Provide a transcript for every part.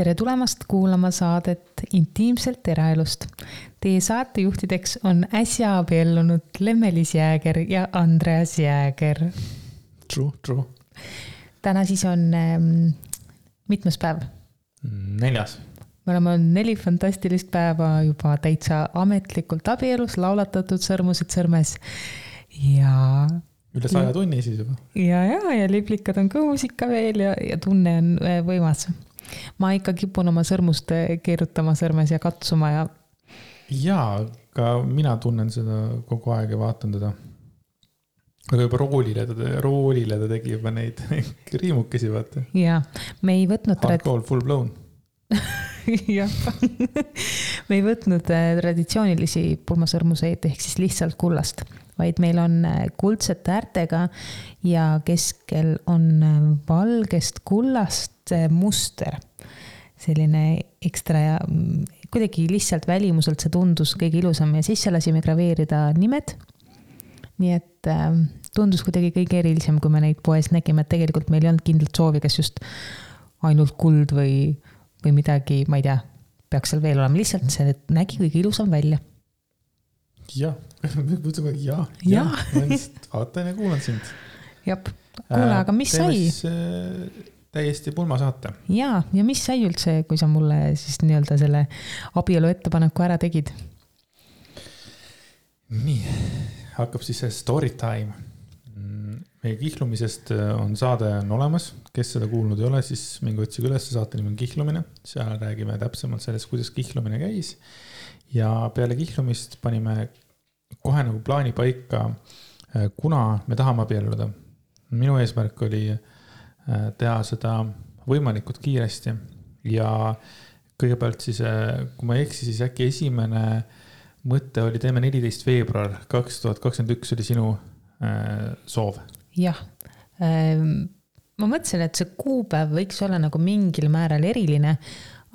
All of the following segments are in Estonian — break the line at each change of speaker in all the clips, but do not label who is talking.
tere tulemast kuulama saadet Intiimselt eraelust. Teie saatejuhtideks on äsja abiellunud Lemmelis Jääger ja Andreas Jääger.
True, true.
täna siis on ähm, mitmes päev?
neljas.
me oleme neli fantastilist päeva juba täitsa ametlikult abielus, laulatatud sõrmused sõrmes ja
üle saja tunni siis juba.
ja, ja, ja liblikad on kõhus ikka veel ja, ja tunne on äh, võimas ma ikka kipun oma sõrmust keerutama sõrmes ja katsuma ja.
jaa, ka mina tunnen seda kogu aeg ja vaatan teda. aga juba roolile ta, roolile ta tegi juba neid riimukesi, vaata.
jaa, me ei võtnud.
Hardcore full blown
jah me ei võtnud äh, traditsioonilisi pulmasõrmuseid ehk siis lihtsalt kullast, vaid meil on äh, kuldsete äärtega ja keskel on äh, valgest kullast muster. selline ekstra ja mm, kuidagi lihtsalt välimuselt see tundus kõige ilusam ja sisse lasime graveerida nimed. nii et äh, tundus kuidagi kõige erilisem, kui me neid poes nägime, et tegelikult meil ei olnud kindlat soovi, kas just ainult kuld või, või midagi, ma ei tea, peaks seal veel olema, lihtsalt see nägi kõige ilusam välja
jah, mõtlen kogu aeg ja, ja, ja. vaatan ja kuulan sind.
jah, kuule, aga mis sai?
Täiesti pulmasaate.
ja, ja mis sai üldse, kui sa mulle siis nii-öelda selle abielu ettepaneku ära tegid?
nii, hakkab siis see story time. meie kihlumisest äh, on saade on olemas, kes seda kuulnud ei ole, siis minge otsige üles, saate nimi on Kihlumine, seal räägime täpsemalt sellest, kuidas kihlumine käis. ja peale kihlumist panime kohe nagu plaani paika, äh, kuna me tahame abielluda. minu eesmärk oli Äh, teha seda võimalikult kiiresti ja kõigepealt siis, äh, kui ma ei eksi, siis äkki esimene mõte oli, teeme neliteist veebruar kaks tuhat kakskümmend üks oli sinu äh, soov.
jah ähm,, ma mõtlesin, et see kuupäev võiks olla nagu mingil määral eriline,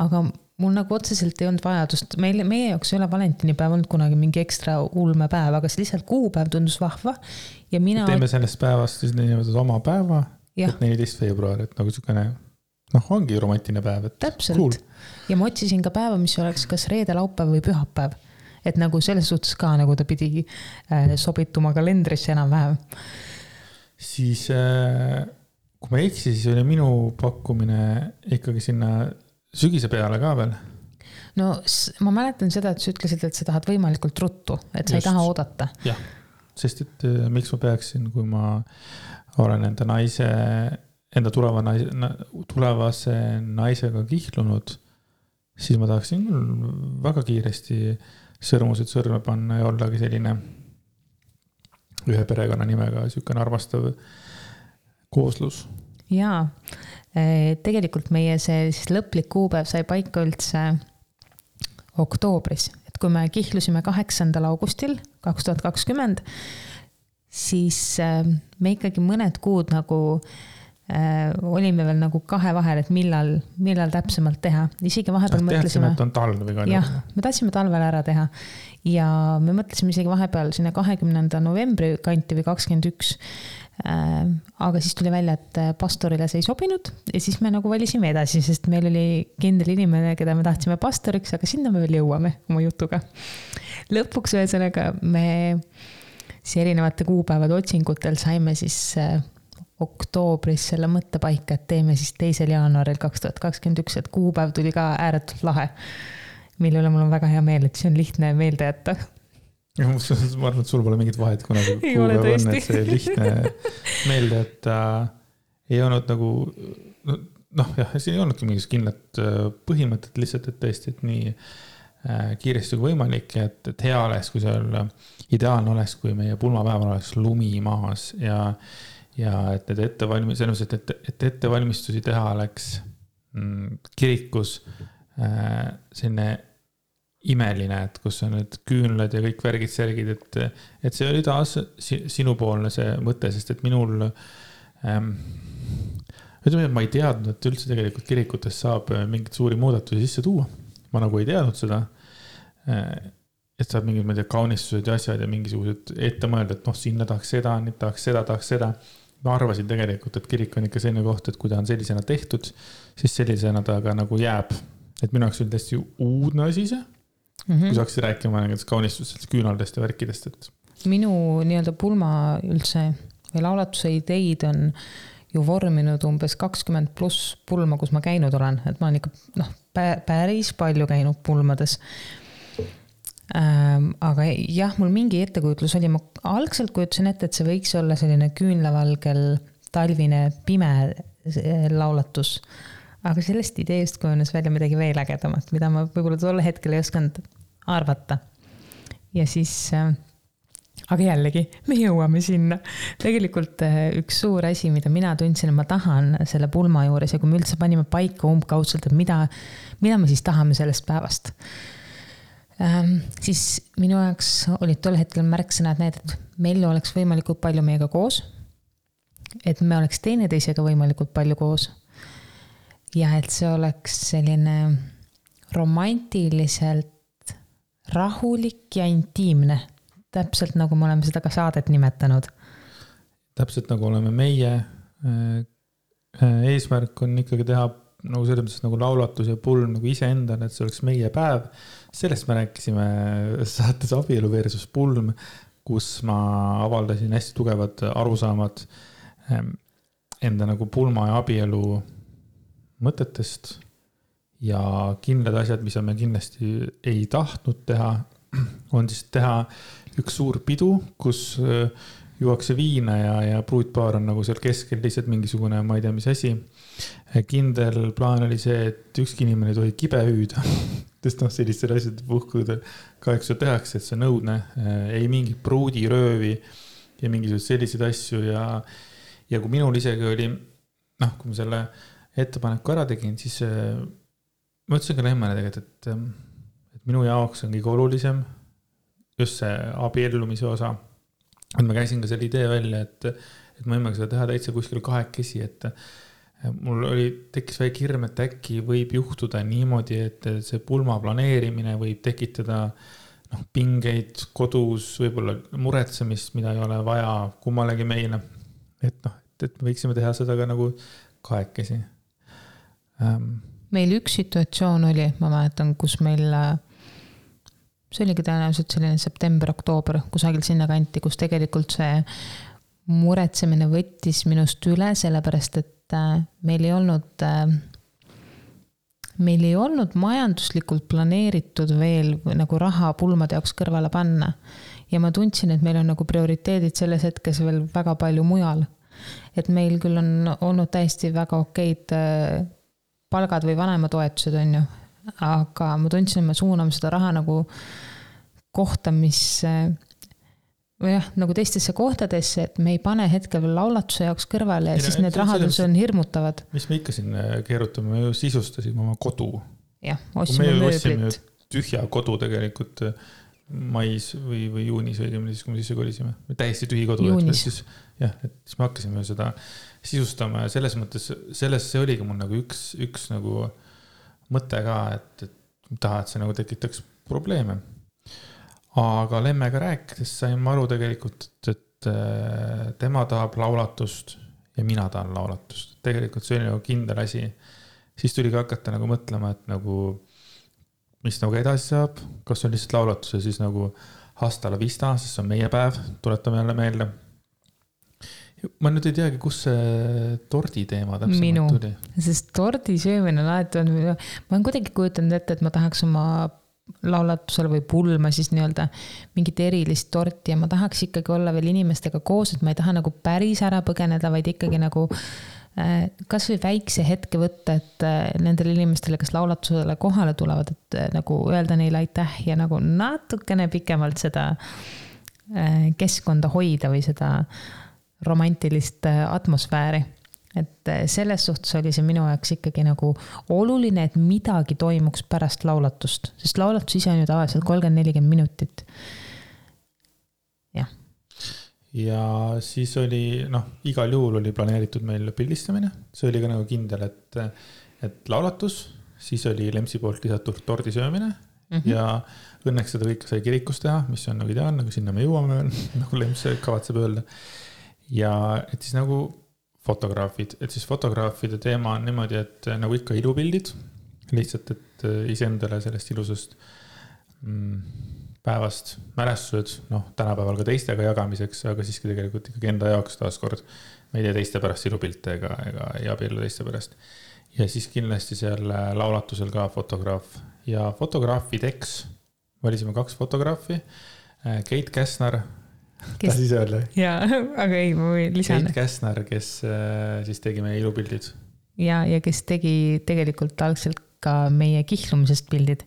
aga mul nagu otseselt ei olnud vajadust, meil, meie jaoks ei ole valentinipäev olnud kunagi mingi ekstra ulmepäev, aga see lihtsalt kuupäev tundus vahva ja mina.
teeme sellest päevast siis niinimetatud oma päeva et neliteist veebruar, et nagu siukene noh, ongi romantiline päev, et.
täpselt cool. ja ma otsisin ka päeva, mis oleks kas reede, laupäev või pühapäev. et nagu selles suhtes ka nagu ta pidi äh, sobituma kalendrisse enam-vähem.
siis äh, kui ma ei eksi, siis oli minu pakkumine ikkagi sinna sügise peale ka veel
no ma mäletan seda, et sa ütlesid, et sa tahad võimalikult ruttu, et sa Just. ei taha oodata.
jah, sest et äh, miks ma peaksin, kui ma olen enda naise, enda tuleva naise, tulevase naisega kihlunud, siis ma tahaksin küll väga kiiresti sõrmused sõrme panna ja ollagi selline ühe perekonnanimega sihukene armastav kooslus.
jaa, e, tegelikult meie see siis lõplik kuupäev sai paika üldse oktoobris, et kui me kihlusime kaheksandal augustil kaks tuhat kakskümmend siis äh, me ikkagi mõned kuud nagu äh, olime veel nagu kahe vahel, et millal, millal täpsemalt teha, isegi vahepeal
Sest
mõtlesime.
et on talv igal
juhul. jah, me tahtsime talvel ära teha ja me mõtlesime isegi vahepeal sinna kahekümnenda novembri kanti või kakskümmend üks. Äh, aga siis tuli välja, et pastorile see ei sobinud ja siis me nagu valisime edasi, sest meil oli kindel inimene, keda me tahtsime pastoriks, aga sinna me veel jõuame oma jutuga. lõpuks ühesõnaga me siis erinevate kuupäevade otsingutel saime siis äh, oktoobris selle mõtte paika, et teeme siis teisel jaanuaril kaks tuhat kakskümmend üks, et kuupäev tuli ka ääretult lahe. mille üle mul on väga hea meel, et see on lihtne meelde jätta.
ma arvan, et sul pole mingit vahet kunagi. kuupäev on, et see lihtne meelde jätta äh, ei olnud nagu noh, jah, siin ei olnudki mingit kindlat äh, põhimõtet, lihtsalt, et tõesti, et nii kiiresti kui võimalik, et, et hea oleks, kui seal, ideaalne oleks, kui meie pulmapäeval oleks lumi maas ja, ja et need ettevalmis-, selles mõttes, et, et, et ettevalmistusi teha oleks mm, kirikus äh, selline imeline, et kus on need küünlad ja kõik värgid-särgid, et, et see oli taas sinupoolne see mõte, sest et minul ähm, ütleme, et ma ei teadnud, et üldse tegelikult kirikutes saab mingeid suuri muudatusi sisse tuua. Ma nagu ei teadnud seda et saab mingid, ma ei tea, kaunistused ja asjad ja mingisugused ette mõelda, et noh, sinna tahaks seda, nüüd tahaks seda, tahaks seda. ma arvasin tegelikult, et kirik on ikka selline koht, et kui ta on sellisena tehtud, siis sellisena ta ka nagu jääb. et minu jaoks oli täiesti uudne asi see mm. -hmm. kui sa hakkasid rääkima nendest kaunistustest, küünaldest ja värkidest, et.
minu nii-öelda pulma üldse või laulatuse ideid on ju vorminud umbes kakskümmend pluss pulma, kus ma käinud olen, et ma olen ikka noh, päris palju käinud pulmades ähm,. aga jah, mul mingi ettekujutlus oli, ma algselt kujutasin ette, et see võiks olla selline küünlavalgel talvine pime laulatus. aga sellest ideest kujunes välja midagi veel ägedamat, mida ma võib-olla tol hetkel ei osanud arvata. ja siis äh, aga jällegi, me jõuame sinna. tegelikult äh, üks suur asi, mida mina tundsin, et ma tahan selle pulma juures ja kui me üldse panime paika umbkaudselt, et mida, mida me siis tahame sellest päevast ähm,. siis minu jaoks olid tol hetkel märksõnad need, et meil oleks võimalikult palju meiega koos. et me oleks teineteisega võimalikult palju koos. ja et see oleks selline romantiliselt rahulik ja intiimne, täpselt nagu me oleme seda ka saadet nimetanud.
täpselt nagu oleme meie. Äh, äh, eesmärk on ikkagi teha nagu selles mõttes nagu laulatus ja pulm nagu iseendale, et see oleks meie päev. sellest me rääkisime saates Abielu versus pulm, kus ma avaldasin hästi tugevad arusaamad ähm, enda nagu pulma ja abielu mõtetest ja kindlad asjad, mida me kindlasti ei tahtnud teha, on siis teha üks suur pidu, kus juuakse viina ja, ja pruutpaar on nagu seal keskel lihtsalt mingisugune, ma ei tea, mis asi. kindel plaan oli see, et ükski inimene ei tohi kibe hüüda sest noh, sellistel asjadel puhkudel kahjuks ju tehakse, et see on õudne, äh, ei mingit pruudiröövi ja mingisuguseid selliseid asju ja, ja kui minul isegi oli, noh, kui ma selle ettepaneku ära tegin, siis äh, ma ütlesin ka Lemmele tegelikult, et, ähm, et minu jaoks on kõige olulisem just see abiellumise osa. Et ma käisin ka selle idee välja, et, et me võime seda teha täitsa kuskil kahekesi, et äh, mul oli, tekkis väike hirm, et äkki võib juhtuda niimoodi, et see pulma planeerimine võib tekitada noh, pingeid kodus, võib-olla muretsemist, mida ei ole vaja kummalegi meile. et noh, et, et me võiksime teha seda ka nagu kahekesi
ähm, meil üks situatsioon oli, ma mäletan, kus meil, see oligi tõenäoliselt selline september-oktoober, kusagil sinnakanti, kus tegelikult see muretsemine võttis minust üle, sellepärast et äh, meil ei olnud, äh, meil ei olnud majanduslikult planeeritud veel nagu raha pulmade jaoks kõrvale panna. ja ma tundsin, et meil on nagu prioriteedid selles hetkes veel väga palju mujal. et meil küll on olnud täiesti väga okeid äh, palgad või vanematoetused, on ju. Aga ma tundsin, et me suuname seda raha nagu kohta, mis või jah, nagu teistesse kohtadesse, et me ei pane hetkel veel laulatuse jaoks kõrvale ja ei, siis need rahad on hirmutavad.
mis me ikka siin äh, keerutame, me ju sisustasime oma kodu.
jah, ostsime mööblit.
tühja kodu tegelikult äh, mais või, või juunis õigemini, siis kui me sisse kolisime, täiesti tühi kodu. jah, et siis me hakkasime seda sisustama ja selles mõttes, selles, see oligi mul nagu üks, üks nagu mõte ka, et, et taha, et see nagu tekitaks probleeme. aga Lemmega rääkides sain ma aru tegelikult, et, et äh, tema tahab laulatust ja mina tahan laulatust. tegelikult see oli nagu kindel asi. siis tuligi hakata nagu mõtlema, et nagu, mis nagu edasi saab, kas on lihtsalt laulatus ja siis nagu hasta la vista, sest see on meie päev, tuletame jälle meelde ma nüüd ei teagi, kust see tordi teema täpsemalt Minu. tuli.
sest tordi söömine on alati olnud, ma olen kuidagi kujutanud ette, et ma tahaks oma laulatusel või pulma siis nii-öelda mingit erilist torti ja ma tahaks ikkagi olla veel inimestega koos, et ma ei taha nagu päris ära põgeneda, vaid ikkagi nagu äh, kasvõi väikse hetke võtta, et äh, nendele inimestele, kes laulatusele kohale tulevad, et äh, nagu öelda neile aitäh ja nagu natukene pikemalt seda keskkonda hoida või seda romantilist äh, atmosfääri. et äh, selles suhtes oli see minu jaoks ikkagi nagu oluline, et midagi toimuks pärast laulatust, sest laulatus ise on ju tavaliselt kolmkümmend, nelikümmend minutit. jah.
ja siis oli noh, igal juhul oli planeeritud meil pildistamine, see oli ka nagu kindel, et, et laulatus, siis oli Lempsi poolt lisatud tordi söömine mm -hmm. ja õnneks seda kõike sai kirikus teha, mis on nagu ideaalne, aga sinna me jõuame veel, nagu Lemps kavatseb öelda ja et siis nagu fotograafid, et siis fotograafide teema on niimoodi, et äh, nagu ikka ilupildid, lihtsalt, et äh, iseendale sellest ilusast mm, päevast mälestused, noh, tänapäeval ka teistega jagamiseks, aga siiski tegelikult ikkagi enda jaoks taaskord. ma ei tee teiste pärast ilupilte ega, ega ei abiellu teiste pärast. ja siis kindlasti seal äh, laulatusel ka fotograaf ja fotograafideks valisime kaks fotograafi. Keit Käsnar kes.... tahad ise öelda?
jaa, aga ei, ma lisan.
Keit Käsnar, kes äh, siis tegi meie ilupildid.
ja, ja kes tegi tegelikult algselt ka meie kihlumisest pildid.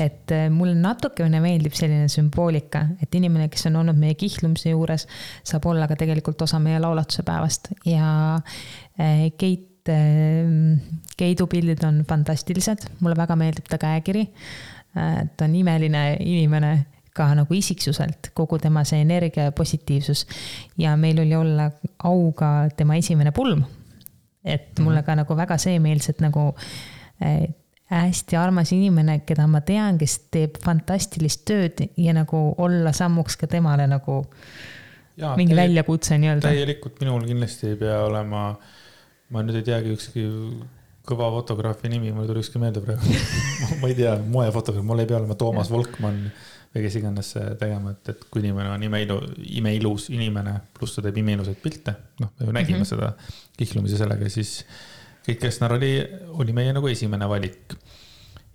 et äh, mulle natukene meeldib selline sümboolika, et inimene, kes on olnud meie kihlumise juures, saab olla ka tegelikult osa meie laulatuse päevast ja äh, Keit Keidu pildid on fantastilised, mulle väga meeldib ta käekiri. ta on imeline inimene ka nagu isiksuselt, kogu tema see energia ja positiivsus. ja meil oli olla au ka tema esimene pulm. et mulle ka nagu väga see meeldis, et nagu äh, hästi armas inimene, keda ma tean, kes teeb fantastilist tööd ja nagu olla sammuks ka temale nagu ja, mingi täie, väljakutse nii-öelda.
täielikult, minul kindlasti ei pea olema, ma nüüd ei teagi ükski kõva fotograafi nimi, mul ei tule ükski meelde praegu ma ei tea, moefotograaf, mul ei pea olema Toomas Volkmann või kes iganes tegema, et, et kui inimene on imeilu, imeilus inimene, pluss ta teeb imeilusaid pilte, noh, me ju nägime mm -hmm. seda kihlumise sellega, siis Keit Kessner oli, oli meie nagu esimene valik.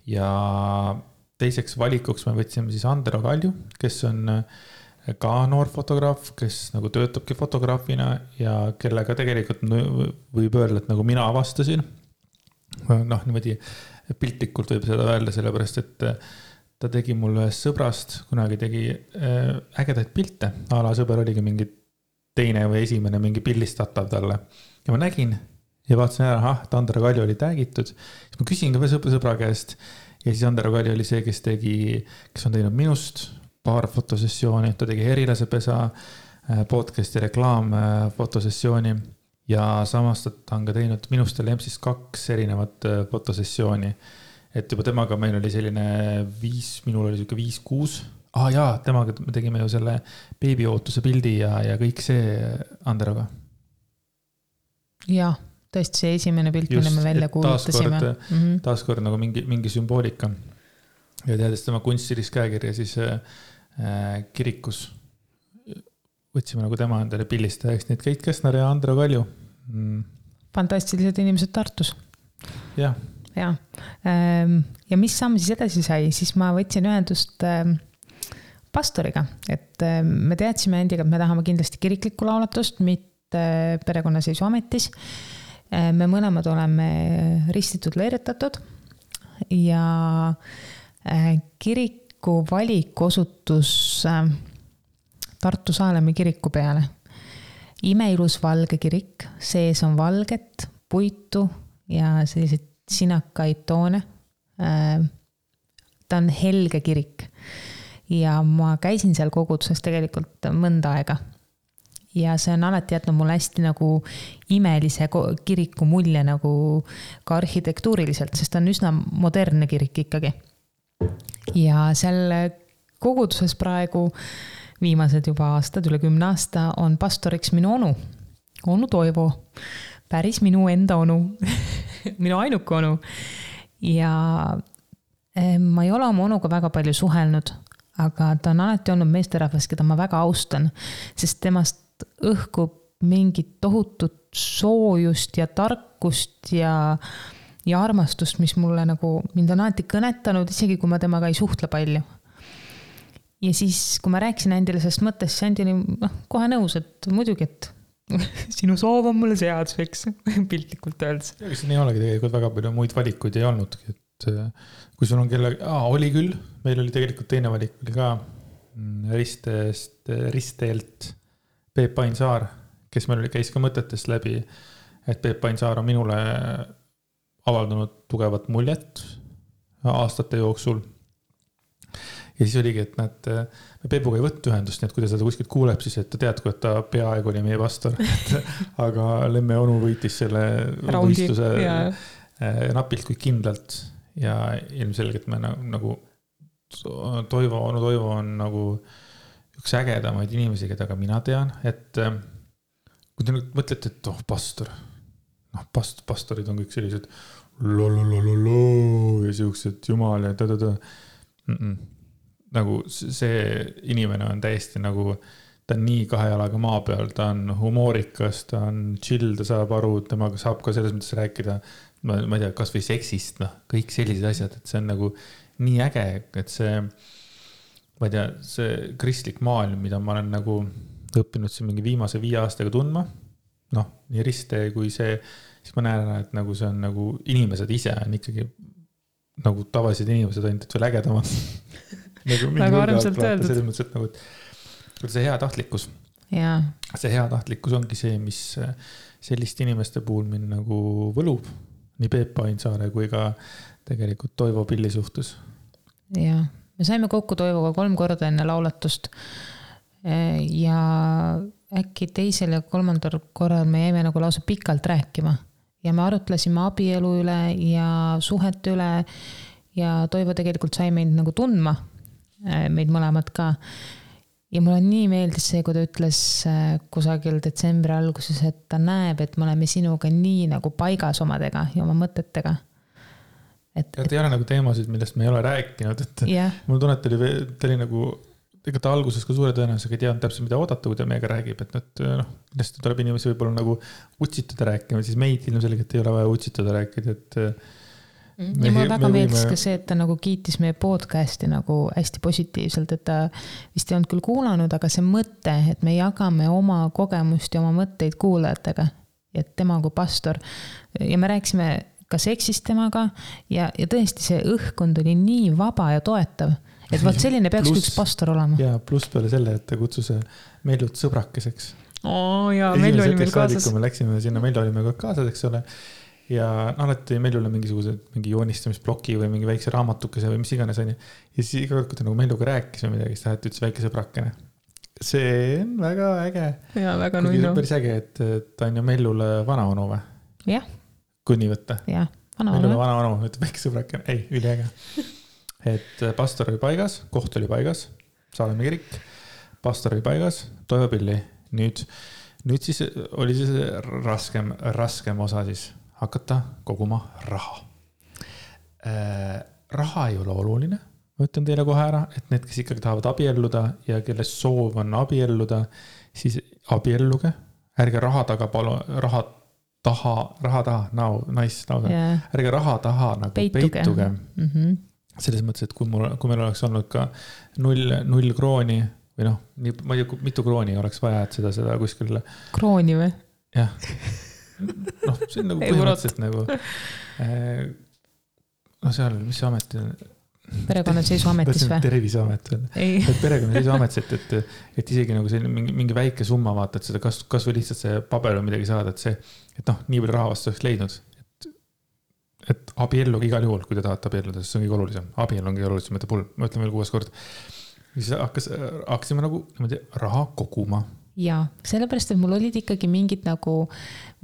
ja teiseks valikuks me võtsime siis Andero Kalju, kes on ka noor fotograaf, kes nagu töötabki fotograafina ja kellega tegelikult võib öelda, et nagu mina avastasin. noh, niimoodi piltlikult võib seda öelda, sellepärast et ta tegi mul ühest sõbrast, kunagi tegi äh, ägedaid pilte, a la sõber oligi mingi teine või esimene mingi pildistatav talle. ja ma nägin ja vaatasin ära, ahah, et Andero Kalju oli tag itud. siis ma küsin ka veel sõbra, sõbra käest ja siis Andero Kalju oli see, kes tegi, kes on teinud minust paar fotosessiooni, ta tegi Herilasepesa äh, podcast'i reklaam äh, ja samas ta on ka teinud minust ja Lempsist kaks erinevat fotosessiooni et juba temaga meil oli selline viis, minul oli sihuke viis-kuus. aa ah, jaa, temaga me tegime ju selle beebiootuse pildi ja, ja kõik see Anderoga.
jah, tõesti see esimene pilt, mille me välja kuulutasime.
taaskord mm -hmm. taaskord nagu mingi, mingi sümboolika. ja teades tema kunstilist käekirja, siis äh, kirikus võtsime nagu tema endale pildistajaks, nii et Keit Kessner ja Andero Kalju
mm.. fantastilised inimesed Tartus.
jah
ja, ehm, ja mis samm siis edasi sai, siis ma võtsin ühendust ehm, pastoriga, et ehm, me teadsime endiga, et me tahame kindlasti kiriklikku laulatust, mitte perekonnaseisuametis. me mõlemad oleme ristitud, leeretatud ja kiriku valik osutus Tartu Saalemi kiriku peale. imeilus valge kirik, sees on valget puitu ja selliseid sinakaid toone. Äh, ta on helge kirik ja ma käisin seal koguduses tegelikult mõnda aega. ja see on alati jätnud mulle hästi nagu imelise kiriku mulje nagu ka arhitektuuriliselt, sest ta on üsna modernne kirik ikkagi. ja seal koguduses praegu viimased juba aastad, üle kümne aasta, on pastoriks minu onu, onu Toivo päris minu enda onu minu ainuke onu. ja ma ei ole oma onuga väga palju suhelnud, aga ta on alati olnud meesterahvas, keda ma väga austan, sest temast õhkub mingit tohutut soojust ja tarkust ja, ja armastust, mis mulle nagu, mind on alati kõnetanud, isegi kui ma temaga ei suhtle palju. ja siis, kui ma rääkisin Andile sellest mõttest, siis Andy oli noh, kohe nõus, et muidugi, et sinu soov on mulle seaduseks piltlikult öeldes.
ega siin ei olegi tegelikult väga palju muid valikuid ei olnudki, et äh, kui sul on kelle, oli küll, meil oli tegelikult teine valik oli ka mm, Ristest, Risteelt Peep Ainsaar, kes meil oli, käis ka mõtetest läbi, et Peep Ainsaar on minule avaldanud tugevat muljet aastate jooksul ja siis oligi, et näed, me Peebuga ei võtnud ühendust, nii et kui ta seda kuskilt kuuleb, siis et ta teadku, et ta peaaegu oli meie pastor aga Lemme onu võitis selle Raugi, võistluse yeah. napilt, kuid kindlalt ja ilmselgelt me nagu, Toivo, onu Toivo on nagu üks ägedamaid inimesi, keda ka mina tean, et kui te nüüd mõtlete, et oh, pastor, noh, past-, pastorid on kõik sellised lololololoo ja siuksed jumal ja ta-ta-ta mm. -mm. Nagu see inimene on täiesti nagu, ta on nii kahe jalaga maa peal, ta on humoorikas, ta on chill, ta saab aru, temaga saab ka selles mõttes rääkida. ma, ma ei tea, kasvõi seksist, noh, kõik sellised asjad, et see on nagu nii äge, et see, ma ei tea, see kristlik maailm, mida ma olen nagu õppinud siin mingi viimase viie aastaga tundma. noh, nii riste kui see siis ma näen et nagu see on nagu inimesed ise on ikkagi nagu tavalised inimesed, ainult et veel ägedamad
nagu väga armsalt öeldud.
selles mõttes, et nagu, et see heatahtlikkus. see heatahtlikkus ongi see, mis selliste inimeste puhul mind nagu võlub. nii Peep Ainsaare kui ka tegelikult Toivo Pilli suhtes.
jah, me saime kokku Toivoga kolm korda enne laulatust. ja äkki teisel ja kolmandal korral me jäime nagu lausa pikalt rääkima ja me arutlesime abielu üle ja suhete üle ja Toivo tegelikult sai meid nagu tundma, äh, meid mõlemat ka. ja mulle nii meeldis see, kui ta ütles äh, kusagil detsembri alguses, et ta näeb, et me oleme sinuga nii nagu paigas omadega ja oma mõtetega.
et. et ei ole nagu teemasid, millest me ei ole rääkinud, et yeah. mul tunne, et ta oli, ta oli nagu ega ta alguses ka suure tõenäosusega ei teadnud täpselt, mida oodata, kui ta meiega räägib, et nüüd noh, kindlasti tuleb inimesi võib-olla nagu utsitada rääkima, siis meid ilmselgelt ei ole vaja utsitada rääkida, et.
Mm, ja mulle väga meeldis võime... ka see, et ta nagu kiitis meie podcast'i nagu hästi positiivselt, et ta vist ei olnud küll kuulanud, aga see mõte, et me jagame oma kogemust ja oma mõtteid kuulajatega. et tema kui pastor ja me rääkisime ka seksist temaga ja, ja tõesti, see õhkkond oli nii vaba ja toetav et vot selline peaks plus, üks pastor olema.
ja pluss peale selle, et ta kutsus äh, Mellut sõbrakeseks.
oo jaa, Mellu oli meil kaasas.
kui me läksime sinna, Mellu oli meil kaasas, eks ole. Ja alati Mellule mingisuguse, mingi joonistamisploki või mingi väikse raamatukese või mis iganes, onju. ja siis iga kord, kui ta nagu Melluga rääkis või midagi, siis ta ütles väike sõbrakene. see on väga äge.
jaa, väga nunnu.
päris äge, et ta on ju Mellule vanaonu või?
jah.
kui nii võtta.
jah,
vanaonu. Mellule vanaonu, ütleb väike sõbrakene, ei, üliäge et äh, pastor oli paigas, koht oli paigas, Saaremaa kirik, pastor oli paigas, Toivo Pilli. nüüd, nüüd siis oli siis raskem, raskem osa siis hakata koguma raha äh,. raha ei ole oluline, ma ütlen teile kohe ära, et need, kes ikkagi tahavad abielluda ja kelle soov on abielluda, siis abielluge, ärge raha taga palun, raha taha, raha taha, now, nice lause yeah., ärge raha taha nagu peituge, peituge. Mm. -hmm selles mõttes, et kui mul, kui meil oleks olnud ka null, null krooni või noh, nii, ma ei tea, mitu krooni oleks vaja, et seda, seda kuskil.
krooni või?
jah. Noh, see on nagu põhimõtteliselt nagu eh,. no seal, mis see amet on?
perekonnaseisuametis või?
terviseamet veel. et perekonnaseisuametis, et, et, et isegi nagu selline mingi, mingi väike summa vaata, et seda kas, kasvõi lihtsalt see paber või midagi saada, et see, et noh, nii palju raha vastu oleks leidnud et abielluge igal juhul, kui te tahate abielluda, sest see on kõige olulisem, abielu on kõige olulisem, ütleb hull, ma ütlen veel kuues kord. siis hakkas, hakkasime nagu niimoodi raha koguma.
Ja sellepärast, et mul olid ikkagi mingid nagu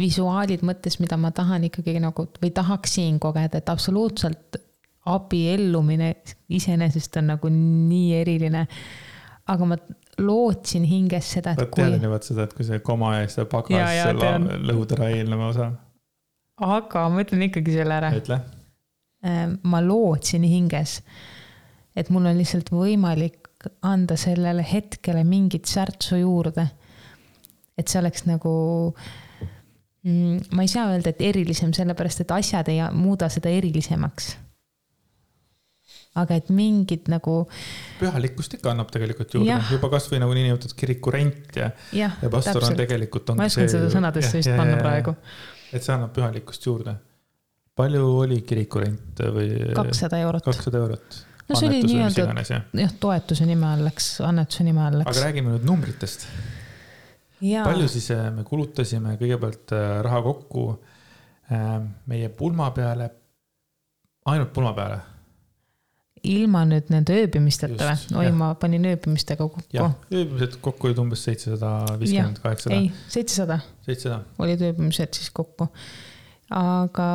visuaalid mõttes, mida ma tahan ikkagi nagu või tahaksin kogeda, et absoluutselt abiellumine iseenesest on nagu nii eriline. aga ma lootsin hinges seda,
et kui. tead, vaat seda, et kui see koma ja pagas lõhud ära eelneva osa
aga ma ütlen ikkagi selle ära.
ütle.
Äh, ma lootsin hinges, et mul on lihtsalt võimalik anda sellele hetkele mingit särtsu juurde. et see oleks nagu, mm, ma ei saa öelda, et erilisem, sellepärast et asjad ei muuda seda erilisemaks. aga et mingid nagu.
pühalikkust ikka annab tegelikult juurde, juba kasvõi nagu niinimetatud kiriku rent ja,
ja,
ja pastor on tegelikult.
ma ei osanud seda sõnadesse vist panna praegu
et see annab pühalikkust juurde. palju oli kirikurent või?
kakssada eurot.
kakssada eurot.
No see oli nii-öelda jah, toetuse nime all läks, annetuse nime all läks.
aga räägime nüüd numbritest. palju siis äh, me kulutasime kõigepealt äh, raha kokku äh, meie pulma peale, ainult pulma peale
ilma nüüd nende ööbimisteta või? oi, ma panin ööbimistega kokku.
ööbimised kokku olid umbes seitsesada viiskümmend, kaheksasada.
ei, seitsesada.
seitsesada.
olid ööbimised siis kokku. aga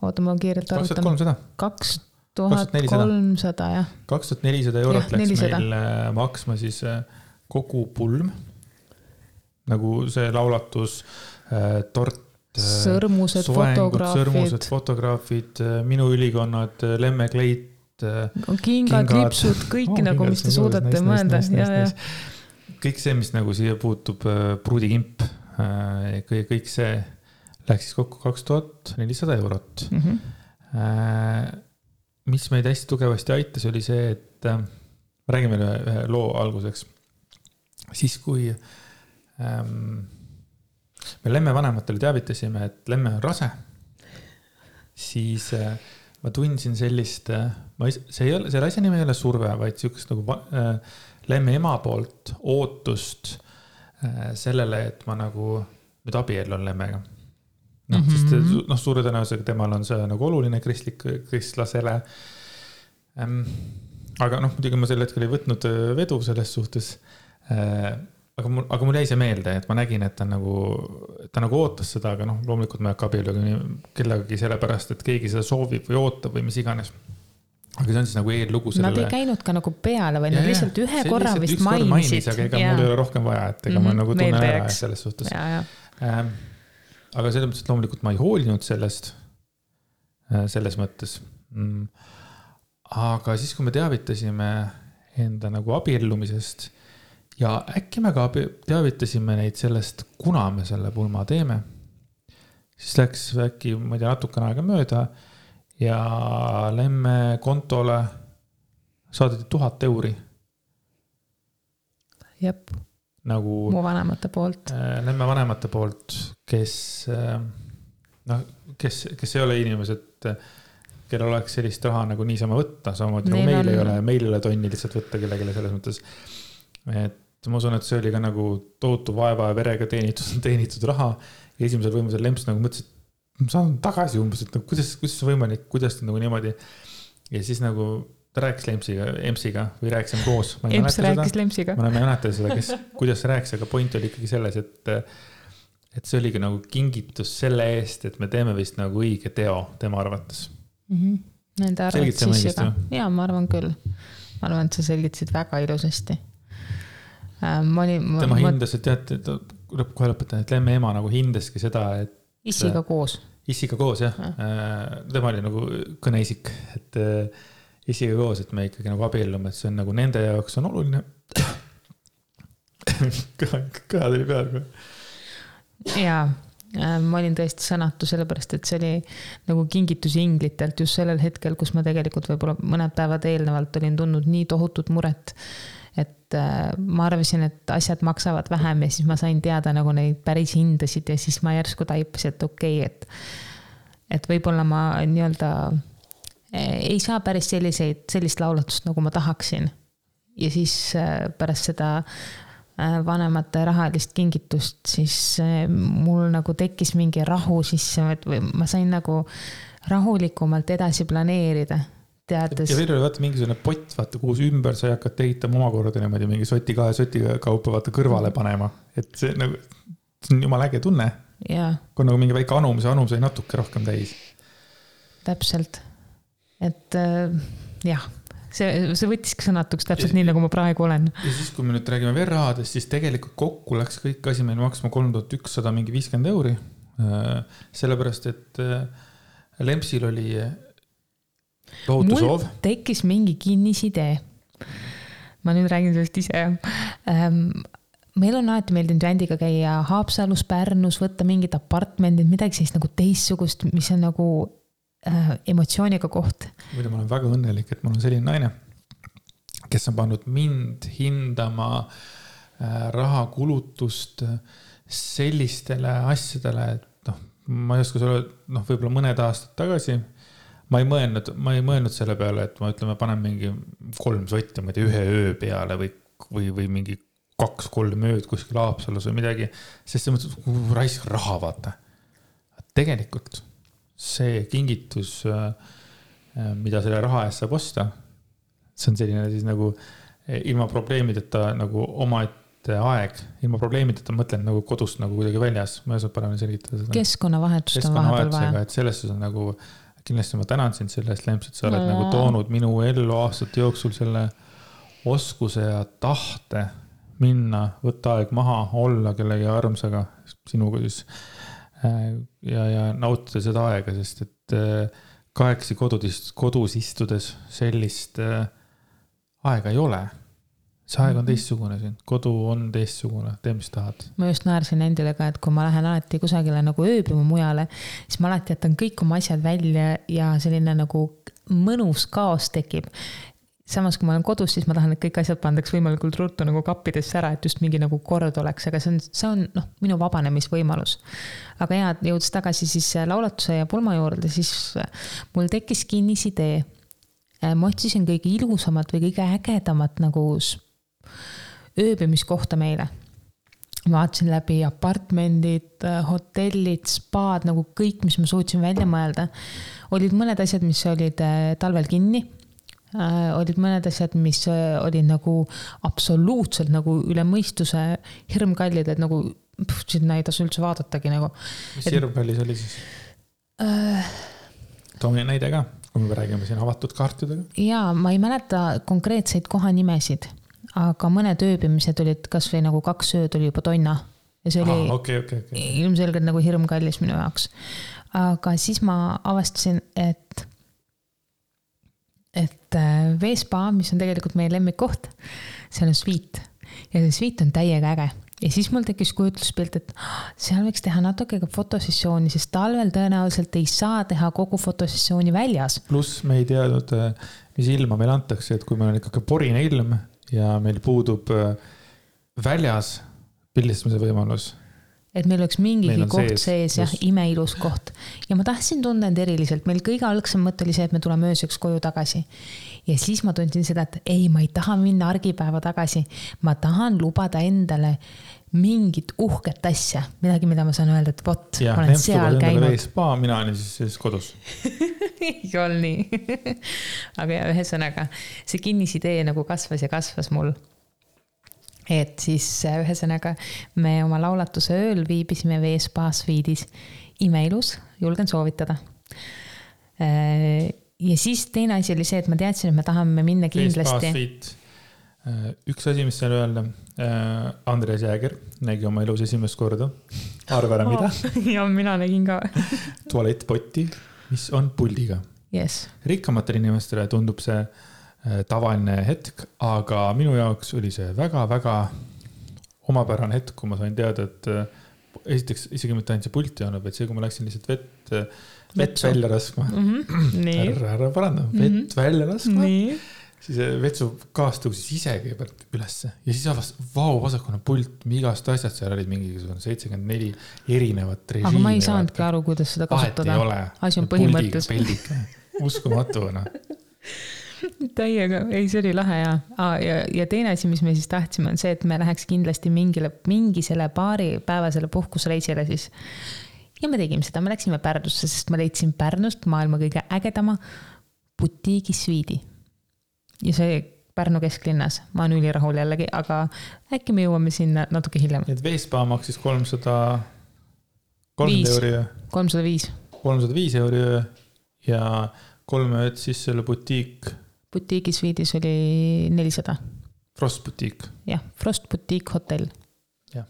oota, ma kiirelt arvutan. kaks tuhat kolmsada. kaks tuhat kolmsada, jah.
kaks tuhat nelisada eurot läks 400. meil äh, maksma siis äh, kogu pulm. nagu see laulatus äh,, tort
sõrmused, fotograafid.
sõrmused, fotograafid, minu ülikonnad, lemmekleit.
kingad, lipsud, kõike oh, nagu, mis te suudate nice, mõelda nice, nice, ja,
ja. kõik see, mis nagu siia puutub, pruudikimp, kõik, kõik see läks siis kokku kaks tuhat nelisada eurot mm. -hmm. Mis meid hästi tugevasti aitas, oli see, et ma räägin veel ühe, ühe loo alguseks. siis, kui ähm, me Lemme vanematele teavitasime, et Lemme on rase, siis äh, ma tundsin sellist äh,, ma ei, see ei ole, selle asja nimi ei ole surve, vaid sihukest nagu äh, Lemme ema poolt ootust äh, sellele, et ma nagu nüüd abiellun Lemmega noh mm -hmm., sest noh, suure tõenäosusega temal on see nagu oluline kristlik, kristlasele ähm, aga noh, muidugi ma sel hetkel ei võtnud äh, vedu selles suhtes äh,. aga mul, aga mul jäi see meelde, et ma nägin, et ta nagu, ta nagu ootas seda, aga noh, loomulikult ma ei hakka abielluga kellegagi sellepärast, et keegi seda soovib või ootab või mis iganes aga see on siis nagu eellugu
sellele. Nad ei käinud ka nagu peale, vaid nad lihtsalt ühe korra lihtsalt vist mainisid.
aga ega ja. mul ei ole rohkem vaja, et ega mm -hmm. ma mhm, nagu tunnen ära selles suhtes. Ähm, aga selles mõttes, et loomulikult ma ei hoolinud sellest, äh, selles mõttes mm aga siis, kui me teavitasime enda nagu abiellumisest ja äkki me ka teavitasime neid sellest, kuna me selle pulma teeme. siis läks äkki, ma ei tea, natukene aega mööda ja Lemme kontole saadeti tuhat euri.
jep.
Nagu.
mu vanemate poolt.
Äh, Lemme vanemate poolt, kes äh, noh, kes, kes ei ole inimesed kellel oleks sellist raha nagu niisama võtta, samamoodi nagu meil on... ei ole, meil ei ole tonni lihtsalt võtta kellelegi selles mõttes. et ma usun, et see oli ka nagu tohutu vaeva ja verega teenitud, teenitud raha. ja esimesel võimalusel Lemps nagu mõtles, et ma saan tagasi umbes, et nagu kuidas, kuidas see võimalik, kuidas nagu niimoodi. ja siis nagu ta rääkis Lempsiga, Empsiga või rääkisime koos.
Emps rääkis Lempsiga.
ma ei mäleta seda, kes, kuidas see rääkis, aga point oli ikkagi selles, et et see oligi nagu kingitus selle eest, et me teeme vist nagu õige teo tema arvates
mm. -hmm. Nende arvates siis juba, jaa, ma arvan küll. ma arvan, et sa selgitasid väga ilusasti
äh,. ma olin. tema ma... hindas, et teate, kohe lõpetan, et Lemme ema nagu hindaski seda, et.
issiga koos.
issiga koos jah ja. äh,, tema oli nagu kõneisik, et issiga koos, et me ikkagi nagu abiellume, et see on nagu nende jaoks on oluline kõha, tuli peale kohe.
jaa Äh, ma olin tõesti sõnatu, sellepärast et see oli nagu kingitus inglitelt just sellel hetkel, kus ma tegelikult võib-olla mõned päevad eelnevalt olin tundnud nii tohutut muret. et äh, ma arvasin, et asjad maksavad vähem ja siis ma sain teada nagu neid päris hindasid ja siis ma järsku taipasin, et okei okay,, et. et võib-olla ma nii-öelda ei saa päris selliseid, sellist laulatust, nagu ma tahaksin. ja siis pärast seda Äh, vanemate rahalist kingitust, siis mul nagu tekkis mingi rahu sisse, et ma sain nagu rahulikumalt edasi planeerida teades.
ja veel oli vaata mingisugune pott, vaata, kuhu ümber sa ei hakka ehitama omakorda niimoodi mingi soti kahe soti kaupa vaata kõrvale panema, et see nagu, see on jumala äge tunne. kui on nagu mingi väike anum, see anum sai natuke rohkem täis.
täpselt, et äh, jah see, see võttiski sõnatuks täpselt nii, nagu ma praegu olen.
ja siis, kui me nüüd räägime veel rahadest, siis tegelikult kokku läks kõik asi meil maksma kolm tuhat ükssada mingi viiskümmend euri. Äh, sellepärast, et äh, Lempsil oli tohutu soov.
tekkis mingi kinnisidee. ma nüüd räägin sellest ise ähm, meil on alati meeldinud Andiga käia Haapsalus, Pärnus, võtta mingid apartmendid, midagi sellist nagu teistsugust, mis on nagu äh, emotsiooniga koht.
muidu ma olen väga õnnelik, et mul on selline naine, kes on pannud mind hindama äh, rahakulutust äh, sellistele asjadele, et noh, ma ei oska sulle, noh, võib-olla mõned aastad tagasi ma ei mõelnud, ma ei mõelnud selle peale, et ma ütleme, panen mingi kolm sotti, ma ei tea, ühe öö peale või, või, või mingi kaks-kolm ööd kuskil Haapsalus või midagi. sest selles mõttes, raisk raha, vaata. tegelikult see kingitus, äh, äh, mida selle raha eest saab osta, see on selline siis nagu eh, ilma probleemideta nagu omaette aeg, ilma probleemideta mõtlen nagu kodust nagu kuidagi väljas, ma ei oska paremini selgitada seda.
keskkonnavahetust on vahepeal vaja.
et selles suhtes nagu kindlasti ma tänan sind selle eest, Lemps, et sa oled no. nagu toonud minu ellu aastate jooksul selle oskuse ja tahte minna, võtta aeg maha, olla kellegi armsaga, sinuga siis. Äh, ja, ja nautida seda aega, sest et äh, kahekesi kodus, kodus istudes sellist äh, aega ei ole see aeg on mhm. teistsugune siin, kodu on teistsugune, tee mis tahad.
ma just naersin endale ka, et kui ma lähen alati kusagile nagu ööbima mujale, siis ma alati jätan kõik oma asjad välja ja selline nagu mõnus kaos tekib samas, kui ma olen kodus, siis ma tahan, et kõik asjad pandaks võimalikult ruttu nagu kappidesse ära, et just mingi nagu kord oleks, aga see on, see on noh, minu vabanemisvõimalus. aga jaa, jõudes tagasi siis laulatuse ja pulma juurde, siis mul tekkis kinnisidee. ma otsisin kõige ilusamat või kõige ägedamat nagu ööbimiskohta meile. vaatasin läbi apartmendid, hotellid, spaad nagu kõik, mis ma suutsin välja mõelda. olid mõned asjad, mis olid talvel kinni äh, olid mõned asjad, mis äh, olid nagu absoluutselt nagu üle mõistuse hirmkallid, et nagu pff, sinna ei tasu üldse vaadatagi nagu.
mis et... hirmkallis oli siis äh...? too mõni näide ka, kui me räägime siin avatud kaartidega.
jaa, ma ei mäleta konkreetseid kohanimesid, aga mõned ööbimised olid kasvõi nagu kaks ööd oli juba tonna ja see oli
ah, okay, okay, okay.
ilmselgelt nagu hirmkallis minu jaoks. aga siis ma avastasin, et et äh, Veespa, mis on tegelikult meie lemmikkoht, seal on sviit ja see sviit on täiega äge ja siis mul tekkis kujutluspilt, et ah, seal võiks teha natuke ka fotosessiooni, sest talvel tõenäoliselt ei saa teha kogu fotosessiooni väljas.
pluss me ei teadnud, äh, mis ilma meile antakse, et kui meil on ikkagi porine ilm ja meil puudub äh, väljas pildistamise võimalus
et meil oleks mingigi koht sees, sees jah, imeilus koht. ja ma tahtsin tunda end eriliselt, meil kõige algsem mõte oli see, et me tuleme ööseks koju tagasi. ja siis ma tundsin seda, et ei, ma ei taha minna argipäeva tagasi. ma tahan lubada endale mingit uhket asja, midagi, mida ma saan öelda, et vot, ma olen seal käinud.
spa, mina olin siis, siis kodus
ei olnud nii aga ja ühesõnaga, see kinnisidee nagu kasvas ja kasvas mul et siis äh, ühesõnaga me oma laulatuse ööl viibisime Veespa sviidis, imeilus, julgen soovitada. Äh, ja siis teine asi oli see, et ma teadsin, et me tahame minna kindlasti.
Äh, üks asi, mis seal öelda, Andres Jääger nägi oma elus esimest korda, arva ära mida?
Ja mina nägin ka.
Tualettpotti, mis on puldiga.
Yes..
rikkamatele inimestele tundub see tavaline hetk, aga minu jaoks oli see väga-väga omapärane hetk, kui ma sain teada, et äh, esiteks isegi mitte ainult see pult ei olnud, vaid see, kui ma läksin lihtsalt vett, äh, vett välja laskma mm. -hmm. ära, ära paranda mm, -hmm. vett mhm. välja laskma. siis vetsukaas tõusis ise kõigepealt ülesse ja siis avastas, vau, vasakul on pult, igast asjad, seal olid mingisugune seitsekümmend neli erinevat režiimi.
aga ma ei saanudki aru, kuidas seda kasutada. asi on põhimõttes.
uskumatu noh
täiega, ei, see oli lahe ja ah,, ja, ja teine asi, mis me siis tahtsime, on see, et me läheks kindlasti mingile, mingisele paaripäevasele puhkusreisile siis. ja me tegime seda, me läksime Pärnusse, sest ma leidsin Pärnust maailma kõige ägedama butiigisviidi. ja see Pärnu kesklinnas, ma olen ülirahul jällegi, aga äkki me jõuame sinna natuke hiljem.
et Veespa maksis kolmsada, kolmsada euri öö.
kolmsada viis.
kolmsada viis euri öö ja kolm ööd siis selle butiik
butiigis Sweedis oli nelisada.
Frost butiik.
jah, Frost butiik hotell.
jah,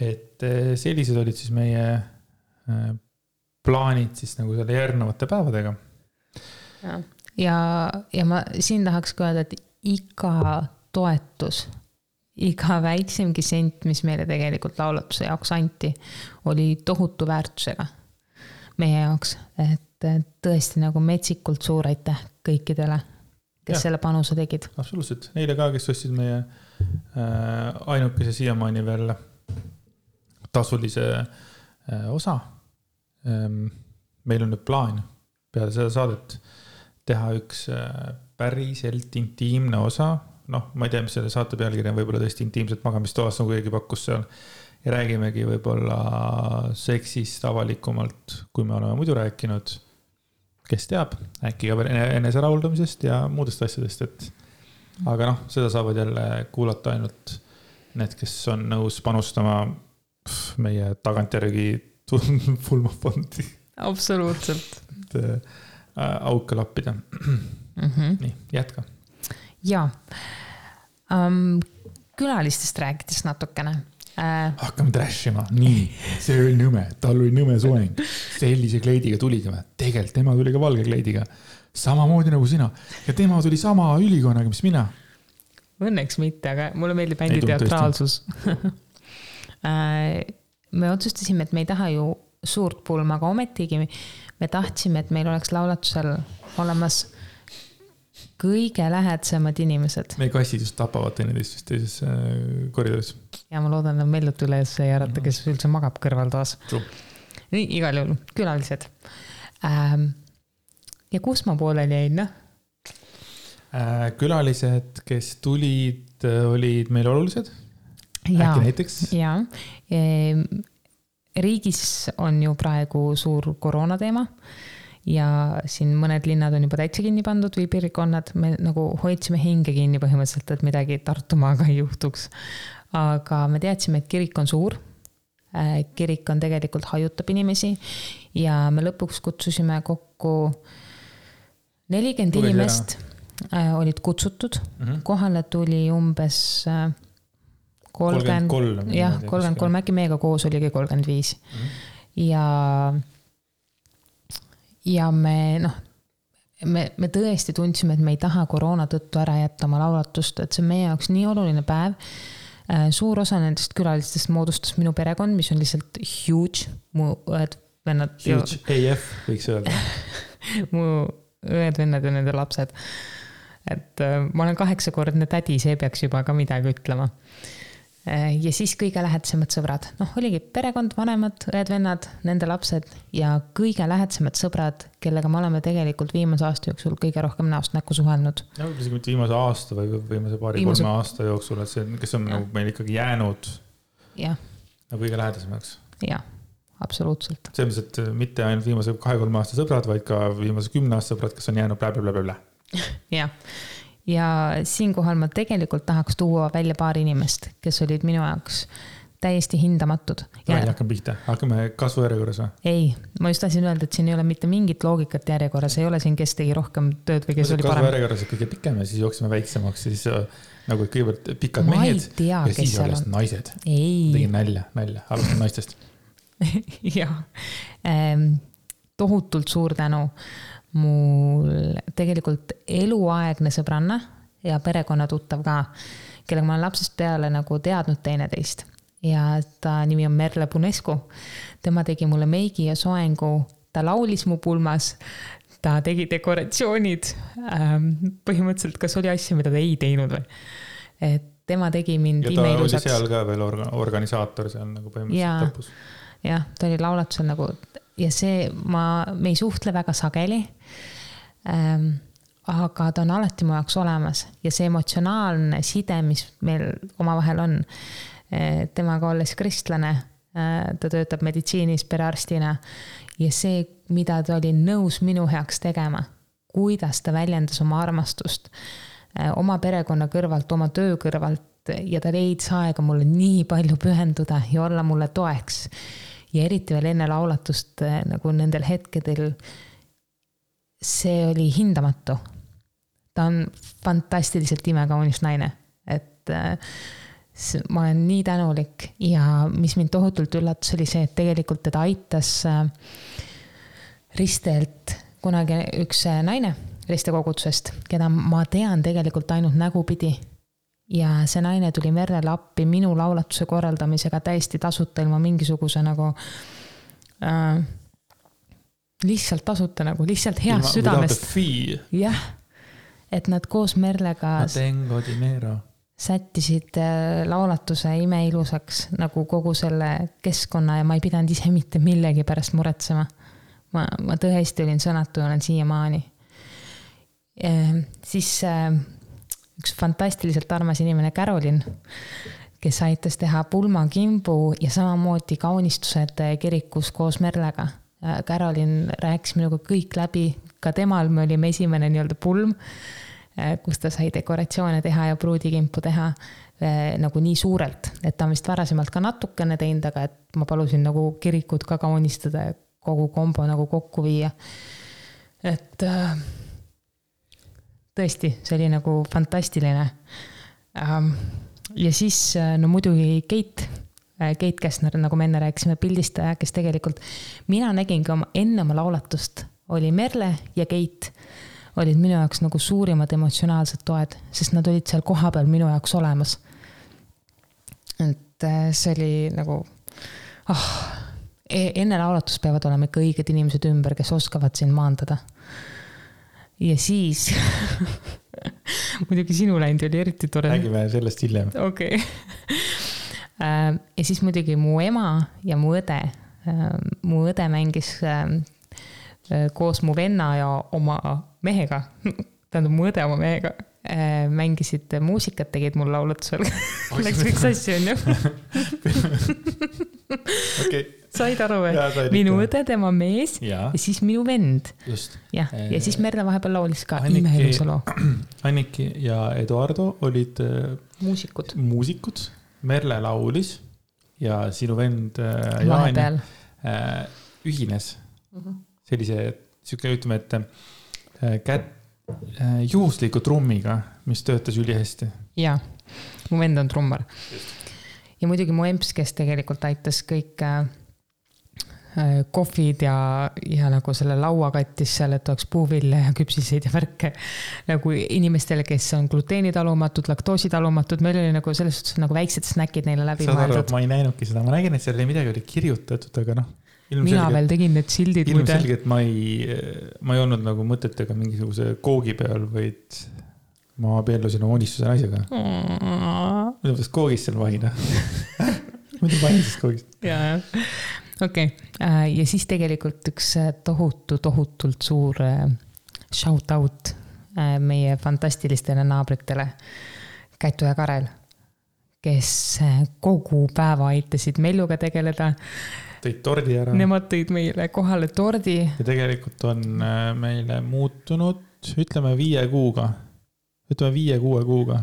et eh, sellised olid siis meie eh, plaanid siis nagu selle järgnevate päevadega.
ja, ja, ja ma siin tahaks ka öelda, et iga toetus, iga väiksemgi sent, mis meile tegelikult laulatuse jaoks anti, oli tohutu väärtusega meie jaoks, et tõesti nagu metsikult suur aitäh kõikidele, kes ja. selle panuse tegid.
absoluutselt, neile ka, kes ostsid meie äh, ainukese siiamaani veel tasulise äh, osa ähm,. meil on nüüd plaan peale seda saadet teha üks äh, päriselt intiimne osa, noh, ma ei tea, mis selle saate pealkiri on, võib-olla tõesti intiimset magamistoas, nagu keegi pakkus seal ja räägimegi võib-olla seksist avalikumalt, kui me oleme muidu rääkinud kes teab, äkki ka veel eneserahuldamisest ja muudest asjadest, et. aga noh, seda saavad jälle kuulata ainult need, kes on nõus panustama meie tagantjärgi pulmafondi.
absoluutselt.
et äh, auke lappida mm. -hmm. nii, jätka.
ja um,, külalistest rääkides natukene
äh.... hakkame trash ima, nii, see oli nõme, tal oli nõme soeng. sellise kleidiga tuli tema, tegelikult tema tuli ka valge kleidiga. samamoodi nagu sina. Ja tema tuli sama ülikonnaga, mis mina.
Õnneks mitte, aga mulle meeldib bändi teatraalsus. Äh, me otsustasime, et me ei taha ju suurt pulma, aga ometigi me tahtsime, et meil oleks laulatusel olemas kõige lähedasemad inimesed.
meie kassid just tapavad teineteist vist teises äh, koridoris.
ja ma loodan, et Mellut üles ei ärata, kes üldse magab kõrvaltoas. nii, igal juhul külalised ähm,. ja kus ma pooleli jäin, noh
äh,? külalised, kes tulid, äh, olid meile olulised. äkki näiteks?
jaa ehm, riigis on ju praegu suur koroona teema ja siin mõned linnad on juba täitsa kinni pandud või piirkonnad, me nagu hoidsime hinge kinni põhimõtteliselt, et midagi Tartumaaga ei juhtuks. aga me teadsime, et kirik on suur. Äh, kirik on tegelikult hajutab inimesi ja me lõpuks kutsusime kokku nelikümmend inimest. Äh, olid kutsutud mm, -hmm. kohale tuli umbes äh, kolmkümmend, jah, kolmkümmend kolm, äkki meiega koos oligi kolmkümmend viis. Mhm. ja, ja me noh, me, me tõesti tundsime, et me ei taha koroona tõttu ära jätta oma laulatust, et see on meie jaoks nii oluline päev. Äh, suur osa nendest külalistest moodustas minu perekond, mis on lihtsalt huge, mu õed-vennad.
Huge AF võiks öelda
mu õed-vennad ja nende lapsed. et äh, ma olen kaheksakordne tädi, see peaks juba ka midagi ütlema ja siis kõige lähedasemad sõbrad, noh, oligi perekond, vanemad, õed-vennad, nende lapsed ja kõige lähedasemad sõbrad, kellega me oleme tegelikult viimase aasta jooksul kõige rohkem näost näkku suhelnud.
no isegi mitte viimase aasta või viimase paari-kolme viimase... aasta jooksul, et see, kes on nagu meil ikkagi jäänud. nagu kõige lähedasemaks.
jah, absoluutselt.
selles mõttes, et mitte ainult viimase kahe-kolme aasta sõbrad, vaid ka viimase kümne aasta sõbrad, kes on jäänud blä-blä-blä-blä.
jah ja siinkohal ma tegelikult tahaks tuua välja paar inimest, kes olid minu jaoks täiesti hindamatud.
hakkame pihta, hakkame kasvujärjekorras või?
ei, ma just tahtsin öelda, et siin ei ole mitte mingit loogikat järjekorras, ei ole siin, kes tegi rohkem tööd või kes oli parem.
kasvujärjekorras on kõige pikem ja siis jookseme väiksemaks, siis äh, nagu kõigepealt pikad ma mehed tea, ja siis alles on. naised. tegin nalja, nalja, alustan naistest
jah ehm,, tohutult suur tänu mul tegelikult eluaegne sõbranna ja perekonnatuttav ka, kellega ma olen lapsest peale nagu teadnud teineteist. ja ta nimi on Merle Punescu. tema tegi mulle meigi ja soengu, ta laulis mu pulmas, ta tegi dekoratsioonid. Ähm, põhimõtteliselt, kas oli asju, mida ta ei teinud või? et tema tegi mind
imeilusaks. seal ka veel orga-, organisaator seal nagu põhimõtteliselt lõpus.
jah, ta oli laulatusel nagu ja see, ma, me ei suhtle väga sageli ähm,. aga ta on alati mu jaoks olemas ja see emotsionaalne side, mis meil omavahel on äh,. temaga olles kristlane äh,, ta töötab meditsiinis perearstina ja see, mida ta oli nõus minu heaks tegema, kuidas ta väljendas oma armastust äh, oma perekonna kõrvalt, oma töö kõrvalt ja ta leidis aega mulle nii palju pühenduda ja olla mulle toeks ja eriti veel enne laulatust eh, nagu nendel hetkedel. see oli hindamatu. ta on fantastiliselt imekaunis naine, et äh, ma olen nii tänulik ja mis mind tohutult üllatas, oli see, et tegelikult teda aitas äh, Ristelt kunagi üks naine Riste kogudusest, keda ma tean tegelikult ainult nägupidi ja see naine tuli Merrele appi minu laulatuse korraldamisega täiesti tasuta, ilma mingisuguse nagu äh, lihtsalt tasuta nagu, lihtsalt heast südamest. jah, et nad koos Merlega. sättisid äh, laulatuse imeilusaks nagu kogu selle keskkonna ja ma ei pidanud ise mitte millegi pärast muretsema. ma, ma tõesti olin sõnatu ja olen siiamaani. siis äh, üks fantastiliselt armas inimene, Carolin, kes aitas teha pulmakimbu ja samamoodi kaunistused kirikus koos Merlega. Carolin rääkis minuga kõik läbi, ka temal me olime esimene nii-öelda pulm, kus ta sai dekoratsioone teha ja pruudikimpu teha nagu nii suurelt, et ta on vist varasemalt ka natukene teinud, aga et ma palusin nagu kirikut ka kaunistada ja kogu kombo nagu kokku viia. et äh, tõesti, see oli nagu fantastiline ähm,. ja siis no muidugi Keit, Keit Käsner, nagu me enne rääkisime, pildistaja, kes tegelikult, mina nägingi oma, enne oma lauletust oli Merle ja Keit olid minu jaoks nagu suurimad emotsionaalsed toed, sest nad olid seal kohapeal minu jaoks olemas. et see oli nagu, ah oh,, enne laulatust peavad olema ikka õiged inimesed ümber, kes oskavad sind maandada. Ja siis muidugi sinu läinud oli eriti tore.
räägime sellest hiljem.
okei okay. Äh, ja siis muidugi mu ema ja mu õde. Äh, mu õde mängis äh, koos mu venna ja oma mehega, tähendab mu õde oma mehega mängisid muusikat, tegid mul laulutusel Läks üks asju, onju.
okei
said aru või? minu õde, tema mees ja. ja siis minu vend. jah, ja siis Merle vahepeal laulis ka imeilusa loo.
Anniki ja Eduardo olid äh,
muusikud,
muusikud, Merle laulis ja sinu vend äh, Jaani äh, ühines mhm. -huh. sellise, sihuke, ütleme, et kätt, juhusliku trummiga, mis töötas ülihästi.
jaa, mu vend on trummar. ja muidugi mu emps, kes tegelikult aitas kõik Äh, kohvid ja, ja nagu selle laua kattis seal, et oleks puuvilja ja küpsiseid ja värke. nagu inimestele, kes on gluteenitalumatu, laktoositalumatud, meil oli nagu selles suhtes nagu väiksed snäkid neile läbi
mõeldud. ma ei näinudki seda, ma nägin, et seal midagi oli kirjutatud, aga noh.
Mina veel tegin need sildid.
ilmselgelt ma ei, ma ei olnud nagu mõtetega mingisuguse koogi peal, vaid ma abiellusin oma unistuse naisega. muidu peaks koogist seal vahida muidu vahin siis koogist.
jaa, jah okei okay., äh, ja siis tegelikult üks äh, tohutu, tohutult suur äh, shout out meie fantastilistele naabritele, Kätu ja Karel, kes kogu päeva aitasid Melluga tegeleda.
Tõid tordi ära.
Nemad tõid meile kohale tordi.
ja tegelikult on meile muutunud, ütleme viie kuuga, ütleme viie-kuue kuuga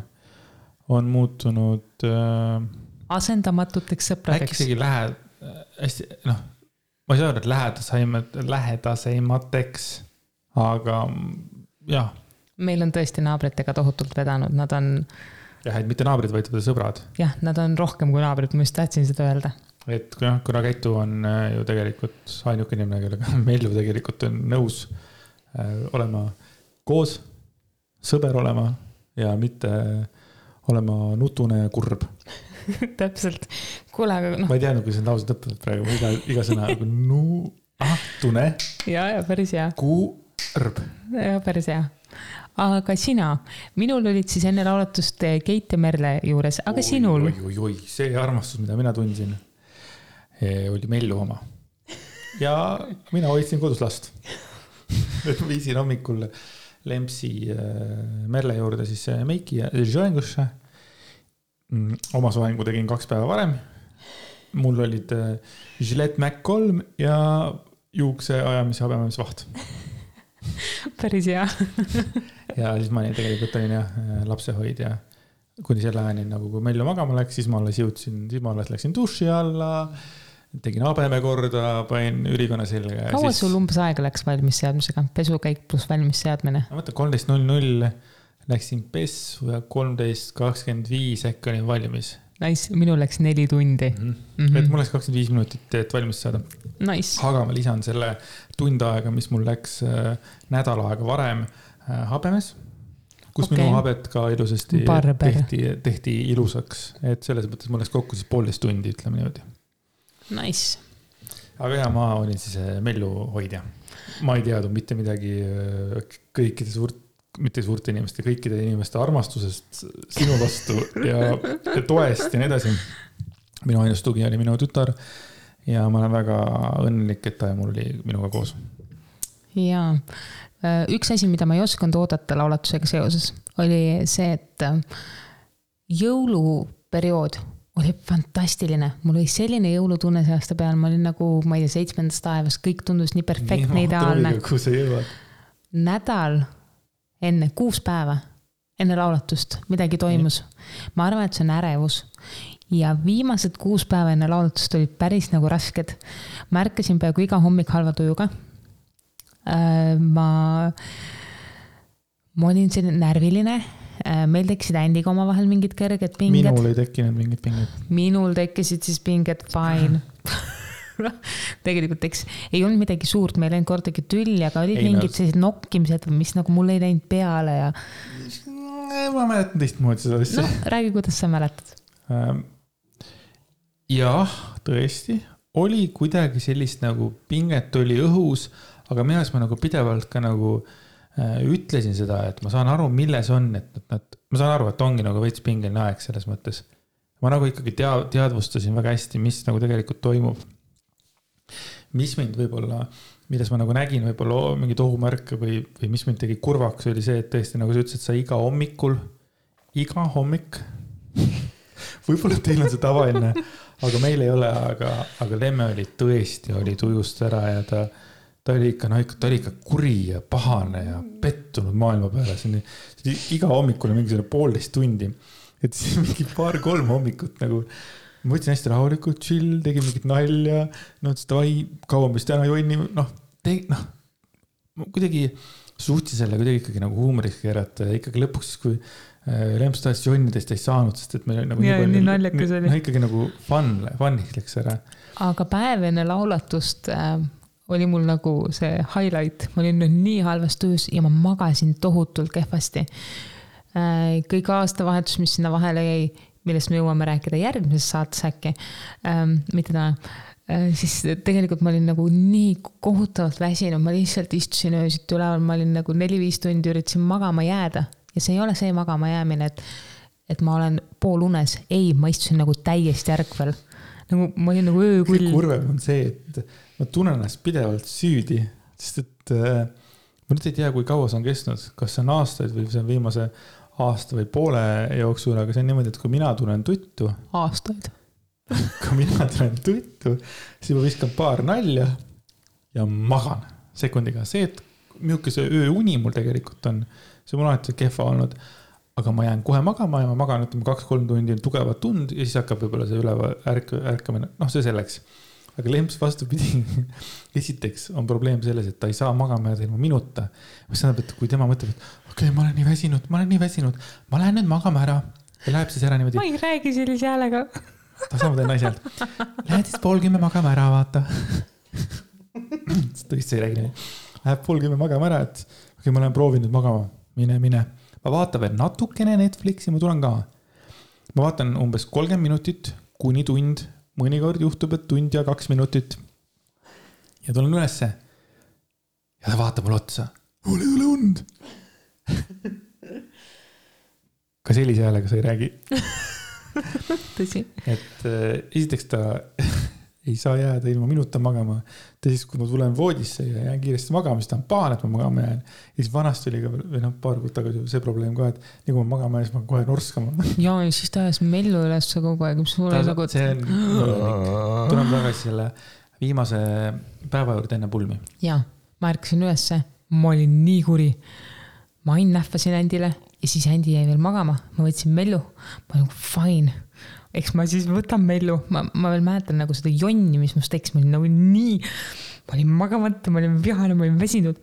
on muutunud äh,
asendamatuteks sõpradeks.
äkki isegi lähe-, hästi, noh, ma ei saa öelda, et lähedaseimad, lähedasemateks, aga jah.
meil on tõesti naabritega tohutult vedanud, nad on.
jah, et mitte naabrid, vaid sõbrad.
jah, nad on rohkem kui naabrid, ma just tahtsin seda öelda.
Et jah, kuna Käitu on äh, ju tegelikult ainuke inimene, kellega Mellu tegelikult on nõus äh, olema koos, sõber olema ja mitte olema nutune ja kurb
täpselt, kuule, aga noh.
ma ei teadnud, kuidas need laused lõpevad praegu, iga, iga sõna nagu nu, ah, tune.
ja, ja päris hea.
kurb.
ja päris hea. aga sina, minul olid siis enne lauletust Keit ja Merle juures, aga oi, sinul?
oi, oi, oi, see armastus, mida mina tundsin, oli Mellu oma. ja mina hoidsin kodus last. Viisin hommikul Lempsi äh, Merle juurde siis meiki ja joengusse Mm, oma soengu tegin kaks päeva varem. mul olid Gillette Mac kolm ja juukse ajamise habemamisvaht
päris hea.
Ja siis ma olin tegelikult olin jah lapsehoidja. Kuni selle ajani nagu, kui Mellu magama läks, siis ma alles jõudsin, siis ma alles läksin duši alla, tegin habeme korda, panin ülikonna selga.
kaua siis... sul umbes aega läks valmisseadmisega, pesukäik pluss valmisseadmine?
no vaata, kolmteist null null Läksin pessu ja kolmteist kakskümmend viis äkki olin valmis.
Nice, minul läks neli tundi mm.
-hmm. Mm -hmm. et mul läks kakskümmend viis minutit, et valmis saada
nice..
aga ma lisan selle tund aega, mis mul läks äh, nädal aega varem äh, habemes. kus okay. minu habet ka ilusasti Barber. tehti, tehti ilusaks, et selles mõttes mul läks kokku siis poolteist tundi, ütleme niimoodi.
Nice.
aga ja ma olin siis äh, Mellu hoidja. ma ei teadnud mitte midagi äh, kõikide suurt mitte suurte inimeste, kõikide inimeste armastusest sinu vastu ja, ja toest ja nii edasi. minu ainus tugi oli minu tütar ja ma olen väga õnnelik, et ta mul oli minuga koos.
ja üks asi, mida ma ei osanud oodata lauletusega seoses, oli see, et jõuluperiood oli fantastiline, mul oli selline jõulutunne see aasta peal, ma olin nagu, ma ei tea, seitsmendas taevas, kõik tundus nii perfektne, ideaalne.
kuhu sa jõuad?
nädal enne, kuus päeva enne lauletust midagi toimus. ma arvan, et see on ärevus. ja viimased kuus päeva enne lauletust olid päris nagu rasked. ma ärkasin peaaegu iga hommik halva tujuga. Äh, ma, ma olin selline närviline, meil tekkisid Andiga omavahel mingid kerged pinged.
minul ei tekkinud mingit pinget.
minul tekkisid siis pinged, fine tegelikult eks ei olnud midagi suurt, meil ei olnud kordagi tülli, aga olid ei, mingid sellised nokkimised, mis nagu mul ei läinud peale ja.
ma mäletan teistmoodi seda asja.
noh, räägi, kuidas sa mäletad ähm,?
jah, tõesti, oli kuidagi sellist nagu pinget oli õhus, aga minu arust ma nagu pidevalt ka nagu äh, ütlesin seda, et ma saan aru, milles on, et nad, ma saan aru, et ongi nagu veits pingeline aeg selles mõttes. ma nagu ikkagi tea-, teadvustasin väga hästi, mis nagu tegelikult toimub mis mind võib-olla, milles ma nagu nägin võib-olla mingeid ohumärke või, või mis mind tegi kurvaks, oli see, et tõesti, nagu sa ütlesid, sa iga hommikul, iga hommik võib-olla teil on see tavaline, aga meil ei ole, aga, aga Lemme oli tõesti, oli tujust ära ja ta, ta oli ikka, no ikka, ta oli ikka kuri ja pahane ja pettunud maailma peale, see on iga hommikul mingisugune poolteist tundi. et siis mingi paar-kolm hommikut nagu ma võtsin hästi rahulikult, chill, tegin mingit nalja, no ütles davai, kaua me siis täna jonnime, noh, noh, kuidagi suutsin selle kuidagi ikkagi nagu huumoriks keerata ja ikkagi lõpuks siis, kui äh, Lemps tahtis ta ei saanud, sest et meil nagu.
ja, nii naljakas oli.
noh, ikkagi nagu fun, fun'iks läks ära.
aga päev enne laulatust äh, oli mul nagu see highlight, ma olin nüüd nii halvas tujus ja ma magasin tohutult kehvasti äh,. kõik aastavahetus, mis sinna vahele jäi millest me jõuame rääkida järgmises saates äkki ähm,, mitte täna äh,, siis tegelikult ma olin nagu nii kohutavalt väsinud, ma lihtsalt istusin öösiti üleval, ma olin nagu neli-viis tundi üritasin magama jääda ja see ei ole see magama jäämine, et, et ma olen poolunes, ei, ma istusin nagu täiesti ärkvel. nagu ma olin nagu öökull.
kõige kurvem on see, et ma tunnen ennast pidevalt süüdi, sest et äh, ma nüüd ei tea, kui kaua see on kestnud, kas see on aastaid või see on viimase aasta või poole jooksul, aga see on niimoodi, et kui mina tunnen tuttu.
aastaid
kui mina tunnen tuttu, siis ma viskan paar nalja ja magan sekundiga. see, et milline see ööuni mul tegelikult on, see on alati kehva olnud. aga ma jään kohe magama ja ma magan, ütleme kaks-kolm tundi tugevat tund ja siis hakkab võib-olla see üleval ärk-, ärkamine, noh, see selleks aga lemps vastupidi esiteks on probleem selles, et ta ei saa magama jääda ilma minuta. mis tähendab, et kui tema mõtleb, et okei okay,, ma olen nii väsinud, ma olen nii väsinud, ma lähen nüüd magama ära ja läheb siis ära niimoodi.
ma ei räägi sellise häälega.
ta sama teine naise häält. Lähed siis pool kümme magama ära, vaata tõesti ei räägi nii. Läheb pool kümme magama ära, et okei okay,, ma lähen proovin nüüd magama, mine, mine. ma vaatan veel natukene Netflixi, ma tulen ka. ma vaatan umbes kolmkümmend minutit kuni tund mõnikord juhtub, et tund ja kaks minutit. ja tulen ülesse. ja ta vaatab mulle otsa. mul ei ole und ka sellise häälega sa ei räägi
tõsi.
et äh, esiteks ta ei saa jääda ilma minuta magama. teiseks, kui ma tulen voodisse ja jään kiiresti magama, siis ta on pahane, et ma magama jään. ja siis vanasti oli ka või noh, paar kuud tagasi see probleem ka, et nii kui ma magama jään, siis ma hakkan kohe norskama.
ja, ja siis ta ajas mellu üles kogu aeg, mis sul oli nagu.
see on tuleme tagasi selle viimase päeva juurde enne pulmi.
ja, ma ärkasin ülesse, ma olin nii kuri. ma ain nähvasin Andile ja siis Andi jäi veel magama, ma võtsin mellu, ma olin fine eks ma siis võtan Mellu, ma, ma veel mäletan nagu seda jonni, mis must tekkis, ma olin nagu nii, ma olin magamata, ma olin vihane, ma olin väsinud.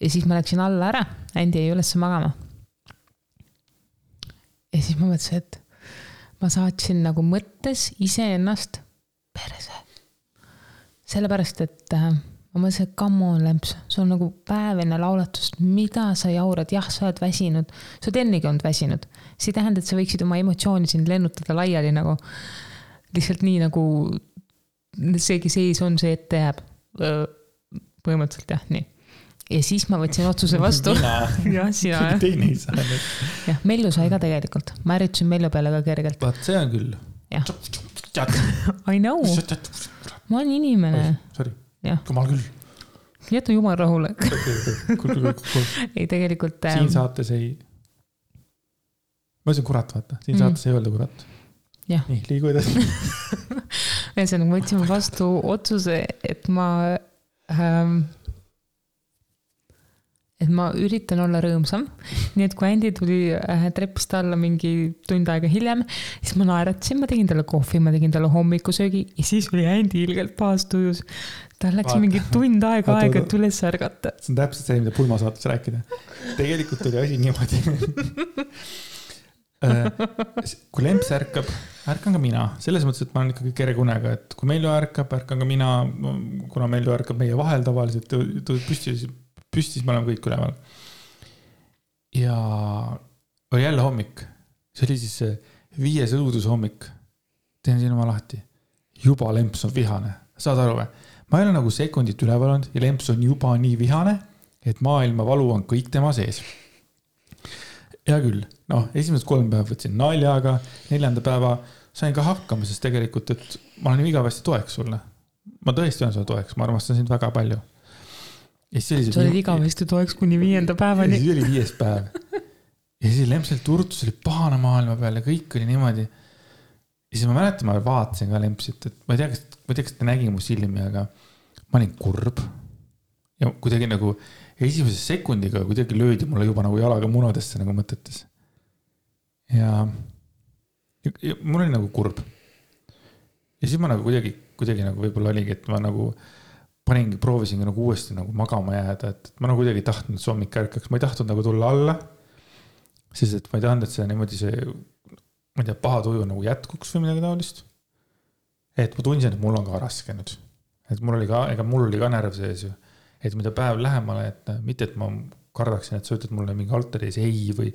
ja siis ma läksin alla ära, Andi jäi üles magama. ja siis ma mõtlesin, et ma saatsin nagu mõttes iseennast perse. sellepärast, et äh, ma mõtlesin, et come on, Lemps, sul on nagu päev enne laulatust, mida sa jaurad, jah, sa oled väsinud, sa oled ennegi olnud väsinud. See ei tähenda, et sa võiksid oma emotsiooni siin lennutada laiali nagu lihtsalt nii nagu seegi seis on, see ette jääb. põhimõtteliselt jah, nii. ja siis ma võtsin otsuse vastu. jah, sina jah.
teine ei saanud.
jah, Mellu sai ka tegelikult, ma ärritasin Mellu peale ka kergelt.
vaat see on küll.
jah. I know. ma olen inimene.
Sorry jumal küll.
jäta jumal rahule ei, tegelikult
ähm.... siin saates ei. Ma ütlesin kurat, vaata, siin mm. saates ei öelda kurat. nii, liigu edasi
ühesõnaga, ma võtsin vastu otsuse, et ma ähm,. et ma üritan olla rõõmsam. nii et kui Andy tuli äh, trepist alla mingi tund aega hiljem, siis ma naeratasin, ma tegin talle kohvi, ma tegin talle hommikusöögi ja siis oli Andy ilgelt pahas tujus. tal läks Vaata. mingi tund aega aega, et üles ärgata.
see on täpselt see, mida Pulma saates rääkida. tegelikult oli asi niimoodi kui lemps ärkab, ärkan ka mina, selles mõttes, et ma olen ikkagi kerge unega, et kui Melju ärkab, ärkan ka mina, kuna Melju ärkab meie vahel tavaliselt, tõuseb püsti, püsti, siis me oleme kõik üleval. ja oli jälle hommik, see oli siis viies õudushommik. teen silma lahti, juba lemps on vihane, saad aru või? ma ei ole nagu sekundit üleval olnud ja lemps on juba nii vihane, et maailmavalu on kõik tema sees. hea küll, noh, esimesed kolm päeva võtsin naljaga, neljanda päeva sain ka hakkama, sest tegelikult, et ma olen igavesti toeks sulle. ma tõesti olen sulle toeks, ma armastan sind väga palju
ja siis oli see. sa olid igavesti toeks kuni viienda päevani.
siis oli viies päev. ja siis lempselt turtus oli pahane maailma peal ja kõik oli niimoodi. ja siis ma mäletan, ma vaatasin ka lempsit, et ma ei tea, kas, ma ei tea, kas ta nägi mu silmi, aga ma olin kurb. ja kuidagi nagu esimese sekundiga kuidagi löödi mulle juba nagu jalaga munadesse nagu mõtetes. Ja, ja, mul oli nagu kurb. ja siis ma nagu kuidagi, kuidagi nagu võib-olla oligi, et ma nagu paningi, proovisingi nagu uuesti nagu magama jääda, et ma nagu kuidagi ei tahtnud, et see hommik ärkaks, ma ei tahtnud nagu tulla alla. sest et ma ei tahtnud, et see niimoodi see, ma ei tea, paha tuju nagu jätkuks või midagi taolist. et ma tundsin, et mul on ka raske nüüd. et mul oli ka, ega mul oli ka närv sees ju. et mida päev lähemale, et mitte, et ma kardaksin, et sa ütled mulle mingi altari ees ei või,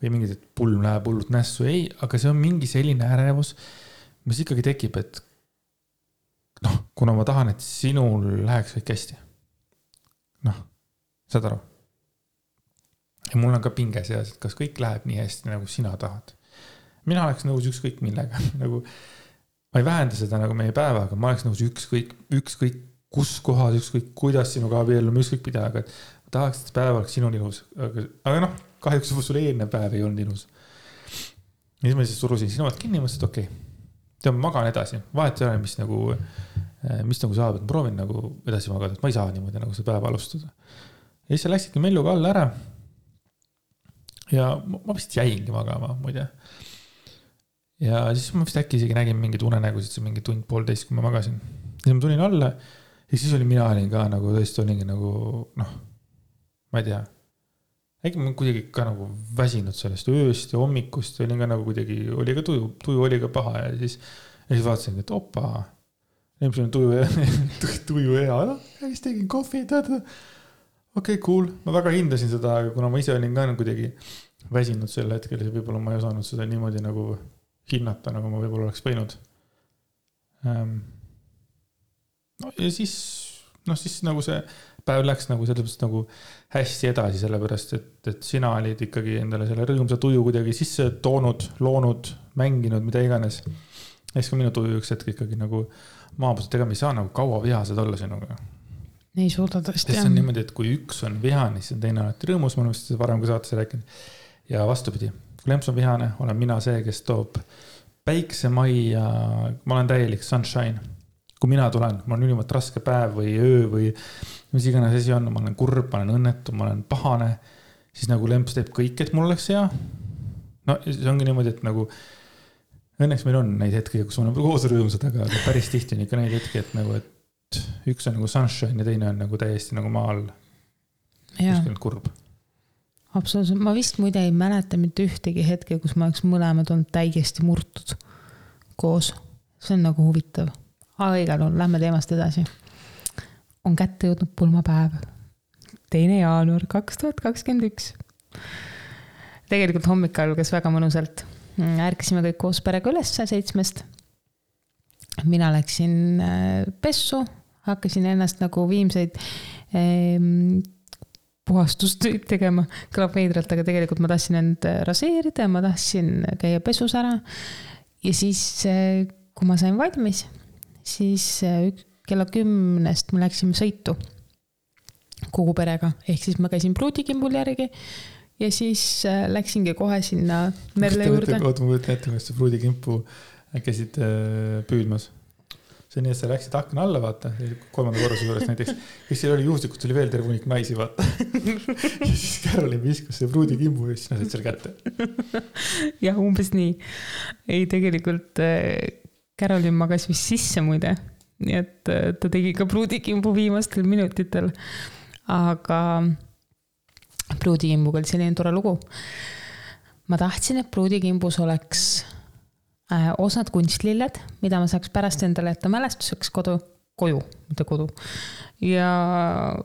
või mingid, et pulm läheb hullult nässu, ei, aga see on mingi selline ärevus, mis ikkagi tekib, et noh, kuna ma tahan, et sinul läheks kõik hästi. noh, saad aru? ja mul on ka pinge sees, et kas kõik läheb nii hästi, nagu sina tahad. mina oleks nõus ükskõik millega nagu ma ei vähenda seda nagu meie päevaga, ma oleks nõus ükskõik, ükskõik kus kohas, ükskõik kuidas sinuga abiellume, ükskõik mida, aga tahaks, et päev oleks sinul ilus, aga, aga noh, kahjuks sul eelnev päev ei olnud ilus. ja siis ma siis surusin alt kinni, mõtlesin, et okei okay tead, ma magan edasi, vahet ei ole, mis nagu, eh, mis nagu saab, et ma proovin nagu edasi magada, et ma ei saa niimoodi nagu seda päeva alustada. ja siis sa läksidki Melluga alla ära. ja ma vist jäingi magama muide. ja siis ma vist äkki isegi nägin mingeid unenägusid, see mingi tund-poolteist, kui ma magasin. siis ma tulin alla ja siis oli, mina olin ka nagu tõesti olingi nagu noh, ma ei tea äkki ma kuidagi ka nagu väsinud sellest ööst ja hommikust olin ka nagu kuidagi, oli ka tuju, tuju oli ka paha ja siis, ja siis vaatasingi, et opa. ilmselt on tuju tuju hea, noh, siis tegin kohvi, tead. okei okay,, cool, ma väga hindasin seda, aga kuna ma ise olin ka nagu kuidagi väsinud sel hetkel, siis võib-olla ma ei osanud seda niimoodi nagu hinnata, nagu ma võib-olla oleks võinud. Ehm, no ja siis, noh siis nagu see päev läks nagu selles mõttes nagu hästi edasi, sellepärast et, et sina olid ikkagi endale selle rõõmsa tuju kuidagi sisse toonud, loonud, mänginud, mida iganes. siis ka minu tuju üks hetk ikkagi nagu maapõus, et ega me ei saa nagu kaua vihased olla sinuga.
ei suuda tõesti.
see on niimoodi, et kui üks on vihane, siis on teine alati rõõmus, me oleme seda varem ka saates rääkinud. ja vastupidi, kui lemps on vihane, olen mina see, kes toob päikse majja, ma olen täielik sunshine. Kui mina tulen, mul on ülimalt raske päev või öö või mis iganes asi on, ma olen kurb, ma olen õnnetu, ma olen pahane, siis nagu lemps teeb kõik, et mul oleks hea. no see ongi niimoodi, et nagu õnneks meil on neid hetki, kus me oleme koos rõõmsad, aga päris tihti on ikka neid hetki, et nagu, et üks on nagu sunshine ja teine on nagu täiesti nagu maa all. kuskil kurb.
absoluutselt, ma vist muide ei mäleta mitte ühtegi hetke, kus me oleks mõlemad olnud täiesti murtud koos. see on nagu huvitav. Aga igal juhul lähme teemast edasi on kätte jõudnud pulmapäev. teine jaanuar kaks tuhat kakskümmend üks. tegelikult hommik algas väga mõnusalt. ärkasime kõik koos perega ülesse seitsmest. mina läksin äh, pessu, hakkasin ennast nagu viimseid ehm, puhastustöid tegema, kõlab veidralt, aga tegelikult ma tahtsin end raseerida ja ma tahtsin käia pesus ära. ja siis, äh, kui ma sain valmis, siis äh, kella kümnest me läksime sõitu kogu perega, ehk siis ma käisin pruudikimbul järgi ja siis äh, läksingi kohe sinna Merle juurde.
oota, ma kujutan ette, kuidas sa pruudikimpu käisid äh, püüdmas. see on nii, et sa läksid akna alla, vaata, kolmanda korruse juures näiteks. ja seal oli juhuslikult oli veel terve hunnik naisi, vaata ja siis Carolin viskas selle pruudikimbu ja siis sa said selle kätte.
jah, umbes nii. ei, tegelikult Carolin magas vist sisse muide. nii et äh, ta tegi ka pruudikimbu viimastel minutitel. aga pruudikimbuga oli selline tore lugu. ma tahtsin, et pruudikimbus oleks Äh, osad kunstlilled, mida ma saaks pärast endale jätta mälestuseks kodu, koju, mitte kodu. ja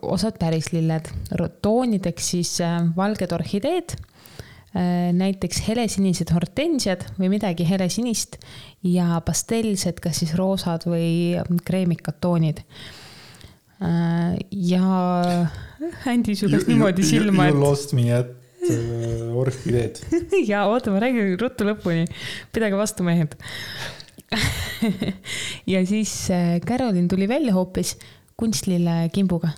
osad päris lilled, toonideks siis äh, valged orhideed, näiteks helesinised hortensiad või midagi helesinist ja pastellsed, kas siis roosad või kreemikad toonid ja Andy sugas niimoodi silma,
et. You lost me at Äh, orhideed.
ja oota, ma räägin ruttu lõpuni. pidage vastu, mehed ja siis äh, Carolin tuli välja hoopis kunstlille kimbuga.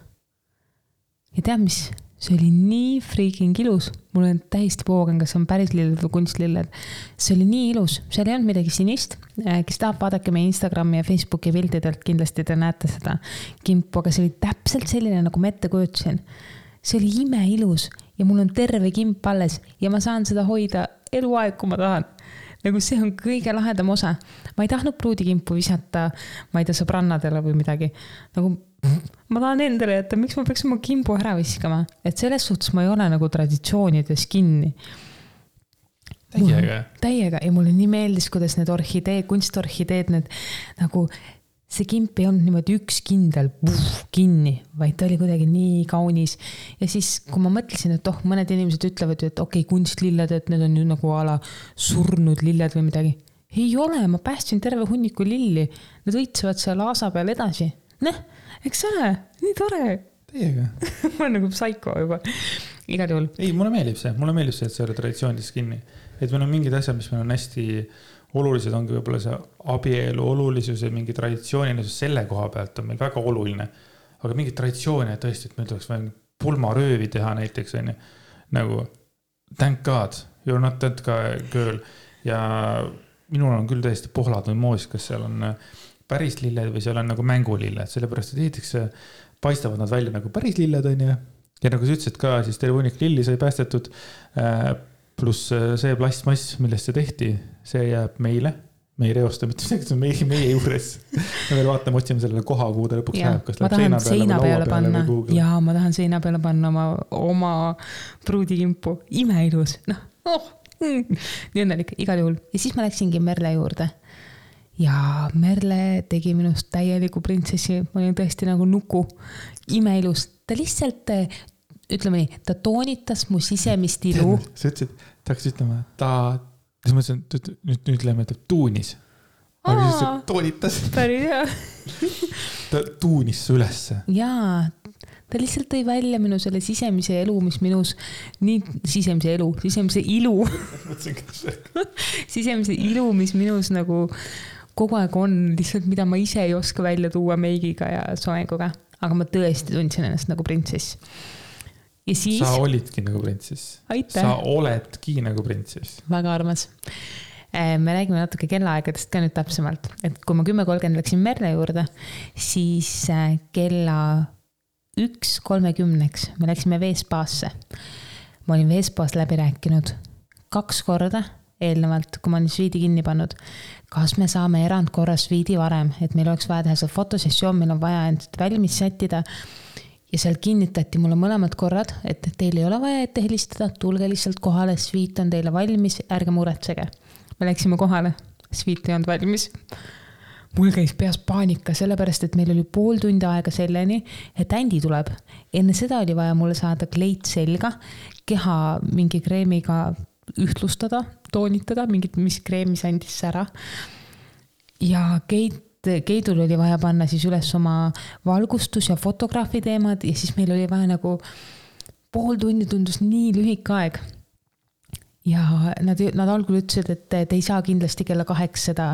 ja tead, mis? See oli nii freaking ilus, mul on täiesti poogen, kas see on päris lilled või kunstlilled. see oli nii ilus, seal ei olnud midagi sinist. Äh, kes tahab, vaadake meie Instagrami ja Facebooki piltidelt, kindlasti te näete seda kimpu, aga see oli täpselt selline, nagu ma ette kujutasin. see oli imeilus ja mul on terve kimp alles ja ma saan seda hoida eluaeg, kui ma tahan. Nagu see on kõige lahedam osa. ma ei tahtnud pruudikimpu visata, ma ei tea, sõbrannadele või midagi. nagu ma tahan endale jätta, miks ma peaks oma kimbu ära viskama, et selles suhtes ma ei ole nagu traditsioonides kinni
täiega.
täiega ja mulle nii meeldis, kuidas need orhidee, kunstorhideed, need nagu see kimp ei olnud niimoodi üks kindel puh, kinni, vaid ta oli kuidagi nii kaunis. ja siis, kui ma mõtlesin, et oh, mõned inimesed ütlevad ju, et okei okay,, kunstlilled, et need on ju nagu a la surnud lilled või midagi. ei ole, ma päästsin terve hunniku lilli. Nad õitsevad seal aasa peal edasi. noh, eks ole, nii tore.
Teiega
ma olen nagu psycho juba, igal juhul.
ei, mulle meeldib see, mulle meeldib see, et sa oled traditsioonidest kinni. et meil on mingid asjad, mis meil on hästi olulised ongi võib-olla see abielu olulisus ja mingi traditsioonilisus selle koha pealt on meil väga oluline. aga mingeid traditsioone tõesti, et meil tuleks vaja pulmaröövi teha näiteks onju, nagu thank god you are not that girl ja minul on küll täiesti pohlatud moos, kas seal on päris lilled või seal on nagu mängulilled, sellepärast et esiteks paistavad nad välja nagu päris lilled onju. ja nagu sa ütlesid ka, siis terve hunnik lilli sai päästetud äh, pluss see plastmass, millest see tehti, see jääb meile. me ei reosta mitte midagi, see on meie, meie juures. me veel vaatame, otsime sellele koha, kuhu ta lõpuks läheb, kas läheb seina peale seina või laua peale või kuhugi.
jaa, ma tahan seina peale panna oma, oma pruudikimpu, imeilus, noh, oh mm. nii õnnelik, igal juhul. ja siis ma läksingi Merle juurde ja Merle tegi minust täieliku printsessi, ma olin tõesti nagu nuku, imeilus. ta lihtsalt ütleme nii, ta toonitas mu sisemist ilu.
sa ütlesid, ta hakkas ütlema, ta, siis ma mõtlesin, et nüüd, nüüd et ta tuunis. aga siis ta toonitas.
päris hea
ta tuunis su ülesse.
jaa, ta lihtsalt tõi välja minu selle sisemise elu, mis minus, nii sisemise elu, sisemise ilu sisemise ilu, mis minus nagu kogu aeg on, lihtsalt mida ma ise ei oska välja tuua meigiga ja soenguga. aga ma tõesti tundsin ennast nagu printsess ja siis.
sa olidki nagu printsess. sa oledki nagu printsess.
väga armas. Äh, me räägime natuke kellaaegadest ka nüüd täpsemalt, et kui ma kümme kolmkümmend läksin Merle juurde, siis äh, kella üks kolmekümneks me läksime Veespaasse. ma olin Veespaas läbi rääkinud kaks korda eelnevalt, kui ma olin sviidi kinni pannud. kas me saame erandkorras sviidi varem, et meil oleks vaja teha see fotosessioon, meil on vaja end valmis sättida ja seal kinnitati mulle mõlemad korrad, et teil ei ole vaja ette helistada, tulge lihtsalt kohale, sviit on teile valmis, ärge muretsege. me läksime kohale, sviit ei olnud valmis. mul käis peas paanika, sellepärast et meil oli pool tundi aega selleni, et Andy tuleb. enne seda oli vaja mulle saada kleit selga, keha mingi kreemiga ühtlustada, toonitada, mingit, mis kreemi see andis ära. ja Keit Keidul oli vaja panna siis üles oma valgustus ja fotograafi teemad ja siis meil oli vaja nagu pool tundi tundus nii lühike aeg. ja nad, nad algul ütlesid, et te ei saa kindlasti kella kaheks seda,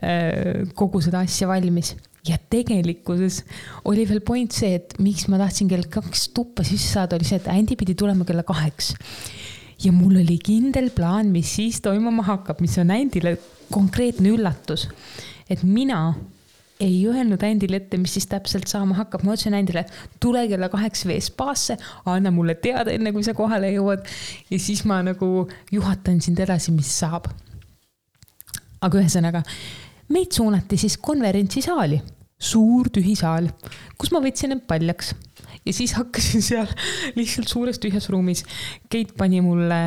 äh, kogu seda asja valmis ja tegelikkuses oli veel point see, et miks ma tahtsin kell kaks tuppa sisse saada, oli see, et Andy pidi tulema kella kaheks. ja mul oli kindel plaan, mis siis toimuma hakkab, mis on Andyle konkreetne üllatus et mina ei öelnud Andile ette, mis siis täpselt saama hakkab, ma ütlesin Andile, tule kella kaheksa veespaasse, anna mulle teada, enne kui sa kohale jõuad. ja siis ma nagu juhatan sind edasi, mis saab. aga ühesõnaga, meid suunati siis konverentsisaali, suur tühi saal, kus ma võtsin end paljaks ja siis hakkasin seal lihtsalt suures tühjas ruumis. Keit pani mulle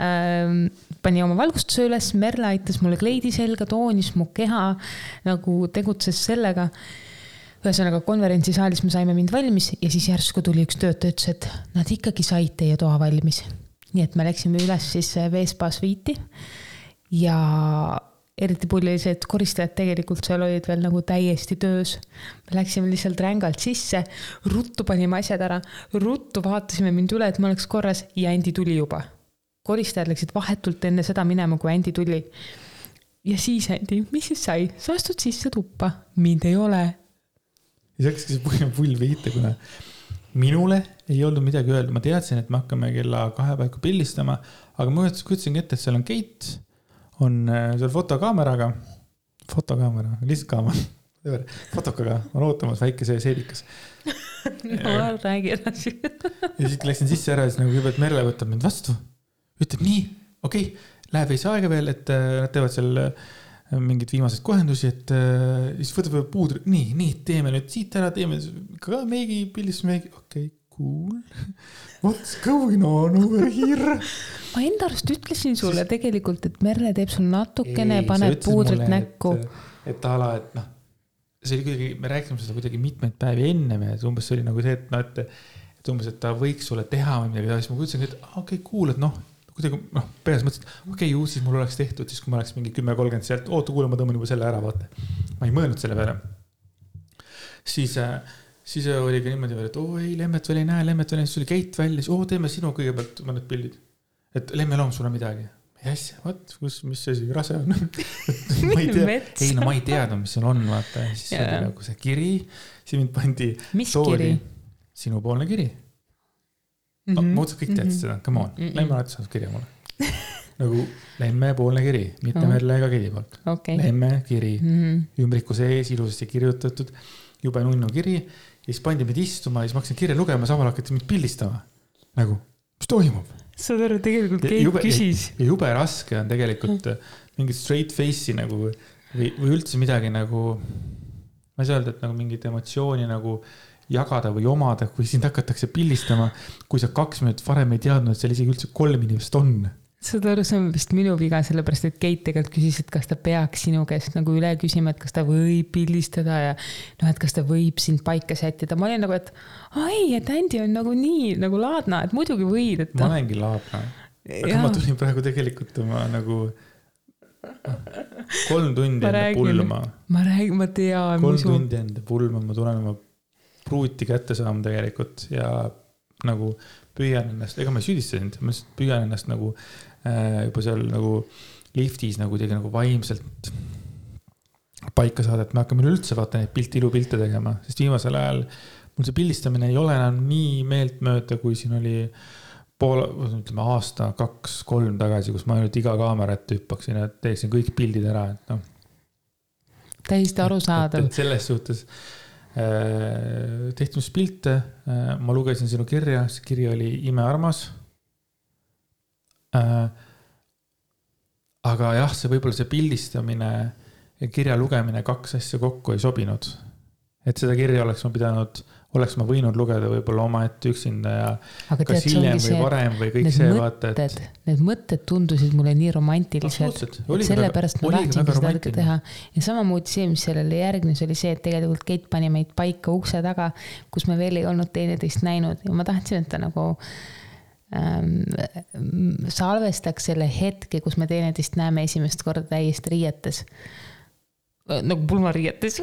ähm, pani oma valgustuse üles, Merle aitas mulle kleidi selga, toonis mu keha, nagu tegutses sellega. ühesõnaga konverentsisaalis me saime mind valmis ja siis järsku tuli üks töötaja, ütles, et nad ikkagi said teie toa valmis. nii et me läksime üles siis Veespa sviiti ja eriti pull oli see, et koristajad tegelikult seal olid veel nagu täiesti töös. me läksime lihtsalt rängalt sisse, ruttu panime asjad ära, ruttu vaatasime mind üle, et ma oleks korras ja Andi tuli juba koristajad läksid vahetult enne seda minema, kui Andi tuli. ja siis Andi, mis siis sai, sa astud sisse tuppa, mind ei ole.
see hakkaski see pull, pull viite, kuna minule ei olnud midagi öelda, ma teadsin, et me hakkame kella kahe paiku pildistama, aga ma kujutasingi ette, et seal on Keit, on äh, seal fotokaameraga, fotokaamera, lihtsalt kaamera. Fotokaga on ootamas väike see seedikas.
No räägi edasi.
Ja siis läksin sisse ära ja siis nagu kõigepealt Merle võtab mind vastu ütleb nii, okei okay,, läheb veits aega veel, et äh, nad teevad seal äh, mingeid viimaseid kohendusi, et äh, siis võtab puudri, nii, nii, teeme nüüd siit ära, teeme ka meigi, pildistusmeigi, okei okay,, cool. What's going on over here?
ma enda arust ütlesin sulle tegelikult, et Merle teeb sul natukene, paneb puudrit mulle, näkku.
et, et a la, et noh, see oli kuidagi, me rääkisime seda kuidagi mitmeid päevi ennem ja umbes see oli nagu see, et noh, et, et umbes, et ta võiks sulle teha või midagi taolist, ma kujutasingi, et okei okay,, cool, et noh kuidagi noh, peres mõtlesin, et okei okay,, ju siis mul oleks tehtud siis, kui ma oleks mingi kümme, kolmkümmend sealt, oota, kuule, ma tõmban juba selle ära, vaata. ma ei mõelnud selle peale. siis, äh, siis oli ka niimoodi veel, et oo ei, Lemmet veel ei näe, Lemmet veel ei näe, siis tuli Keit välja, siis oo, teeme sinu kõigepealt mõned pildid. et Lemme Loom, sul on midagi? asja, vot, kus, mis asi, rase on ma ei tea, ei no ma ei teadnud, mis seal on, vaata, siis oli nagu see kiri, siis mind pandi.
mis tooli, kiri?
sinupoolne kiri mm -hmm. ma mõtlesin, kõik teadsid mm -hmm. seda, come on mm, -hmm. Lemme alati saatis kirja mulle nagu Lemme-poolne kiri, mitte oh. Merle ega Kiri poolt
okay..
Lemme kiri mm, -hmm. ümbriku sees ilusasti kirjutatud, jube nunnu kiri. ja siis pandi mind istuma ja siis ma hakkasin kirja lugema, samal hakati mind pildistama. nagu, mis toimub?
saad aru, tegelikult Keit küsis.
ja jube raske on tegelikult mm. mingit straight face'i nagu või, või üldse midagi nagu, ma ei saa öelda, et nagu mingit emotsiooni nagu jagada või omada, kui sind hakatakse pildistama, kui sa kaks minutit varem ei teadnud, et seal isegi üldse kolm inimest on
saad aru, see on vist minu viga, sellepärast et Keit tegelikult küsis, et kas ta peaks sinu käest nagu üle küsima, et kas ta võib pildistada ja noh, et kas ta võib sind paika sättida. ma olin nagu, et ai, et Andy on nagu nii nagu laadna, et muidugi võid, et.
ma olengi laadna. aga ja. ma tulin praegu tegelikult oma nagu kolm tundi enda pulma.
ma räägin, ma tean.
kolm tundi enda pulma, ma tulen oma pruuti kätte saama tegelikult ja nagu püüan ennast, ega ma ei süüdista sind, ma lihtsalt püüan ennast nagu äh, juba seal nagu liftis nagu kuidagi nagu vaimselt paika saada, et me hakkame üleüldse vaata neid pilte, ilupilte tegema, sest viimasel ajal mul see pildistamine ei ole enam nii meeltmööda, kui siin oli pool, ütleme aasta, kaks, kolm tagasi, kus ma ainult iga kaamera ette hüppaksin ja teeksin kõik pildid ära, et noh.
täiesti arusaadav.
selles suhtes tehti minust pilte, äh, ma lugesin sinu kirja, see kiri oli imearmas. Äh, aga jah, see võib-olla see pildistamine ja kirja lugemine, kaks asja kokku ei sobinud. et seda kirja oleks ma pidanud oleks ma võinud lugeda võib-olla omaette üksinda ja Aga kas tead, hiljem või varem või kõik see vaata,
et. Need mõtted tundusid mulle nii romantilised, sellepärast ma tahtsingi seda ikka teha. ja samamoodi see, mis sellele järgnes, oli see, et tegelikult Keit pani meid paika ukse taga, kus me veel ei olnud teineteist näinud ja ma tahtsin, et ta nagu ähm, salvestaks selle hetke, kus me teineteist näeme esimest korda täiesti riietes nagu pulmariietes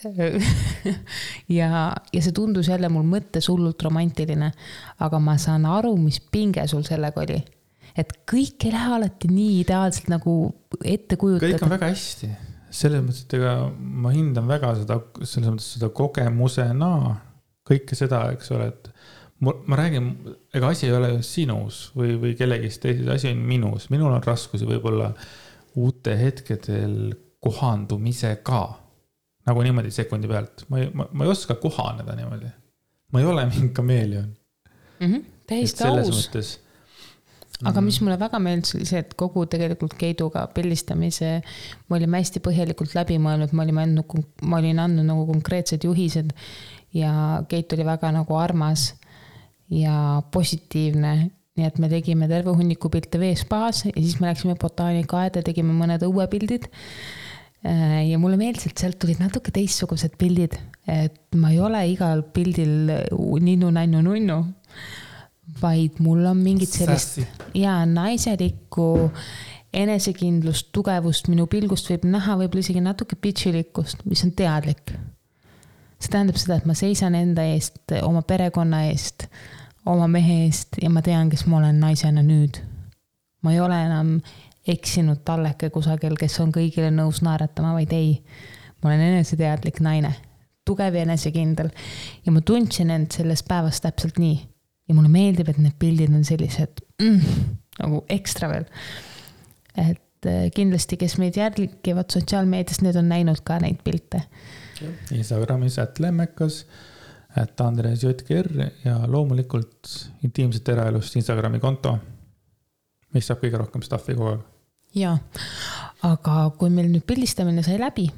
ja, ja see tundus jälle mul mõttes hullult romantiline. aga ma saan aru, mis pinge sul sellega oli. et kõik ei lähe alati nii ideaalselt nagu ette kujutada.
kõik on väga hästi, selles mõttes, et ega ma hindan väga seda, selles mõttes seda kogemusena kõike seda, eks ole, et ma, ma räägin, ega asi ei ole sinus või, või kellegist teises, asi on minus, minul on raskusi võib-olla uute hetkedel kohandumisega nagu niimoodi sekundi pealt, ma ei, ma, ei oska kohaneda niimoodi. ma ei ole mingi kameeleon
mm. -hmm. täiesti aus. aga mis mulle väga meeldis, oli see, et kogu tegelikult Keiduga pildistamise me olime hästi põhjalikult läbi mõelnud, me olime andnud, ma olin andnud nagu konkreetsed juhised ja Keit oli väga nagu armas ja positiivne nii et me tegime terve hunniku pilte veespaas ja siis me läksime botaanikaaeda, tegime mõned õuepildid. Äh, ja mulle meeldis, et sealt tulid natuke teistsugused pildid, et ma ei ole igal pildil ninnu-nännu-nunnu, vaid mul on mingit sellist ja naiselikku enesekindlust, tugevust minu pilgust võib näha võib-olla isegi natuke bitchilikkust, mis on teadlik. see tähendab seda, et ma seisan enda eest, oma perekonna eest oma mehe eest ja ma tean, kes ma olen naisena nüüd. ma ei ole enam eksinud talleke kusagil, kes on kõigile nõus naeratama, vaid ei. ma olen eneseteadlik naine, tugev ja enesekindel ja ma tundsin end selles päevas täpselt nii. ja mulle meeldib, et need pildid on sellised mm, nagu ekstra veel. et eh, kindlasti, kes meid jälgivad sotsiaalmeedias, need on näinud ka neid pilte.
Instagramis, et lemmekas et Andres JKR ja loomulikult intiimset eraelust Instagrami konto, mis saab kõige rohkem stuff'i kogu aeg.
jaa, aga kui meil nüüd pildistamine sai läbi,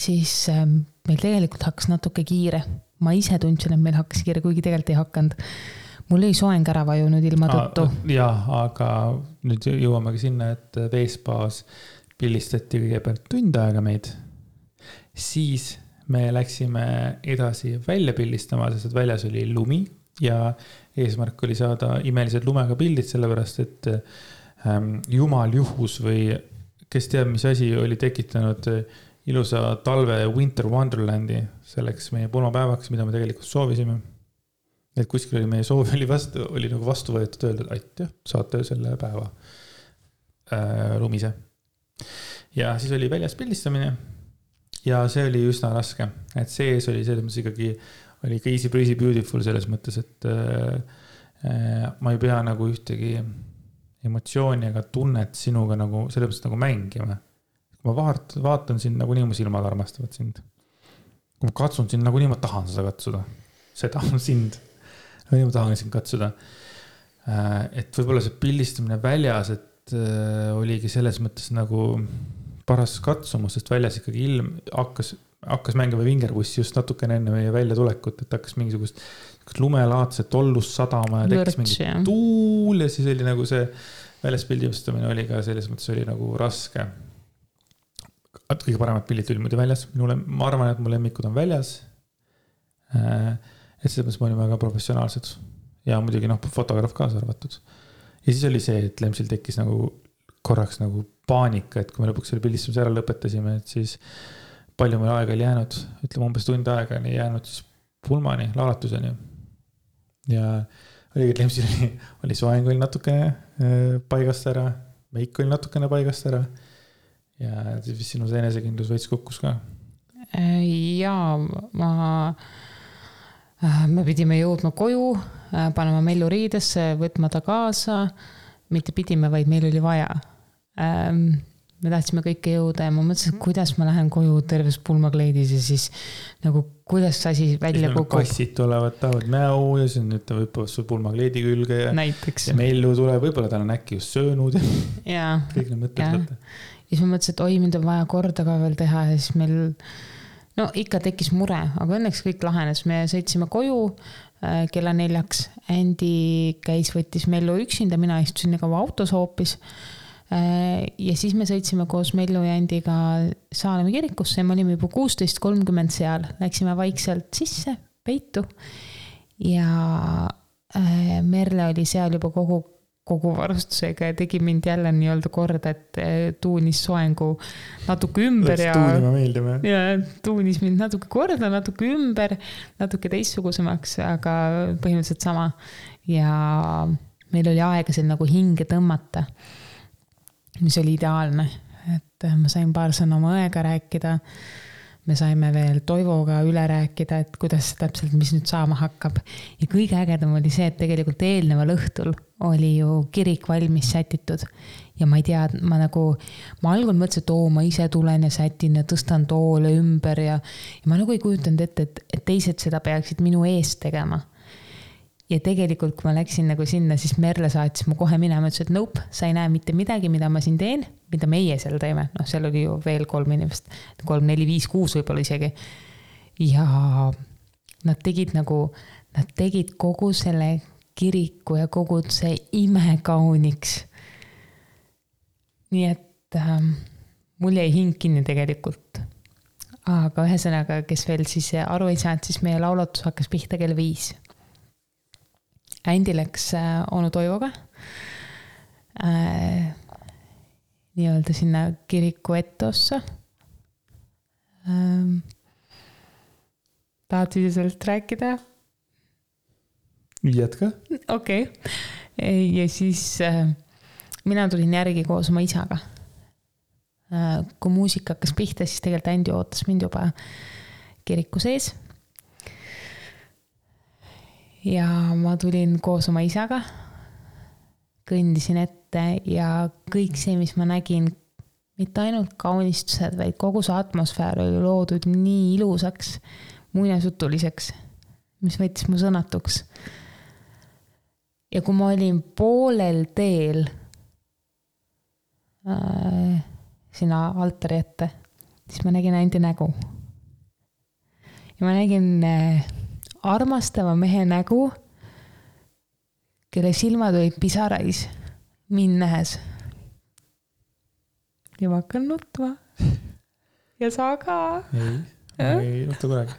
siis ähm, meil tegelikult hakkas natuke kiire. ma ise tundsin, et meil hakkas kiire, kuigi tegelikult ei hakanud. mul oli soeng ära vajunud ilma tõttu.
jah, aga nüüd jõuamegi sinna, et veespaas pildistati kõigepealt tund aega meid, siis me läksime edasi välja pildistama, sest et väljas oli lumi ja eesmärk oli saada imelised lumega pildid, sellepärast et ähm, jumal juhus või kes teab, mis asi oli tekitanud ilusa talve Winter Wonderlandi selleks meie pulmapäevaks, mida me tegelikult soovisime. et kuskil oli meie soov oli vastu, oli nagu vastu võetud, öeldud aitäh, saate selle päeva äh, lumise. ja siis oli väljas pildistamine ja see oli üsna raske, et sees oli selles mõttes ikkagi, oli ikka easy breezy beautiful selles mõttes, et äh, äh, ma ei pea nagu ühtegi emotsiooni ega tunnet sinuga nagu selles mõttes nagu mängima. kui ma vaatan, vaatan sind nagunii mu silmad armastavad sind. kui ma katsun sind nagunii ma tahan seda katsuda, seda sind. nagunii ma tahan sind katsuda. Äh, et võib-olla see pildistamine väljas, et äh, oligi selles mõttes nagu paras katsumus, sest väljas ikkagi ilm hakkas, hakkas mängima vingerbuss just natukene enne meie väljatulekut, et hakkas mingisugust lumelaadset tollust sadama ja tekkis mingi tuul ja siis oli nagu see väljas pildistamine oli ka selles mõttes oli nagu raske. kõige paremad pildid tulid muidu väljas, minule, ma arvan, et mu lemmikud on väljas. Äh, et selles mõttes me olime väga professionaalsed ja muidugi noh, fotograaf kaasa arvatud. ja siis oli see, et Lemsil tekkis nagu korraks nagu paanika, et kui me lõpuks selle pildistamise ära lõpetasime, et siis palju meil aega oli jäänud, ütleme umbes tund aega oli jäänud siis pulmani, laulatuseni. ja oligi, et Lemsil oli, oli soeng oli natukene äh, paigast ära, meik oli natukene paigast ära. ja siis sinu see enesekindlus veits kukkus ka.
Äh, jaa, ma, äh, me pidime jõudma koju, panema Mellu riidesse, võtma ta kaasa. mitte pidime, vaid meil oli vaja ähm, me tahtsime kõike jõuda ja ma mõtlesin, et kuidas ma lähen koju terves pulmakleidis ja siis nagu kuidas see asi välja kukub.
kassid tulevad, tahavad mäu ja siis nüüd ta hüppab su pulmakleidi külge ja.
näiteks.
ja Mellu tuleb, võib-olla ta on äkki just söönud
ja.
kõik need mõtted
võtta. ja siis ma mõtlesin, et oi, mind on vaja korda ka veel teha ja siis meil. no ikka tekkis mure, aga õnneks kõik lahenes, me sõitsime koju äh, kella neljaks. Andy käis, võttis Mellu üksinda, mina istusin kaua autos hoopis ja siis me sõitsime koos Mellu ja Andiga Saalemma kirikusse ja me olime juba kuusteist kolmkümmend seal, läksime vaikselt sisse, peitu. ja äh, Merle oli seal juba kogu, kogu varustusega ja tegi mind jälle nii-öelda korda, et äh, tuunis soengu natuke ümber ja.
tuunima meeldib
jah? ja tuunis mind natuke korda, natuke ümber, natuke teistsugusemaks, aga põhimõtteliselt sama. ja meil oli aega seal nagu hinge tõmmata mis oli ideaalne, et äh, ma sain paar sõna oma õega rääkida. me saime veel Toivoga üle rääkida, et kuidas täpselt, mis nüüd saama hakkab. ja kõige ägedam oli see, et tegelikult eelneval õhtul oli ju kirik valmis sätitud ja ma ei tea, ma nagu, ma algul mõtlesin, et oo, ma ise tulen ja sätin ja tõstan toole ümber ja, ja ma nagu ei kujutanud ette, et, et teised seda peaksid minu eest tegema. Ja tegelikult, kui ma läksin nagu sinna, siis Merle saatis mu kohe minema, ütles, et nope, sa ei näe mitte midagi, mida ma siin teen, mida meie seal teeme, noh, seal oli ju veel kolm inimest, kolm, neli, viis, kuus võib-olla isegi. ja nad tegid nagu, nad tegid kogu selle kiriku ja kogu see imekauniks nii et äh, mul jäi hing kinni tegelikult. aga ühesõnaga, kes veel siis aru ei saanud, siis meie laulatus hakkas pihta kell viis. Ändi läks äh, onu Toivoga äh, nii-öelda sinna kiriku etteossa ähm,. tahad sa sellest rääkida?
jätka.
okei okay., ja siis äh, mina tulin järgi koos oma isaga. Äh, kui muusika hakkas pihta, siis tegelikult Andi ootas mind juba kiriku sees. Ja ma tulin koos oma isaga, kõndisin ette ja kõik see, mis ma nägin, mitte ainult kaunistused, vaid kogu see atmosfäär oli loodud nii ilusaks, muinasjutuliseks, mis võttis mu sõnatuks. ja kui ma olin poolel teel äh, sinna altari ette, siis ma nägin Andi nägu. ja ma nägin äh, armastava mehe nägu, kelle silmad olid pisarais mind nähes. ja ma hakkan nutma. ja sa ka.
ei, ei nuta kunagi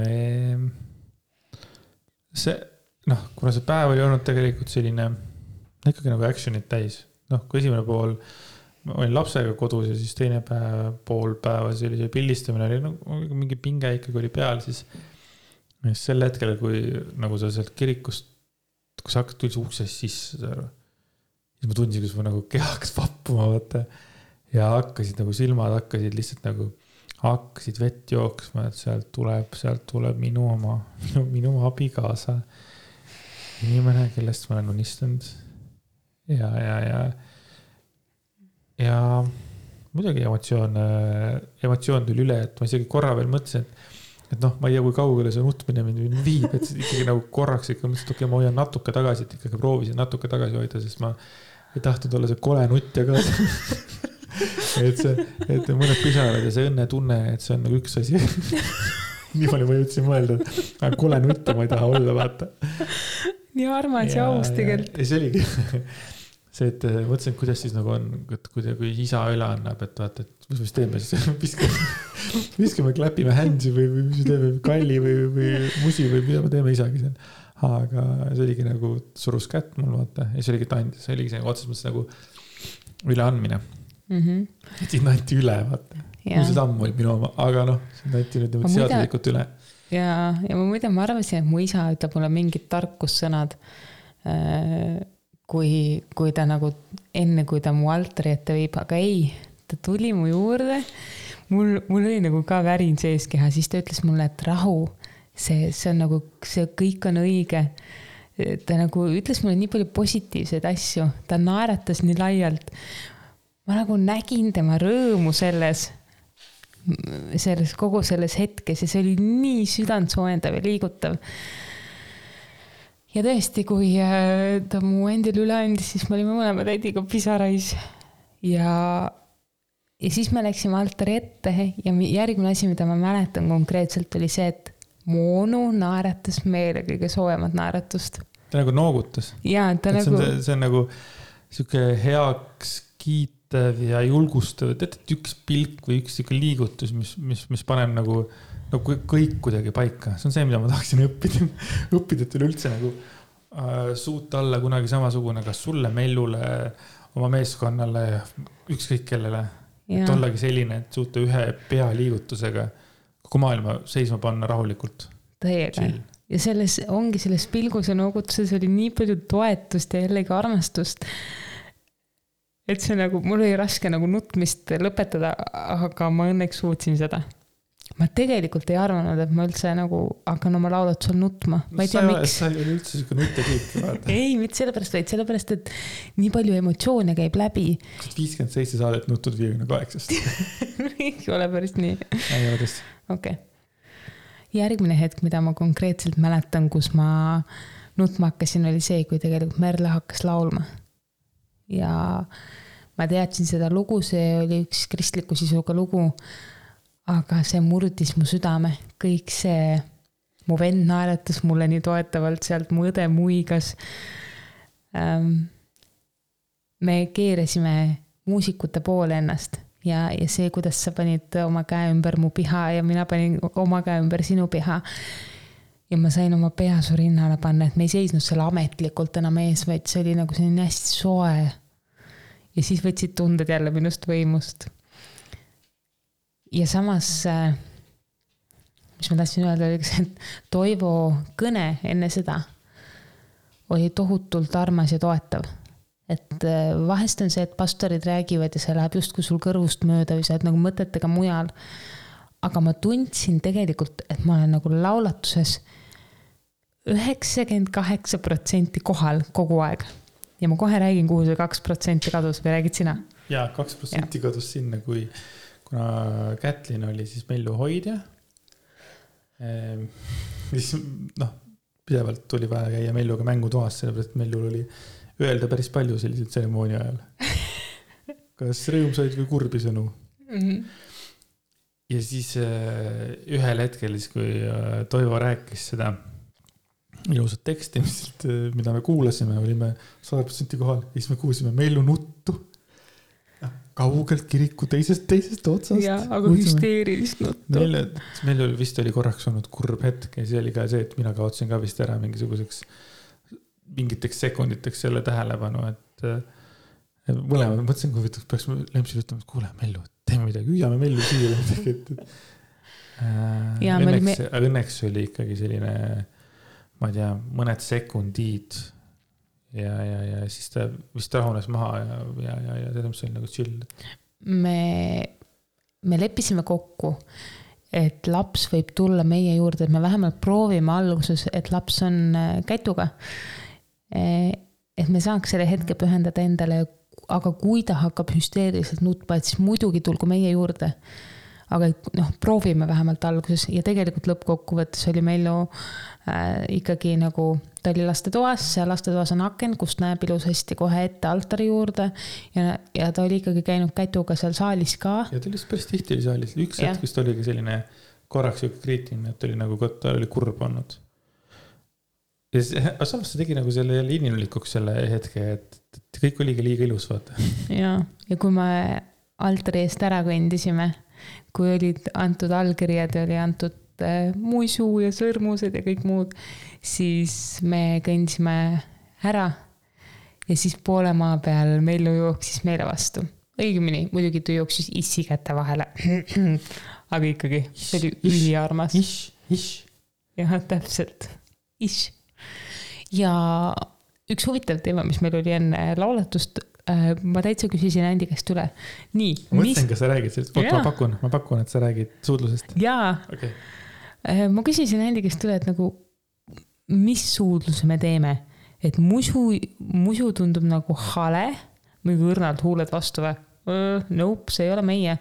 ehm, see, noh, kuna see päev oli olnud tegelikult selline ikkagi nagu action'it täis noh, kui esimene pool, ma olin lapsega kodus ja siis teine päev, pool päeva, siis oli see pildistamine oli nagu no, mingi pinge ikkagi oli peal, siis. siis sel hetkel, kui nagu sa sealt kirikust, kui sa hakkad üldse uksest sisse, saad aru. siis ma tundsin, kuidas mu nagu keha hakkas vappuma, vaata. ja hakkasid nagu silmad hakkasid lihtsalt nagu, hakkasid vett jooksma, et sealt tuleb, sealt tuleb minu oma, minu, minu abikaasa. inimene, kellest ma olen unistanud ja, ja, ja, ja muidugi emotsioon, emotsioon tuli üle, et ma isegi korra veel mõtlesin, et, et noh, ma ei tea, kui kaugele see nutmine mind viib, et ikkagi nagu korraks ikka mõtlesin, et okei okay,, ma hoian natuke tagasi, et ikkagi proovisin natuke tagasi hoida, sest ma ei tahtnud olla see kole nutja ka et see, et mõned pisarad ja see õnnetunne, et see on nagu üks asi nii palju ma jõudsin mõelda, et kole nutja ma ei taha olla, vaata.
nii armas ja, ja aus tegelikult.
see oligi see, et äh, mõtlesin, et kuidas siis nagu on, et kui, kui isa üle annab, et vaata, et mis me siis teeme siis viskame, viskame, kläpime händsi või, või mis me teeme, kalli või, või musi või mida me teeme isaga seal. aga see oligi nagu, surus kätt mul vaata ja see oligi, ta andis, see oligi see otseses mõttes nagu üleandmine mm. -hmm. et sind anti üle, vaata. mul seda ammu oli minu oma, aga noh, sind anti nüüd niimoodi seaduslikult üle.
ja, ja ma muide, ma arvasin, et mu isa ütleb mulle mingid tarkussõnad äh, kui, kui ta nagu enne, kui ta mu altari ette viib, aga ei, ta tuli mu juurde. mul, mul oli nagu ka värin sees keha, siis ta ütles mulle, et rahu, see, see on nagu, see kõik on õige. ta nagu ütles mulle nii palju positiivseid asju, ta naeratas nii laialt. ma nagu nägin tema rõõmu selles selles, kogu selles hetkes ja see oli nii südantsoojendav ja liigutav ja tõesti, kui äh, ta mu endile üle andis, siis me olime mõlemad Ediga pisarais ja, ja siis me läksime altari ette ja järgmine asi, mida ma mäletan konkreetselt, oli see, et mu onu naeratas meile kõige soojemat naeratust.
ta nagu noogutas.
jaa, ta et
nagu. see on nagu sihuke heaks kiitev ja julgustav, tead, et üks pilk või üks sihuke liigutus, mis, mis, mis paneb nagu no kõik kuidagi paika, see on see, mida ma tahaksin õppida õppida, et üleüldse nagu äh, suuta olla kunagi samasugune, kas sulle, Mellule, oma meeskonnale, ükskõik kellele. et ollagi selline, et suuta ühe pealiigutusega kogu maailma seisma panna rahulikult.
täiega ja selles ongi selles pilgus ja noogutuses oli nii palju toetust ja jällegi armastust. et see nagu, mul oli raske nagu nutmist lõpetada, aga ma õnneks suutsin seda ma tegelikult ei arvanud, et ma üldse nagu hakkan oma laulutusel nutma, ma ei tea, miks.
sa ei ole üldse siuke nutjatüüp, vaata.
ei, mitte sellepärast, vaid sellepärast, et nii palju emotsioone käib läbi.
viiskümmend seitse saadet nutud viiekümne kaheksast
ei ole päris nii.
ei ole tõesti.
okei okay.. järgmine hetk, mida ma konkreetselt mäletan, kus ma nutma hakkasin, oli see, kui tegelikult Merle hakkas laulma. ja ma teadsin seda lugu, see oli üks kristliku sisuga lugu aga see murdis mu südame, kõik see, mu vend naeratas mulle nii toetavalt sealt, mu õde muigas ähm,. me keerasime muusikute poole ennast ja, ja see, kuidas sa panid oma käe ümber mu piha ja mina panin oma käe ümber sinu piha. ja ma sain oma pea su rinnale panna, et me ei seisnud seal ametlikult enam ees, vaid see oli nagu selline hästi soe. ja siis võtsid tunded jälle minust võimust ja samas, äh, mis ma tahtsin öelda, oli see, et Toivo kõne enne seda oli tohutult armas ja toetav. et äh, vahest on see, et pastorid räägivad ja see läheb justkui sul kõrvust mööda või sa oled nagu mõtetega mujal. aga ma tundsin tegelikult, et ma olen nagu laulatuses üheksakümmend kaheksa protsenti kohal kogu aeg. ja ma kohe räägin, kuhu see kaks protsenti kadus või räägid sina?
jaa, kaks protsenti kadus sinna, kui kuna Kätlin oli siis Mellu hoidja. Ehm, siis noh, pidevalt oli vaja käia Melluga mängutoas, sellepärast et Mellul oli öelda päris palju sellise tseremoonia ajal. kas rõõmsaid või kurbi sõnu mm. -hmm. ja siis äh, ühel hetkel siis, kui äh, Toivo rääkis seda ilusat teksti, mis, mida me kuulasime, olime sada protsenti kohal ja siis me kuulsime Mellu nuttu kaugelt kiriku teisest, teisest otsast.
jaa, aga hüsteerilist nuttu.
meil, meil oli vist oli korraks olnud kurb hetk ja siis oli ka see, et mina kaotasin ka vist ära mingisuguseks, mingiteks sekunditeks selle tähelepanu, et. mõlemad, mõtlesin, kui võtaks, peaks Lempsile ütlema, et kuule, Mellu, teeme midagi, hüüame Mellu siia midagi, et, et. õnneks me..., õnneks oli ikkagi selline, ma ei tea, mõned sekundid ja, ja, ja siis ta vist rahunes maha ja, ja, ja, ja selles mõttes oli nagu chill.
me, me leppisime kokku, et laps võib tulla meie juurde, et me vähemalt proovime alguses, et laps on äh, kätuga. E, et me saaks selle hetke pühendada endale, aga kui ta hakkab hüsteeriliselt nutma, et siis muidugi tulgu meie juurde aga noh, proovime vähemalt alguses ja tegelikult lõppkokkuvõttes oli meil ju äh, ikkagi nagu, ta oli lastetoas, seal lastetoas on aken, kust näeb ilusasti kohe ette altari juurde. ja, ja ta oli ikkagi käinud kätuga seal saalis ka.
ja ta oli päris tihti oli saalis, üks hetk vist oligi selline korraks sihuke kriitiline, et oli nagu, ta oli kurb olnud. ja siis, aga samas see tegi nagu selle jälle inimlikuks selle hetke, et, et kõik oligi liiga ilus, vaata.
ja, ja kui me altari eest ära kõndisime kui olid antud allkirjad ja oli antud äh, muisu ja sõrmused ja kõik muud, siis me kõndisime ära. ja siis poole maa peal Mellu jooksis meile vastu. õigemini, muidugi ta jooksis issi käte vahele. aga ikkagi, see oli üliarmas. jah, täpselt, ish. ja üks huvitav teema, mis meil oli enne lauletust, Äh, ma täitsa küsisin Andi käest üle. nii.
ma mõtlesin mis..., kas sa räägid sellest, oota ma pakun, ma pakun, et sa räägid suudlusest.
jaa okay.. Äh, ma küsisin Andi käest üle, et nagu, mis suudluse me teeme, et musu, musu tundub nagu hale, mingi õrnalt huuled vastu või? Nope, see ei ole meie.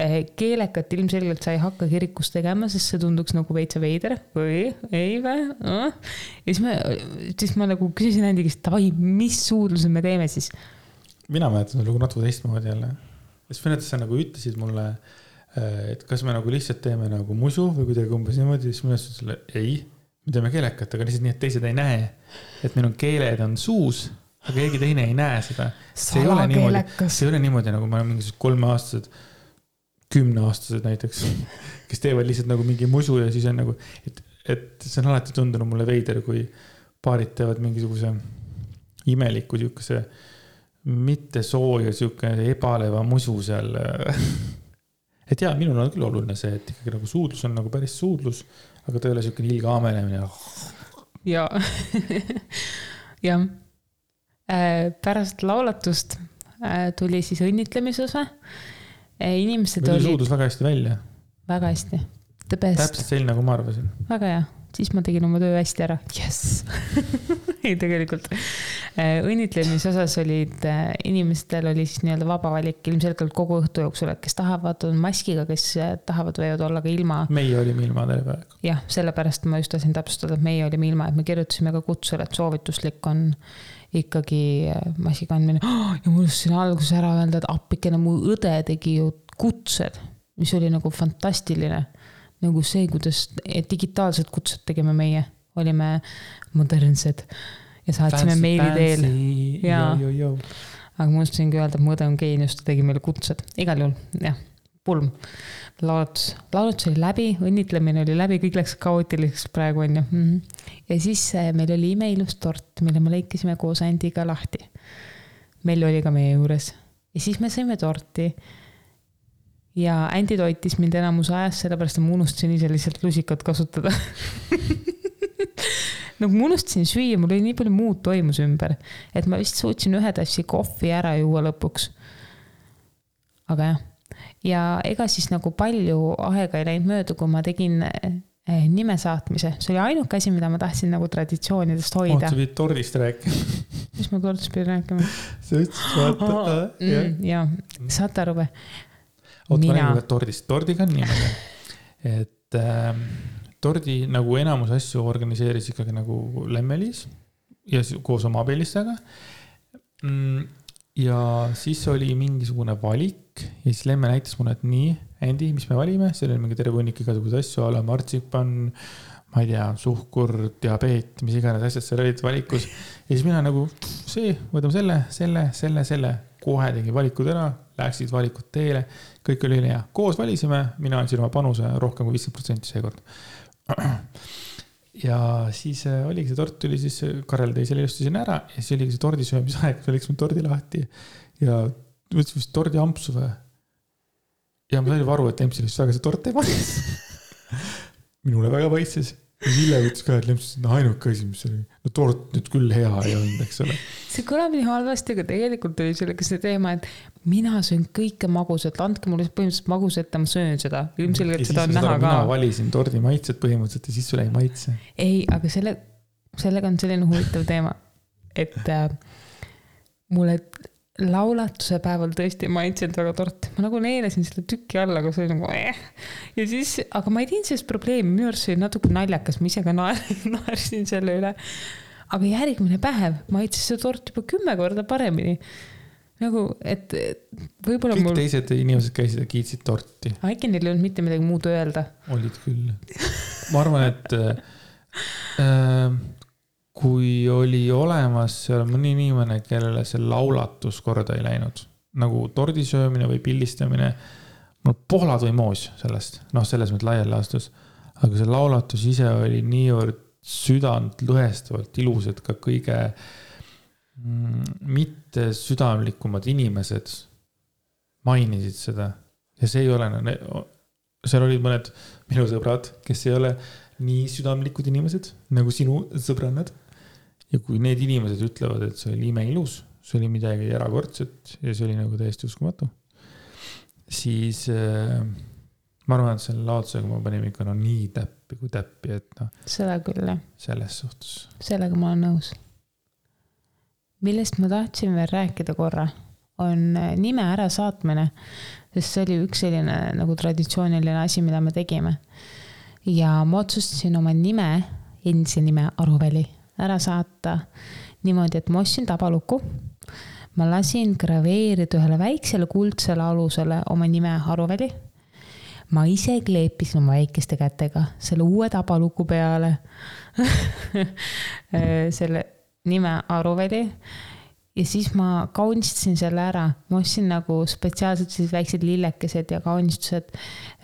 Äh, keelekat ilmselgelt sa ei hakka kirikus tegema, sest see tunduks nagu veitsa veider või ei või? ja siis ma, siis ma nagu küsisin Andi käest, davai, mis suudluse me teeme siis
mina mäletan seda lugu natuke teistmoodi jälle. siis mõned sa nagu ütlesid mulle, äh, et kas me nagu lihtsalt teeme nagu musu või kuidagi umbes niimoodi, siis mina ütlesin sulle ei, me teeme keelekat, aga lihtsalt nii, et teised ei näe. et meil on keeled on suus, aga keegi teine ei näe seda. see ei ole niimoodi, see ei ole niimoodi, nagu me oleme mingisugused kolmeaastased, kümneaastased näiteks, kes teevad lihtsalt nagu mingi musu ja siis on nagu, et, et see on alati tundunud mulle veider, kui paarid teevad mingisuguse imeliku siukese mitte sooja sihuke ebaleva musu seal. et jaa, minul on küll oluline see, et ikkagi nagu suudlus on nagu päris suudlus, aga ta ei ole siukene ilge aamenemine.
ja, jah. Äh, pärast laulatust tuli siis õnnitlemisosa. inimesed
tuli
olid.
suudlus väga hästi välja.
väga hästi.
Täpselt selline, nagu ma arvasin.
väga hea siis ma tegin oma töö hästi ära, jess ei, tegelikult õnnitlemise osas olid, inimestel oli siis nii-öelda vaba valik ilmselgelt kogu õhtu jooksul, et kes tahavad, on maskiga, kes tahavad, võivad olla ka ilma.
meie olime ilma terve aeg.
jah, sellepärast ma just tahtsin täpsustada, et meie olime ilma, et me kirjutasime ka kutsele, et soovituslik on ikkagi maski kandmine oh,. ja ma unustasin alguses ära öelda, et appikene, mu õde tegi ju kutsed, mis oli nagu fantastiline nagu see, kuidas digitaalsed kutsed tegime meie, olime modernsed ja saatsime meili teel. jaa, aga ma unustasingi öelda, et mu õde on geenius, ta tegi meile kutsed, igal juhul, jah, pulm. laulutus, laulutus oli läbi, õnnitlemine oli läbi, kõik läks kaootiliseks praegu on ju mm. -hmm. ja siis äh, meil oli imeilus tort, mille me lõikasime koos Andiga lahti. Melli oli ka meie juures ja siis me sõime torti ja Andy toitis mind enamus ajast, sellepärast et ma unustasin ise lihtsalt lusikat kasutada nagu ma unustasin süüa, mul oli nii palju muud toimus ümber, et ma vist suutsin ühe tassi kohvi ära juua lõpuks. aga jah, ja ega siis nagu palju aega ei läinud mööda, kui ma tegin eh, nime saatmise, see oli ainuke asi, mida ma tahtsin nagu traditsioonidest hoida.
sa pidid tordist rääkima
mis ma tordist pidin rääkima?
sa ütlesid, vaata oh,.
Mm, jaa, saate aru või?
Oot, ma räägin ka tordist, tordiga on niimoodi, et äh, tordi nagu enamus asju organiseeris ikkagi nagu Lemmelis ja koos oma abilistega. Mm,. ja siis oli mingisugune valik ja siis Lemme näitas mulle, et nii, Andy, mis me valime, seal oli mingi terve hunnik igasuguseid asju, a la martsipan, ma ei tea, suhkur, diabeet, mis iganes asjad seal olid valikus. ja siis mina nagu see, võtame selle, selle, selle, selle, kohe tegin valikud ära, läksid valikud teele, kõik oli ülihea, koos valisime, mina andsin oma panuse rohkem kui viiskümmend protsenti seekord. ja siis äh, oligi see tort tuli siis, Karel tõi selle ilusti sinna ära ja siis oligi see tordi söömise aeg, me läksime tordi lahti ja võtsime vist tordiampsu või. ja ma sain juba aru, et Empsil vist väga see tort ei maitse minule väga maitses ja Sille ütles ka, et lempsus on ainuke asi, mis oli, no tort nüüd küll hea ei olnud, eks ole.
see kõlab nii halvasti, aga tegelikult oli sellega see teema, et mina söön kõike magusat, andke mulle põhimõtteliselt magusat ja ma söön seda. ilmselgelt seda on näha ka.
mina valisin tordi maitset põhimõtteliselt ja siis sulle ei maitse.
ei, aga selle, sellega on selline huvitav teema, et äh, mulle laulatuse päeval tõesti ei maitsenud väga tort, ma nagu neelasin selle tüki alla, aga see oli nagu eh. ja siis, aga ma ei teinud sellest probleemi, minu arust see oli natuke naljakas, ma ise ka naersin selle üle. aga järgmine päev maitses see tort juba kümme korda paremini. nagu, et võib-olla
kõik mul... teised inimesed käisid ja kiitsid torti.
äkki neil ei olnud mitte midagi muud öelda?
olid küll. ma arvan, et äh, kui oli olemas seal mõni inimene, kellele see laulatus korda ei läinud, nagu tordi söömine või pildistamine, no pohlad või moos sellest, noh, selles mõttes laiali laastus. aga see laulatus ise oli niivõrd südantlõhestavalt ilus, et ka kõige mm, mitte südamlikumad inimesed mainisid seda. ja see ei ole, seal olid mõned minu sõbrad, kes ei ole nii südamlikud inimesed nagu sinu sõbrannad ja kui need inimesed ütlevad, et see oli imeilus, see oli midagi erakordset ja see oli nagu täiesti uskumatu, siis äh, ma arvan, et selle laotusega ma panin ikka no nii täppi kui täppi, et noh.
seda küll, jah.
selles suhtes.
sellega ma olen nõus. millest ma tahtsin veel rääkida korra, on äh, nime ärasaatmine, sest see oli üks selline nagu traditsiooniline asi, mida me tegime. ja ma otsustasin oma nime, endise nime Aruväli ära saata niimoodi, et ma ostsin tabalukku. ma lasin graveerida ühele väiksele kuldsele alusele oma nime Aruväli. ma ise kleepisin oma väikeste kätega selle uue tabaluku peale selle nime Aruväli ja siis ma kaunistasin selle ära, ma ostsin nagu spetsiaalselt sellised väiksed lillekesed ja kaunistused,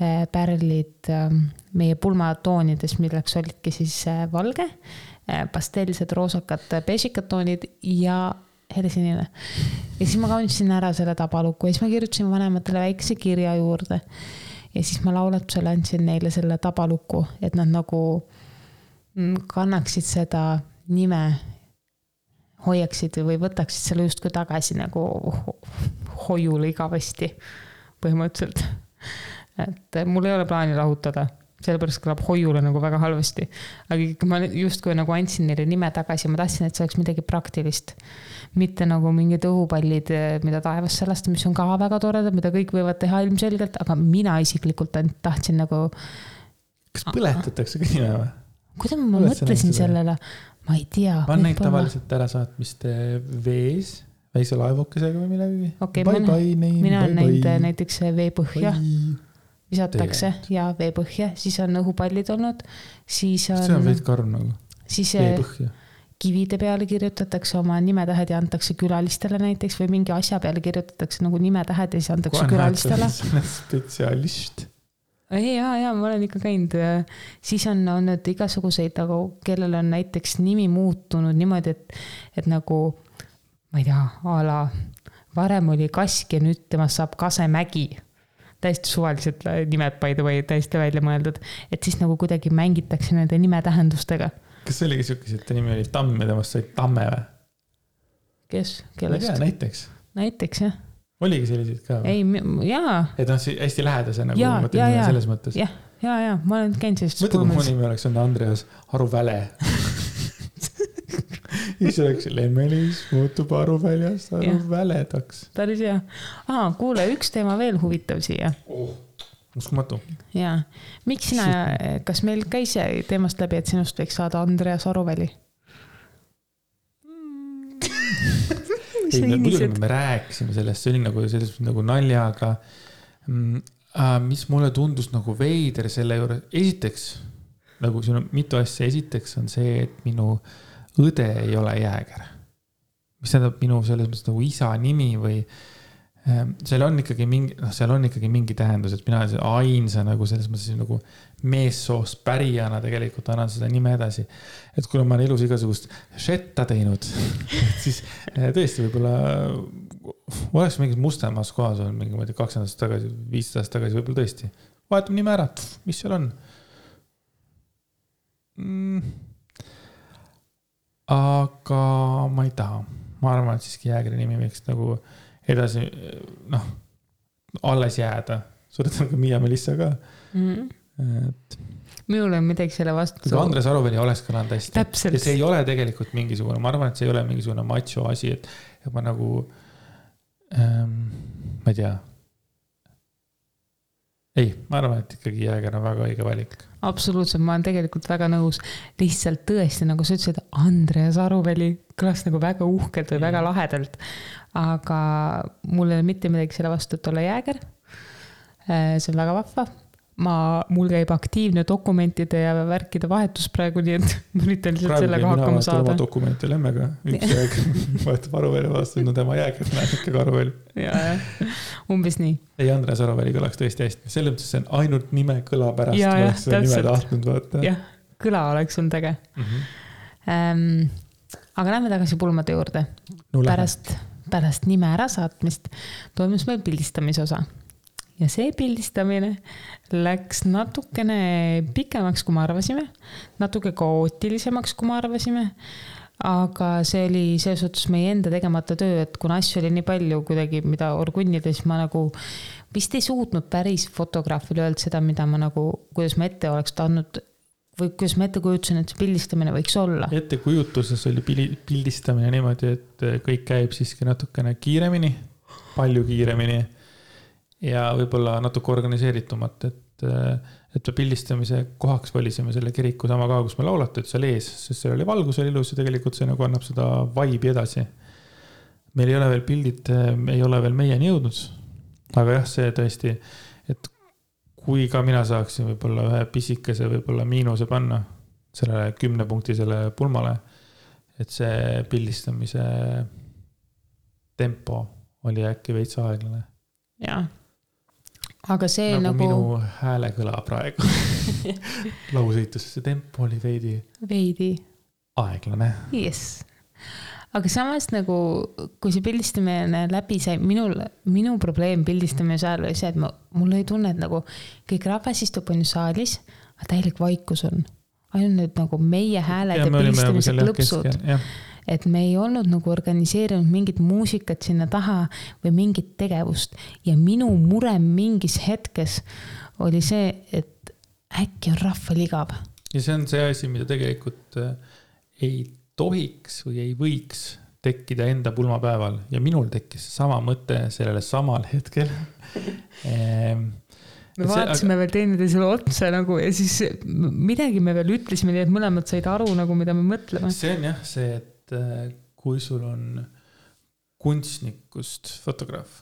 äh, pärlid ähm, meie pulmatoonides, milleks olidki siis äh, valge Äh, pastellsed roosakad bežikad toonid ja helesinine. ja siis ma kaunistasin ära selle tabaluku ja siis ma kirjutasin vanematele väikese kirja juurde. ja siis ma laulatusele andsin neile selle tabaluku, et nad nagu mm, kannaksid seda nime hoiaksid või võtaksid selle justkui tagasi nagu hoiule igavesti, põhimõtteliselt. et mul ei ole plaani lahutada, sellepärast kõlab hoiule nagu väga halvasti. aga ikkagi ma justkui nagu andsin neile nime tagasi, ma tahtsin, et see oleks midagi praktilist. mitte nagu mingid õhupallid, mida taevasse lasta, mis on ka väga toredad, mida kõik võivad teha ilmselgelt, aga mina isiklikult ainult tahtsin nagu.
kas põletatakse ka nime või?
kuidas ma mõtlesin sellele, ma ei tea.
ma olen näinud tavaliselt ärasaatmist vees, väikse laevukesega või millegagi.
okay,, mina olen näinud näiteks veepõhja. Visatakse ja veepõhja, siis on õhupallid olnud, siis on.
see on veits karm nagu.
siis veepõhja kivide peale kirjutatakse oma nimetähed ja antakse külalistele näiteks või mingi asja peale kirjutatakse nagu nimetähed ja siis antakse Kohe külalistele.
spetsialist
ja, ja ma olen ikka käinud, siis on olnud igasuguseid nagu, kellel on näiteks nimi muutunud niimoodi, et, et nagu ma ei tea, a la varem oli Kask ja nüüd temast saab Kasemägi. Täiesti suvalised nimed by the way, täiesti välja mõeldud, et siis nagu kuidagi mängitakse nende nimetähendustega.
kas see oligi siukese, et ta nimi oli Tamm ja temast sai Tamme või?
kes, kellest?
näiteks.
näiteks jah
oligi selliseid ka
ei, jaa.
et noh, hästi lähedase nagu ja, mõtlen ja, ja, selles mõttes.
jah, ja, ja ma olen käinud sellistes.
mõtle, kui mu nimi oleks olnud Andreas Aruväle siis oleks Lemmelis muutub Aruväljast Aruväledaks.
päris hea. aa, kuule, üks teema veel huvitav siia
oh uskumatu.
jaa, miks sina, kas meil käis teemast läbi, et sinust võiks saada Andreas Aruväli
ei, muidugi me rääkisime sellest, see oli nagu selles mõttes nagu naljaga mm,. Äh, mis mulle tundus nagu veider selle juures, esiteks nagu siin on mitu asja, esiteks on see, et minu õde ei ole jääger. mis tähendab minu selles mõttes nagu isa nimi või Ehm, seal on ikkagi mingi, noh, seal on ikkagi mingi tähendus, et mina ainsa nagu selles mõttes nagu meessoost pärijana tegelikult annan seda nime edasi. et kuna ma olen elus igasugust šetta teinud, siis eh, tõesti võib-olla oleks mingis mustemas kohas olnud mingi, ma ei tea, kakskümmend aastat tagasi, viisteist aastat tagasi, võib-olla tõesti. vahetame nime ära, mis seal on mm.? Aga ma ei taha, ma arvan, et siiski jäägri nimi võiks nagu edasi noh, alles jääda. suure tõenäosusega Miia Melissa ka mm. -hmm. et.
minul on midagi selle vastu.
aga Andres Aruväli oleks kõlanud hästi.
ja
see ei ole tegelikult mingisugune, ma arvan, et see ei ole mingisugune macho asi, et, et ma nagu ähm,, ma ei tea ei, ma arvan, et ikkagi Jääger on väga õige valik.
Absoluutselt, ma olen tegelikult väga nõus. lihtsalt tõesti, nagu sa ütlesid, Andreas Aruväli kõlas nagu väga uhkelt või väga mm. lahedalt aga mul ei ole mitte midagi selle vastu, et olla jääger. Äh, see on väga vahva. Ma, mul käib aktiivne dokumentide ja värkide vahetus praegu, nii et ma üritan lihtsalt sellega hakkama saada.
dokumente lemmega, üks jääger vahetab Aruväli vastu, no tema jääger näeb ikkagi Aruväli.
ja, jah, umbes nii.
ei, Andres Aruväli kõlaks tõesti hästi, selles mõttes see on ainult nime kõla pärast. ma oleks seda nime tahtnud vaata.
jah, kõla oleks olnud äge mm. -hmm. Ähm, aga lähme tagasi pulmade juurde no,. pärast pärast nime ärasaatmist toimus meil pildistamise osa. Ja see pildistamine läks natukene pikemaks, kui me arvasime, natuke kaootilisemaks, kui me arvasime. aga see oli selles suhtes meie enda tegemata töö, et kuna asju oli nii palju kuidagi, mida orgunnida, siis ma nagu vist ei suutnud päris fotograafile öelda seda, mida ma nagu, kuidas ma ette oleks tahtnud või kuidas ma ette kujutasin, et see pildistamine võiks olla?
ettekujutuses oli pildistamine niimoodi, et kõik käib siiski natukene kiiremini, palju kiiremini ja võib-olla natuke organiseeritumalt, et, et me pildistamise kohaks valisime selle kiriku sama koha, kus me laulatud, seal ees, sest seal oli valgus oli ilus ja tegelikult see nagu annab seda vibe'i edasi. meil ei ole veel pildid, ei ole veel meieni jõudnud. aga jah, see tõesti, et kui ka mina saaksin võib-olla ühe pisikese võib-olla miinuse panna sellele kümnepunktisele pulmale, et see pildistamise tempo oli äkki veits aeglane.
jah, aga see
nagu, nagu.... minu häälekõla praegu lausehituses, see tempo oli veidi.
veidi.
aeglane.
jess aga samas nagu, kui see pildistamine läbi sai, minul, minu probleem pildistamise ajal oli see, et ma, mul oli tunne, et nagu kõik rahvas istub on ju saalis, aga täielik vaikus on. ainult need nagu meie hääled ja, ja pildistamise klõpsud. Et me ei olnud nagu organiseerinud mingit muusikat sinna taha või mingit tegevust ja minu mure mingis hetkes oli see, et äkki on rahval igav.
ja see on see asi, mida tegelikult äh, ei tohiks või ei võiks tekkida enda pulmapäeval ja minul tekkis sama mõte sellele samal hetkel ehm,
me vaatasime aga... veel teineteisele otsa nagu ja siis midagi me veel ütlesime, nii et mõlemad said aru nagu, mida me mõtleme.
see on jah see, et äh, kui sul on kunstnikust fotograaf,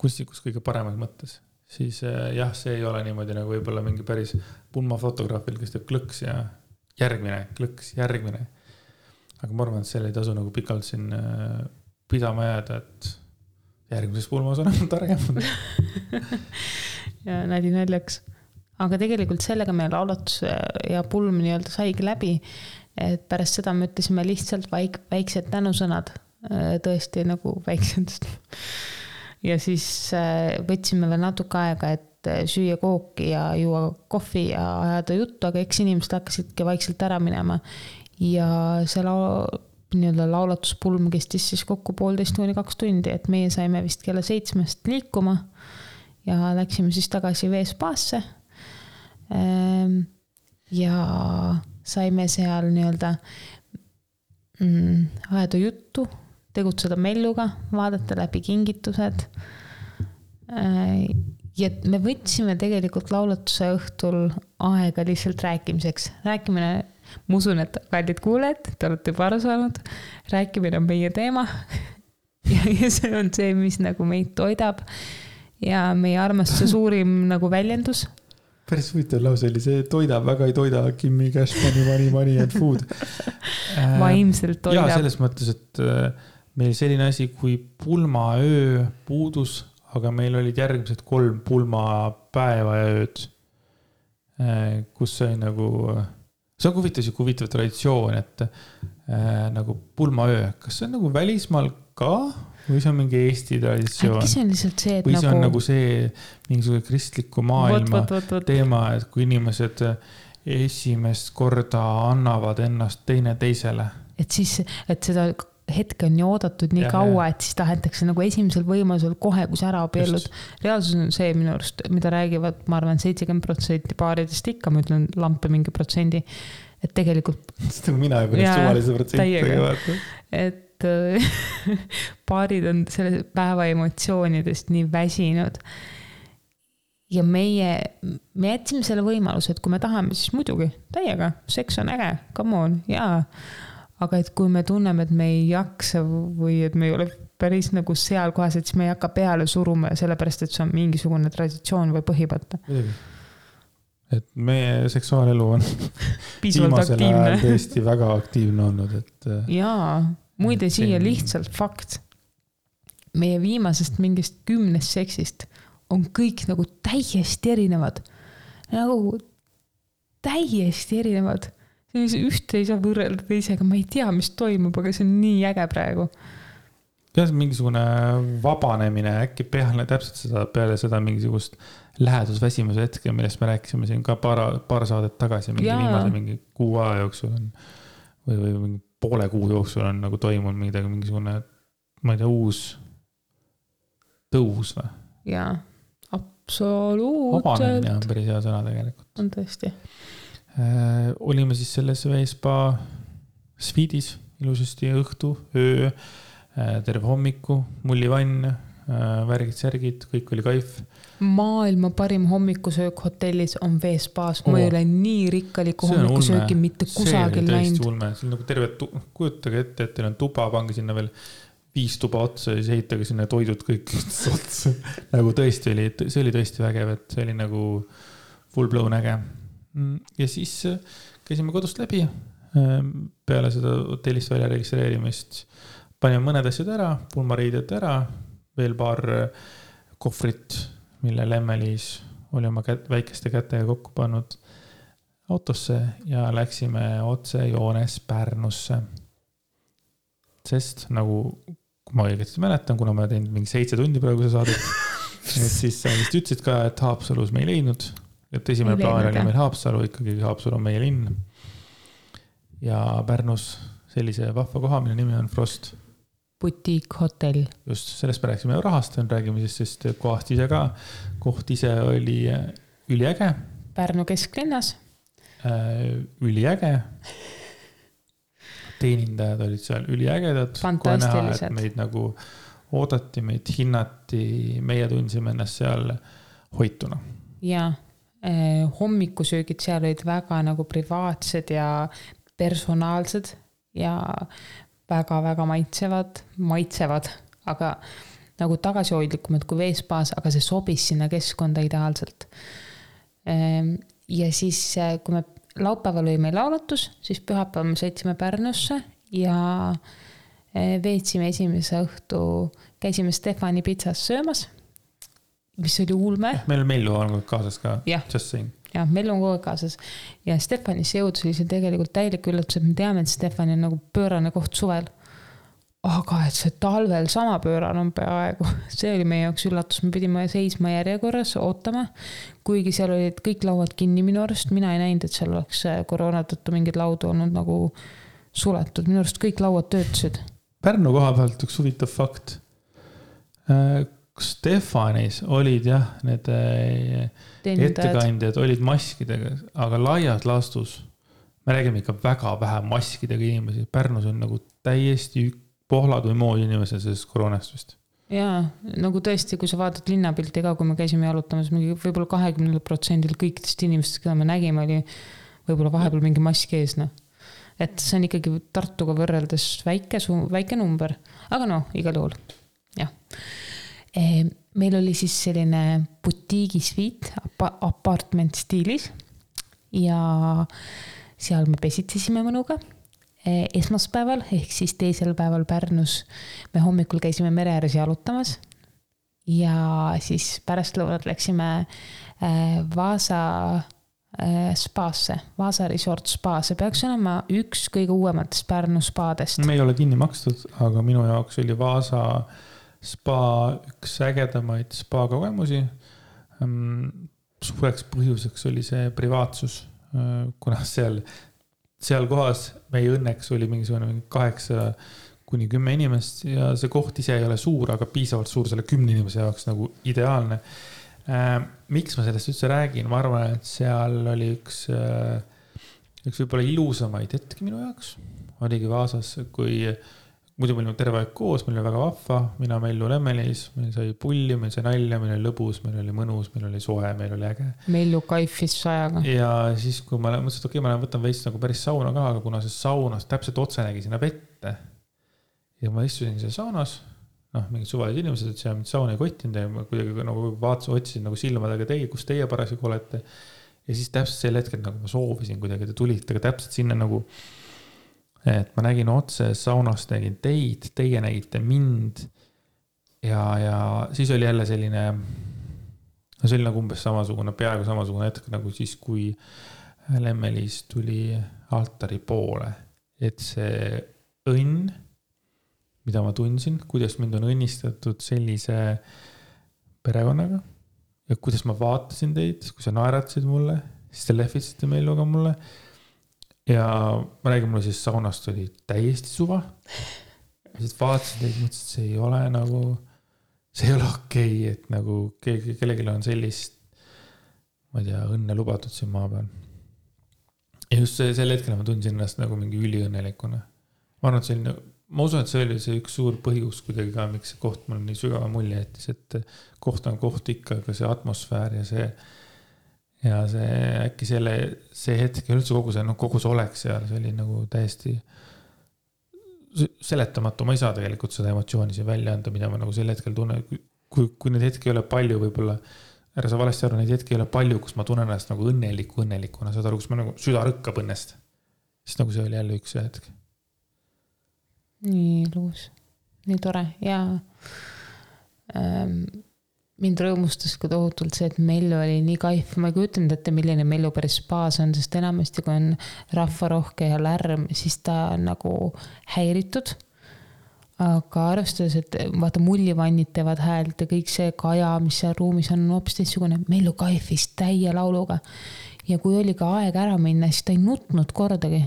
kunstnikust kõige paremas mõttes, siis äh, jah, see ei ole niimoodi nagu võib-olla mingi päris pulmafotograafil, kes teeb klõks ja järgmine klõks, järgmine. aga ma arvan, et seal ei tasu nagu pikalt siin äh, pidama jääda, et järgmises pulmas oleme targemad
ja nali naljaks. aga tegelikult sellega meie laulatus ja pulm nii-öelda saigi läbi. Et pärast seda me ütlesime lihtsalt vaik-, väiksed tänusõnad, tõesti nagu väiksed. ja siis äh, võtsime veel natuke aega, et äh, süüa kooki ja juua kohvi ja ajada juttu, aga eks inimesed hakkasidki vaikselt ära minema. ja see lau-, nii-öelda laulatuspulm kestis siis kokku poolteist kuni kaks tundi, et meie saime vist kella seitsmest liikuma ja läksime siis tagasi veespaasse. Ehm, ja saime seal nii-öelda mm, ajada juttu, tegutseda melluga, vaadata läbi kingitused. Ehm, ja me võtsime tegelikult laulatuse õhtul aega lihtsalt rääkimiseks, rääkimine ma usun, et kallid kuulajad, te olete juba aru saanud, rääkimine on meie teema ja, ja see on see, mis nagu meid toidab ja meie armastuse suurim nagu väljendus.
Päris huvitav lause oli see, toidab, väga ei toida, me cash, money, money, money and food
vaimselt toidab.
ja selles mõttes, et äh, meil selline asi kui pulmaöö puudus, aga meil olid järgmised kolm pulmapäeva ja ööd. Äh, kus sai nagu, see on huvitav, sihuke huvitav traditsioon, et äh, nagu pulmaöö, kas see on nagu välismaal ka või see on mingi Eesti traditsioon?
äkki see on lihtsalt see, et
või nagu. või see on nagu see mingisugune kristliku maailma võt, võt, võt, teema, et kui inimesed esimest korda annavad ennast teineteisele.
et siis, et seda hetke on nii oodatud nii ja, kaua, et siis tahetakse nagu esimesel võimalusel kohe, kui sa ära abiellud. reaalsus on see minu arust, mida räägivad, ma arvan, seitsekümmend protsenti paaridest ikka, ma ütlen lampe mingi protsendi. et tegelikult.
mina juba neist suvalise protsentiga vaatan.
et et paarid on selle päeva emotsioonidest nii väsinud. ja meie, me jätsime selle võimaluse, et kui me tahame, siis muidugi, täiega, seks on äge, come on, jaa. aga et kui me tunneme, et me ei jaksa või et me ei ole päris nagu seal kohas, et siis me ei hakka peale suruma sellepärast, et see on mingisugune traditsioon või põhimõte.
et meie seksuaalelu on viimasel ajal tõesti väga aktiivne olnud, et.
jaa, muide siia lihtsalt fakt. meie viimasest mingist kümnest seksist on kõik nagu täiesti erinevad. nagu täiesti erinevad. ühte ei saa võrrelda teisega, ma ei tea, mis toimub, aga see on nii äge praegu.
jah, mingisugune vabanemine äkki peale täpselt seda, peale seda mingisugust lähedusväsimuse hetke, millest me rääkisime siin ka paar, paar saadet tagasi, mingi Jaa. viimase mingi kuu aja jooksul on. või, või mingi poole kuu jooksul on nagu toimunud midagi, mingisugune, ma ei tea, uus tõus või?
jaa, absoluutselt.
vabanemine on päris hea sõna tegelikult.
on tõesti
äh,. olime siis selles Veespa sviidis ilusasti õhtu, öö äh,, terve hommiku, mullivann Äh, värgid-särgid, kõik oli kaif.
Maailma parim hommikusöök hotellis on veespaas oh., ma ei ole nii rikkalikku hommikusööki mitte kusagil näinud.
ulme, see on nagu terve, kujutage ette, et teil on tuba, pange sinna veel viis tuba otsa ja siis ehitage sinna toidud kõik otsa. nagu tõesti oli, see oli tõesti vägev, et see oli nagu full blown äge. Mm, ja siis äh, käisime kodust läbi. Äh, peale seda hotellist välja registreerimist panime mõned asjad ära, pulmariided ära veel paar äh, kohvrit, mille Lemmelis oli oma kät-, väikeste kätega kokku pannud autosse ja läksime otsejoones Pärnusse. sest nagu, kui ma õigesti mäletan, kuna ma olen teinud mingi seitse tundi praegu seda saadet, et siis sa vist ütlesid ka, et Haapsalus me ei leidnud. et esimene ei plaan oli meil Haapsalu, ikkagi Haapsalu on meie linn. ja Pärnus sellise vahva koha, mille nimi on Frost.
Butiikhotell.
just, sellest me rääkisime rahast, räägime siis, sest kohast ise ka. koht ise oli üliäge.
Pärnu kesklinnas.
üliäge teenindajad olid seal üliägedad.
fantastilised.
meid nagu oodati, meid hinnati, meie tundsime ennast seal hoituna.
ja eh, hommikusöögid seal olid väga nagu privaatsed ja personaalsed ja väga-väga maitsevad, maitsevad, aga nagu tagasihoidlikumad kui veespaas, aga see sobis sinna keskkonda ideaalselt. Ehm, ja siis, eh, kui me laupäeval oli meil laulatus, siis pühapäeval me sõitsime Pärnusse ja eh, veetsime esimese õhtu, käisime Stefani pitsas söömas, mis oli ulme.
meil on Mellu olnud kaasas ka,
just saying. Jah, Mellu on kogu aeg kaasas ja Stefanisse jõudis oli see tegelikult täielik üllatus, et me teame, et Stefani on nagu pöörane koht suvel aga et see talvel sama pöörane on peaaegu, see oli meie jaoks üllatus, me pidime seisma järjekorras, ootama. kuigi seal olid kõik lauad kinni minu arust, mina ei näinud, et seal oleks äh, koroona tõttu mingeid laudu olnud nagu suletud, minu arust kõik lauad töötasid.
Pärnu koha pealt üks huvitav fakt. Stefanis olid jah, need äh, ettekandjad olid maskidega, aga laias laastus me räägime ikka väga vähe maskidega inimesi, Pärnus on nagu täiesti pohlad või mood inimesed sellest koroonast vist.
jaa, nagu tõesti, kui sa vaatad linnapilti ka, kui me käisime jalutamas, mingi võib-olla kahekümnel protsendil kõikidest inimestest, keda me nägime, oli võib-olla vahepeal mingi mask ees, noh. et see on ikkagi Tartuga võrreldes väike, väike number, aga noh, igal juhul, jah. Meil oli siis selline butiigisviit apartment stiilis ja seal me pesitsesime mõnuga Eh, esmaspäeval ehk siis teisel päeval Pärnus me hommikul käisime mere ääres jalutamas. ja siis pärastlõunat läksime eh, Vaasa eh, spaasse, Vaasa Resort spa, see peaks olema üks kõige uuematest Pärnu spaadest.
me ei ole kinni makstud, aga minu jaoks oli Vaasa spa üks ägedamaid spa kogemusi. Ehm, suureks põhjuseks oli see privaatsus, kuna seal seal kohas meie õnneks oli mingisugune kaheksa kuni kümme inimest ja see koht ise ei ole suur, aga piisavalt suur selle kümne inimese jaoks nagu ideaalne äh,. miks ma sellest üldse räägin, ma arvan, et seal oli üks äh,, üks võib-olla ilusamaid hetki minu jaoks. oligi Vaasas, kui äh, muidu me olime terve aeg koos, meil oli väga vahva, mina, Mellu, Lemmelis, meil sai pulli, meil sai nalja, meil oli lõbus, meil oli mõnus, meil oli soe, meil oli äge.
Mellu kaifis sajaga.
ja siis, kui ma mõtlesin, et okei okay,, ma lähen võtan veits nagu päris sauna ka, aga kuna see saunas täpselt otse nägi sinna vette. ja ma istusin seal saunas, noh, mingid suvalised inimesed, et seal mind saun ei kottinud ja ma kuidagi nagu vaatasin, otsisin nagu silmadega teie, kus teie parasjagu olete. ja siis täpselt sel hetkel nagu ma soovisin kuidagi, te tulite täpselt sinna nagu et ma nägin otse saunast, nägin teid, teie nägite mind. ja, ja siis oli jälle selline, no see oli nagu umbes samasugune, peaaegu samasugune hetk nagu siis, kui Lemmelis tuli altari poole, et see õnn, mida ma tundsin, kuidas mind on õnnistatud sellise perekonnaga ja kuidas ma vaatasin teid, kui sa naeratasid mulle, siis te lehvitsite meeluga mulle ja ma räägin, mulle siis saunast oli täiesti suva. siis vaatasin teid, mõtlesin, et see ei ole nagu, see ei ole okei okay,, et nagu keegi, kellelgi on sellist, ma ei tea, õnne lubatud siin maa peal. ja just see, sel hetkel ma tundsin ennast nagu mingi üliõnnelikuna. ma arvan, et selline, ma usun, et see oli see üks suur põhjus kuidagi ka, miks see koht mulle nii sügava mulje jättis, et koht on koht ikka, aga see atmosfäär ja see ja see äkki selle, see hetk ja üldse kogu see, noh, kogu see olek seal, see oli nagu täiesti seletamatu, ma ei saa tegelikult seda emotsiooni siin välja anda, mida ma nagu sel hetkel tunnen, kui, kui neid hetki ei ole palju, võib-olla. ära sa valesti aru, neid hetki ei ole palju, kus ma tunnen ennast nagu õnneliku õnnelikuna, saad aru, kus ma nagu süda rõkkab õnnest. siis nagu see oli jälle üks hetk.
nii ilus, nii tore ja ähm, mind rõõmustas ka tohutult see, et Mellu oli nii kaif, ma ei kujutanud ette, milline Mellu päris spaas on, sest enamasti, kui on rahvarohke ja lärm, siis ta on nagu häiritud. aga arvestades, et vaata, mullivannid teevad häält ja kõik see kaja, mis seal ruumis on, on hoopis teistsugune, Mellu kaifis täie lauluga. ja kui oli ka aeg ära minna, siis ta ei nutnud kordagi.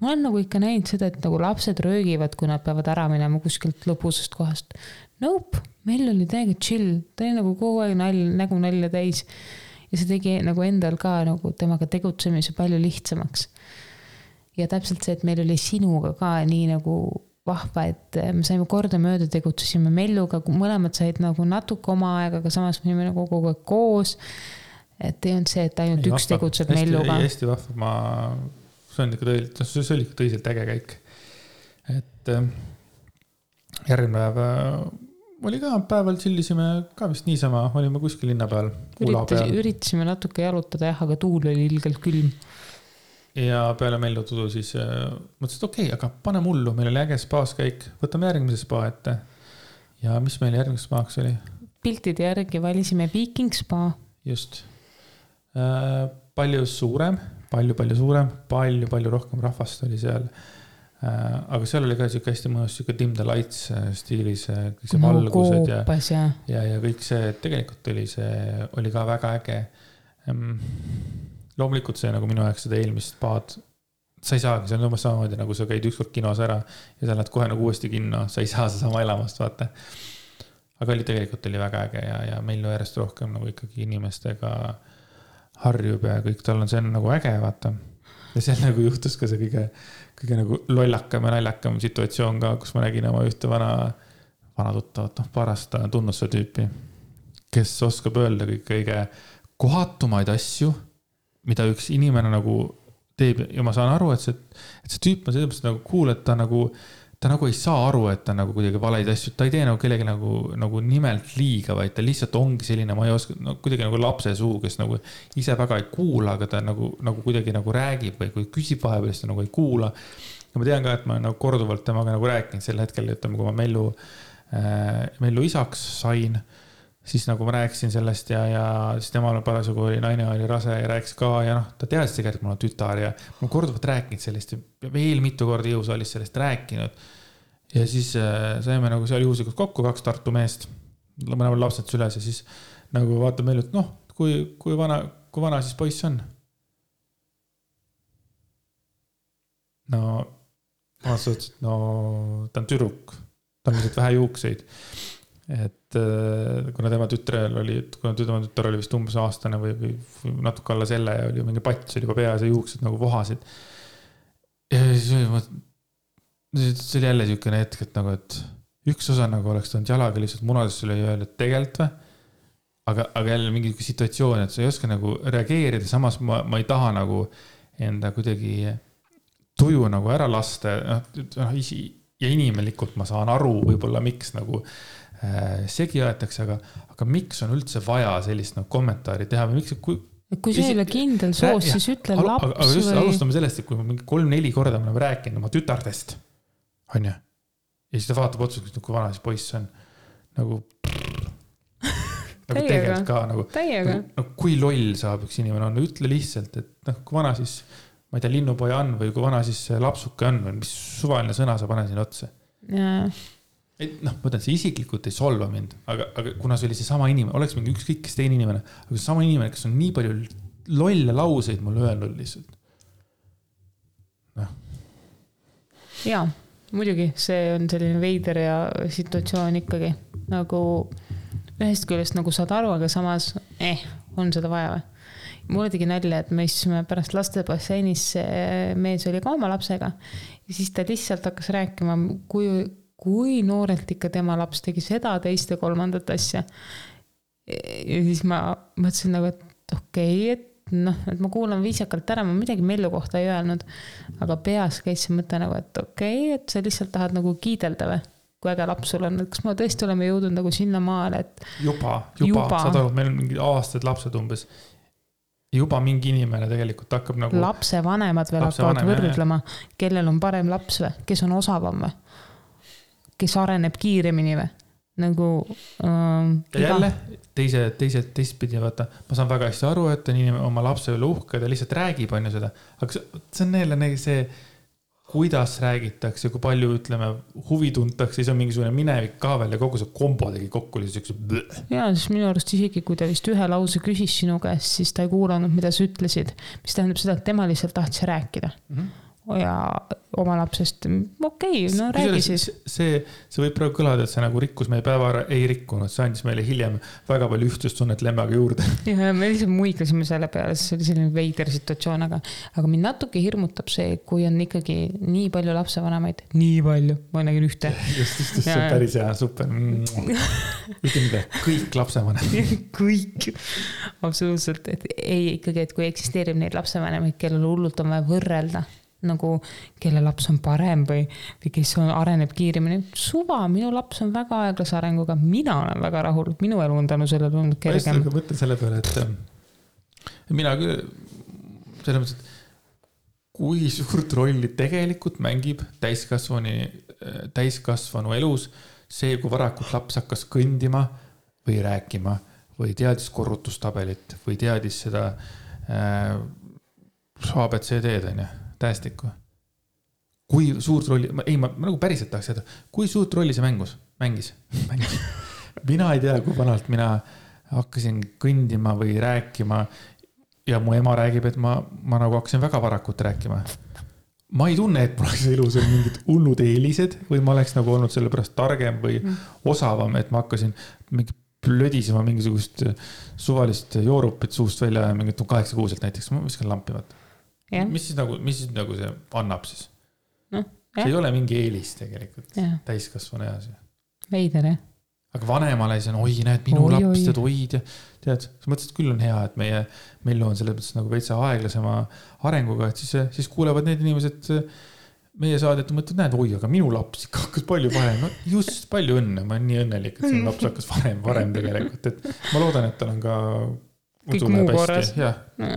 ma olen nagu ikka näinud seda, et nagu lapsed röögivad, kui nad peavad ära minema kuskilt lõbusast kohast. Nope, meil oli täiega chill, ta oli nagu kogu aeg nalja, nägu nalja täis. ja see tegi nagu endal ka nagu temaga tegutsemise palju lihtsamaks. ja täpselt see, et meil oli sinuga ka nii nagu vahva, et me saime kordamööda tegutsesime Melluga, mõlemad said nagu natuke oma aega, aga samas me olime nagu kogu aeg koos. et ei olnud see, et ainult ei, üks vahva. tegutseb
hästi,
Melluga.
hästi vahva, ma see on ikka tõeliselt, noh, see oli ikka tõeliselt äge käik. et äh, järgmine päev äh, oli ka, päeval tšillisime ka vist niisama, olime kuskil linna peal.
üritasime natuke jalutada jah, aga tuul oli ilgelt külm.
ja peale Mellu tudu siis äh, mõtlesin, et okei okay,, aga pane mullu, meil oli äge spaaskäik, võtame järgmise spa ette. ja mis meil järgmiseks spaaks oli?
piltide järgi valisime Viiking spa.
just äh,, palju suurem palju-palju suurem palju,, palju-palju rohkem rahvast oli seal. Äh, aga seal oli ka sihuke hästi mõnus sihuke dim the lights äh, stiilis, äh, kõik see valgused ja, ja, ja, ja kõik see, tegelikult oli see, oli ka väga äge. Ehm, loomulikult see nagu minu jaoks seda eelmist spaad sa ei saagi, see on umbes samamoodi nagu sa käid ükskord kinos ära ja sa lähed kohe nagu uuesti kinno, sa ei saa sedasama elamust, vaata. aga oli tegelikult oli väga äge ja, ja meil järjest rohkem nagu ikkagi inimestega äh, harjub ja kõik, tal on, see on nagu äge, vaata. ja seal nagu juhtus ka see kõige, kõige nagu lollakam ja naljakam situatsioon ka, kus ma nägin oma ühte vana, vana tuttavat, noh, parast tunnustuse tüüpi. kes oskab öelda kõik kõige kohatumaid asju, mida üks inimene nagu teeb ja ma saan aru, et see, et see tüüp on selles mõttes nagu cool, et ta nagu ta nagu ei saa aru, et ta nagu kuidagi valeid asju, ta ei tee nagu kellelegi nagu, nagu nimelt liiga, vaid ta lihtsalt ongi selline, ma ei oska, no kuidagi nagu lapse suu, kes nagu ise väga ei kuula, aga ta nagu, nagu kuidagi nagu räägib või kui küsib vahepeal, siis ta nagu ei kuula. ja ma tean ka, et ma nagu korduvalt temaga nagu rääkinud sel hetkel, ütleme, kui ma Mellu äh,, Mellu isaks sain siis nagu ma rääkisin sellest ja, ja siis temal parasjagu oli, naine oli rase ja rääkis ka ja noh, ta teadis tegelikult, mul on tütar ja ma olen korduvalt rääkinud sellest ja veel mitu korda jõusaalis sellest rääkinud. ja siis äh, saime nagu seal juhuslikult kokku, kaks Tartu meest, mõlemal lapsed süles ja siis nagu vaatab meile, et noh, kui, kui vana, kui vana siis poiss on? no mõtlesin, et no ta on tüdruk, tal on lihtsalt vähe juukseid et kuna tema tütrel oli, kuna tema tütar oli vist umbes aastane või, või, natuke alla selle ja oli mingi pats oli juba peas ja juuksed nagu vohasid. ja siis oli, see oli jälle siukene hetk, et nagu, et üks osa nagu oleks tulnud jalaga lihtsalt munadesse lüüa öelda, et tegelikult või. aga, aga jälle mingi situatsioon, et sa ei oska nagu reageerida, samas ma, ma ei taha nagu enda kuidagi tuju nagu ära lasta, noh, noh ja inimelikult ma saan aru võib-olla, miks nagu äh, Äh, segi aetakse, aga, aga miks on üldse vaja sellist nagu kommentaari teha või miks, kui.
kui see ei ole kindel soos, siis ütle laps
aga, aga just või... alustame sellest, et kui ma mingi kolm-neli korda me oleme rääkinud oma tütardest, onju. ja siis ta vaatab otsa, kui vana see poiss on, nagu. nagu tegelikult ka nagu, nagu, nagu kui loll saab üks inimene olla, ütle lihtsalt, et noh, kui vana siis, ma ei tea, linnupoja on või kui vana siis lapsuke on või mis suvaline sõna sa paned sinna otsa. Et noh, ma ütlen, see isiklikult ei solva mind, aga, aga kuna see oli seesama inimene, oleks mingi ükskõik kes teine inimene, aga seesama inimene, kes on nii palju lolle lauseid mulle öelnud lihtsalt. noh.
jaa, muidugi, see on selline veider ja situatsioon ikkagi nagu ühest küljest nagu saad aru, aga samas eh, on seda vaja või? mulle tegi nalja, et me istusime pärast lastebasseinis, mees oli ka oma lapsega ja siis ta lihtsalt hakkas rääkima, kui kui noorelt ikka tema laps tegi seda, teist ja kolmandat asja. ja siis ma mõtlesin nagu, et okei okay,, et noh, et ma kuulan viisakalt ära, ma midagi Mellu kohta ei öelnud. aga peas käis see mõte nagu, et okei okay,, et sa lihtsalt tahad nagu kiidelda või? kui äge laps sul on, et kas me tõesti oleme jõudnud nagu sinnamaale, et.
juba, juba, juba., saad aru, meil on mingid aastased lapsed umbes juba mingi inimene tegelikult hakkab nagu.
lapsevanemad veel hakkavad võrdlema, kellel on parem laps või, kes on osavam või kes areneb kiiremini või? nagu
ähm,. ja jälle teise, teiselt, teistpidi vaata, ma saan väga hästi aru, et on inimene oma lapse üle uhke, ta lihtsalt räägib, on ju seda, aga see on jälle see, kuidas räägitakse, kui palju, ütleme, huvi tuntakse, siis on mingisugune minevik ka veel ja kogu see kombo tegi kokku lihtsalt siukse.
ja, siis minu arust isegi, kui ta vist ühe lause küsis sinu käest, siis ta ei kuulanud, mida sa ütlesid, mis tähendab seda, et tema lihtsalt tahtis rääkida mm. -hmm ja oma lapsest, okei okay,, no räägi siis.
see, see võib praegu kõlada, et see nagu rikkus meie päeva ära, ei rikkunud, see andis meile hiljem väga palju ühtsustunnet lemmaga juurde.
ja me lihtsalt muigasime selle peale, sest see oli selline veider situatsioon, aga, aga mind natuke hirmutab see, kui on ikkagi nii palju lapsevanemaid, nii palju, ma nägin ühte.
just, just, just, see on päris hea, super. ütle mida, kõik lapsevanemad
kõik, absoluutselt, et ei ikkagi, et kui eksisteerib neid lapsevanemaid, kellel hullult on vaja võrrelda nagu kelle laps on parem või, või kes on, areneb kiiremini. suva, minu laps on väga aeglase arenguga, mina olen väga rahul, minu elu on tänu sellele olnud kergem.
ma mõtlen selle peale, et ähm, mina küll, selles mõttes, et kui suurt rolli tegelikult mängib täiskasvanu, äh, täiskasvanu elus see, kui varakult laps hakkas kõndima või rääkima või teadis korrutustabelit või teadis seda äh, abcd-d onju tähestikku. kui suurt rolli, ei, ma nagu päriselt tahaks teada, kui suurt rolli see mängus, mängis, mängis. mina ei tea, kui vanalt mina hakkasin kõndima või rääkima. ja mu ema räägib, et ma, ma nagu hakkasin väga varakult rääkima. ma ei tunne, et mul oleks elus olnud mingid hullud eelised või ma oleks nagu olnud sellepärast targem või mm. osavam, et ma hakkasin mingi plödisema mingisugust suvalist joorupit suust välja mingit kaheksakuuselt näiteks, ma viskan lampi vaata mis siis nagu, mis siis nagu see annab siis no,? see ei ole mingi eelis tegelikult täiskasvanu eas ju.
veider jah.
aga vanemale siis on, oi, näed, minu oi, laps, tead, oi, tead, sa mõtlesid küll on hea, et meie, meil on selles mõttes nagu veitsa aeglasema arenguga, et siis, siis kuulevad need inimesed meie saadet ja mõtlevad, näed, oi, aga minu laps ikka hakkas palju varem, no just, palju õnne, ma olen nii õnnelik, et sinu laps hakkas varem, varem tegelikult, et ma loodan, et tal on ka
kõik muu korras.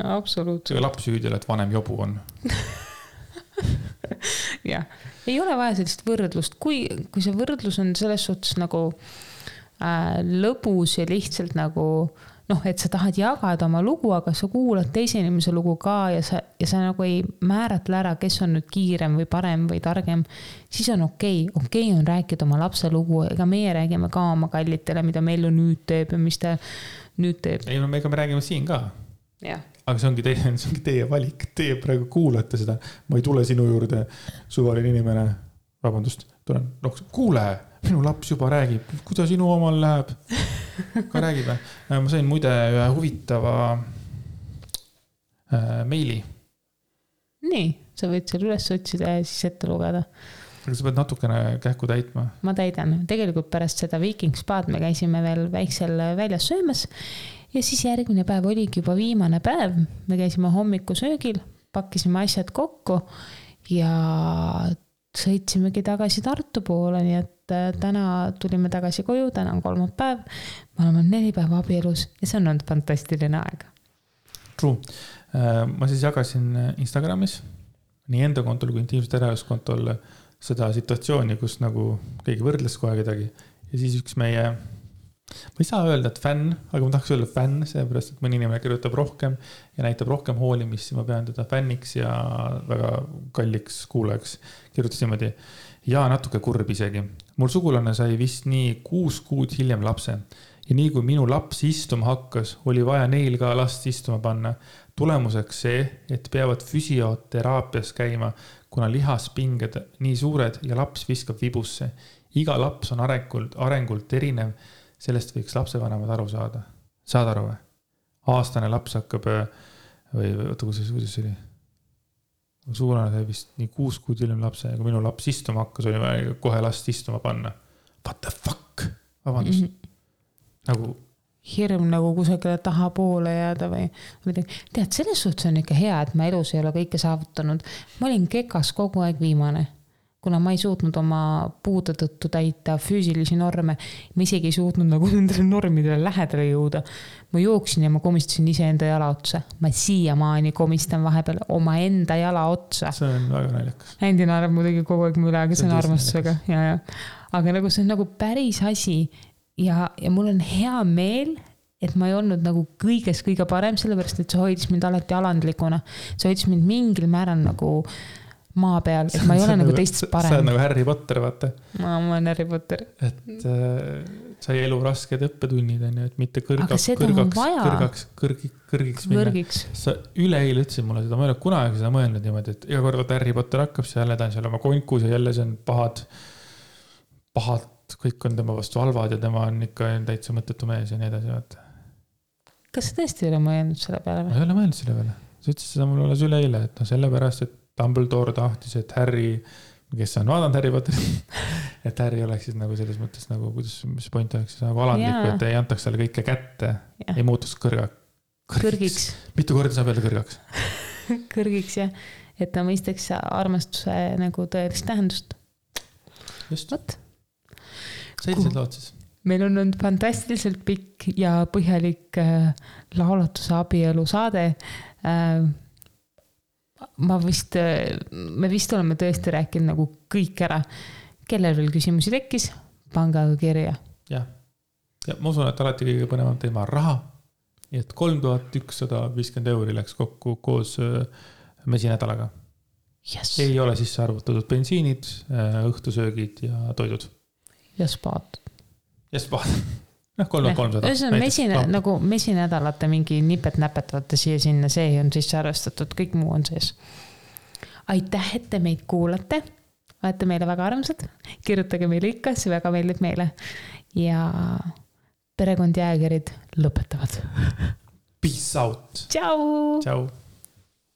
absoluutselt.
laps süüdi ei ole, et vanem jobu on
jah, ei ole vaja sellist võrdlust, kui, kui see võrdlus on selles suhtes nagu äh, lõbus ja lihtsalt nagu noh, et sa tahad jagada oma lugu, aga sa kuulad teise inimese lugu ka ja sa, ja sa nagu ei määratle ära, kes on nüüd kiirem või parem või targem. siis on okei okay., okei okay on rääkida oma lapse lugu, ega meie räägime ka oma kallitele, mida Mellu nüüd teeb ja mis ta nüüd teeb.
ei no ega me räägime siin ka. aga see ongi teie, see ongi teie valik, teie praegu kuulate seda. ma ei tule sinu juurde, suvaline inimene, vabandust, tulen, noh, kuule, minu laps juba räägib, kuidas sinu omal läheb? ka räägib või? Äh, ma sain muide ühe huvitava äh, meili.
nii, sa võid selle üles otsida ja siis ette lugeda
aga sa pead natukene kähku täitma.
ma täidan, tegelikult pärast seda Viking spaad me käisime veel väiksel väljas söömas. ja siis järgmine päev oligi juba viimane päev, me käisime hommikusöögil, pakkisime asjad kokku ja sõitsimegi tagasi Tartu poole, nii et äh, täna tulime tagasi koju, täna on kolmapäev. me oleme neli päeva abielus ja see on olnud fantastiline aeg.
True, äh, ma siis jagasin Instagramis nii enda kontol kui intiimsete ärajuskontol seda situatsiooni, kus nagu keegi võrdles kohe kedagi ja siis üks meie, ma ei saa öelda, et fänn, aga ma tahaks öelda fänn, sellepärast et mõni inimene kirjutab rohkem ja näitab rohkem hoolimist, siis ma pean teda fänniks ja väga kalliks kuulajaks. kirjutas niimoodi ja natuke kurb isegi. mul sugulane sai vist nii kuus kuud hiljem lapse ja nii kui minu laps istuma hakkas, oli vaja neil ka last istuma panna. Tulemuseks see, et peavad füsioteraapias käima, kuna lihaspinged nii suured ja laps viskab vibusse. iga laps on arengult, arengult erinev. sellest võiks lapsevanemad aru saada. saad aru või? aastane laps hakkab või oota, kuidas, kuidas see oli? sugulane sai vist nii kuus kuud hiljem lapse kui minu laps istuma hakkas, oli vaja kohe last istuma panna. What the fuck, vabandust mm. -hmm. nagu
hirm nagu kusagile tahapoole jääda või midagi. tead, selles suhtes on ikka hea, et ma elus ei ole kõike saavutanud. ma olin kekas kogu aeg viimane, kuna ma ei suutnud oma puude tõttu täita füüsilisi norme. ma isegi ei suutnud nagu nendele normidele lähedale jõuda. ma jooksin ja ma komistasin iseenda jala otsa. ma siiamaani komistan vahepeal omaenda jala otsa.
see on väga naljakas.
Andy naerab muidugi kogu aeg mu üle, aga see on armastusega ja, ja. aga nagu see on nagu päris asi ja, ja mul on hea meel, et ma ei olnud nagu kõiges kõige parem, sellepärast et see hoidis mind alati alandlikuna. see hoidis mind mingil määral nagu maa peal, et ma ei ole nagu teistest parem.
sa oled nagu Harry Potter, vaata.
ma olen Harry Potter.
et äh, sai elu rasked õppetunnid on ju, et mitte kõrgaks, kõrgaks, kõrgaks, kõrgi, kõrgiks
minna.
sa üleeile ütlesid mulle seda, ma ei ole kunagi seda mõelnud niimoodi, et iga kord, vaata Harry Potter hakkab, siis jälle ta on seal oma konkus ja jälle see on pahad, pahad, kõik on tema vastu halvad ja tema on ikka täitsa mõttetu mees ja nii edasi, vaata.
kas sa tõesti ei ole mõelnud selle peale
või? ma ei ole mõelnud selle peale. sa ütlesid seda mulle alles üleeile, et noh, sellepärast, et Dumbledore tahtis, et Harry kes on vaadanud Harry Potterit et Harry oleks siis nagu selles mõttes nagu, kuidas, mis point oleks siis nagu alandlik, et ei antaks talle kõike kätte, ei muutuks kõrga,
kõrgiks, kõrgiks..
mitu korda saab öelda kõrgaks
kõrgiks jah, et ta mõistaks armastuse nagu tõelist tähendust.
vot. Sellised lood siis.
meil on olnud fantastiliselt pikk ja põhjalik äh, laulatuse abielu saade äh, ma vist, me vist oleme tõesti rääkinud nagu kõik ära. kellel veel küsimusi tekkis, pange aga kirja.
jah, ja ma usun, et alati kõige põnevam teema on raha. nii et kolm tuhat ükssada viiskümmend euri läks kokku koos äh, mesinädalaga
yes..
ei ole sisse arvutatud bensiinid, äh, õhtusöögid ja toidud.
Ja spaad.
ja spaad noh, kolm tuhat kolmsada.
ühesõnaga mesine no. nagu mesinädalate mingi nipet-näpet, vaata siia-sinna, see on sisse arvestatud, kõik muu on sees. aitäh, et te meid kuulate. olete meile väga armsad, kirjutage meile ikka, see väga meeldib meile. ja perekond Jäägerid lõpetavad
Peace out.
tšau.
tšau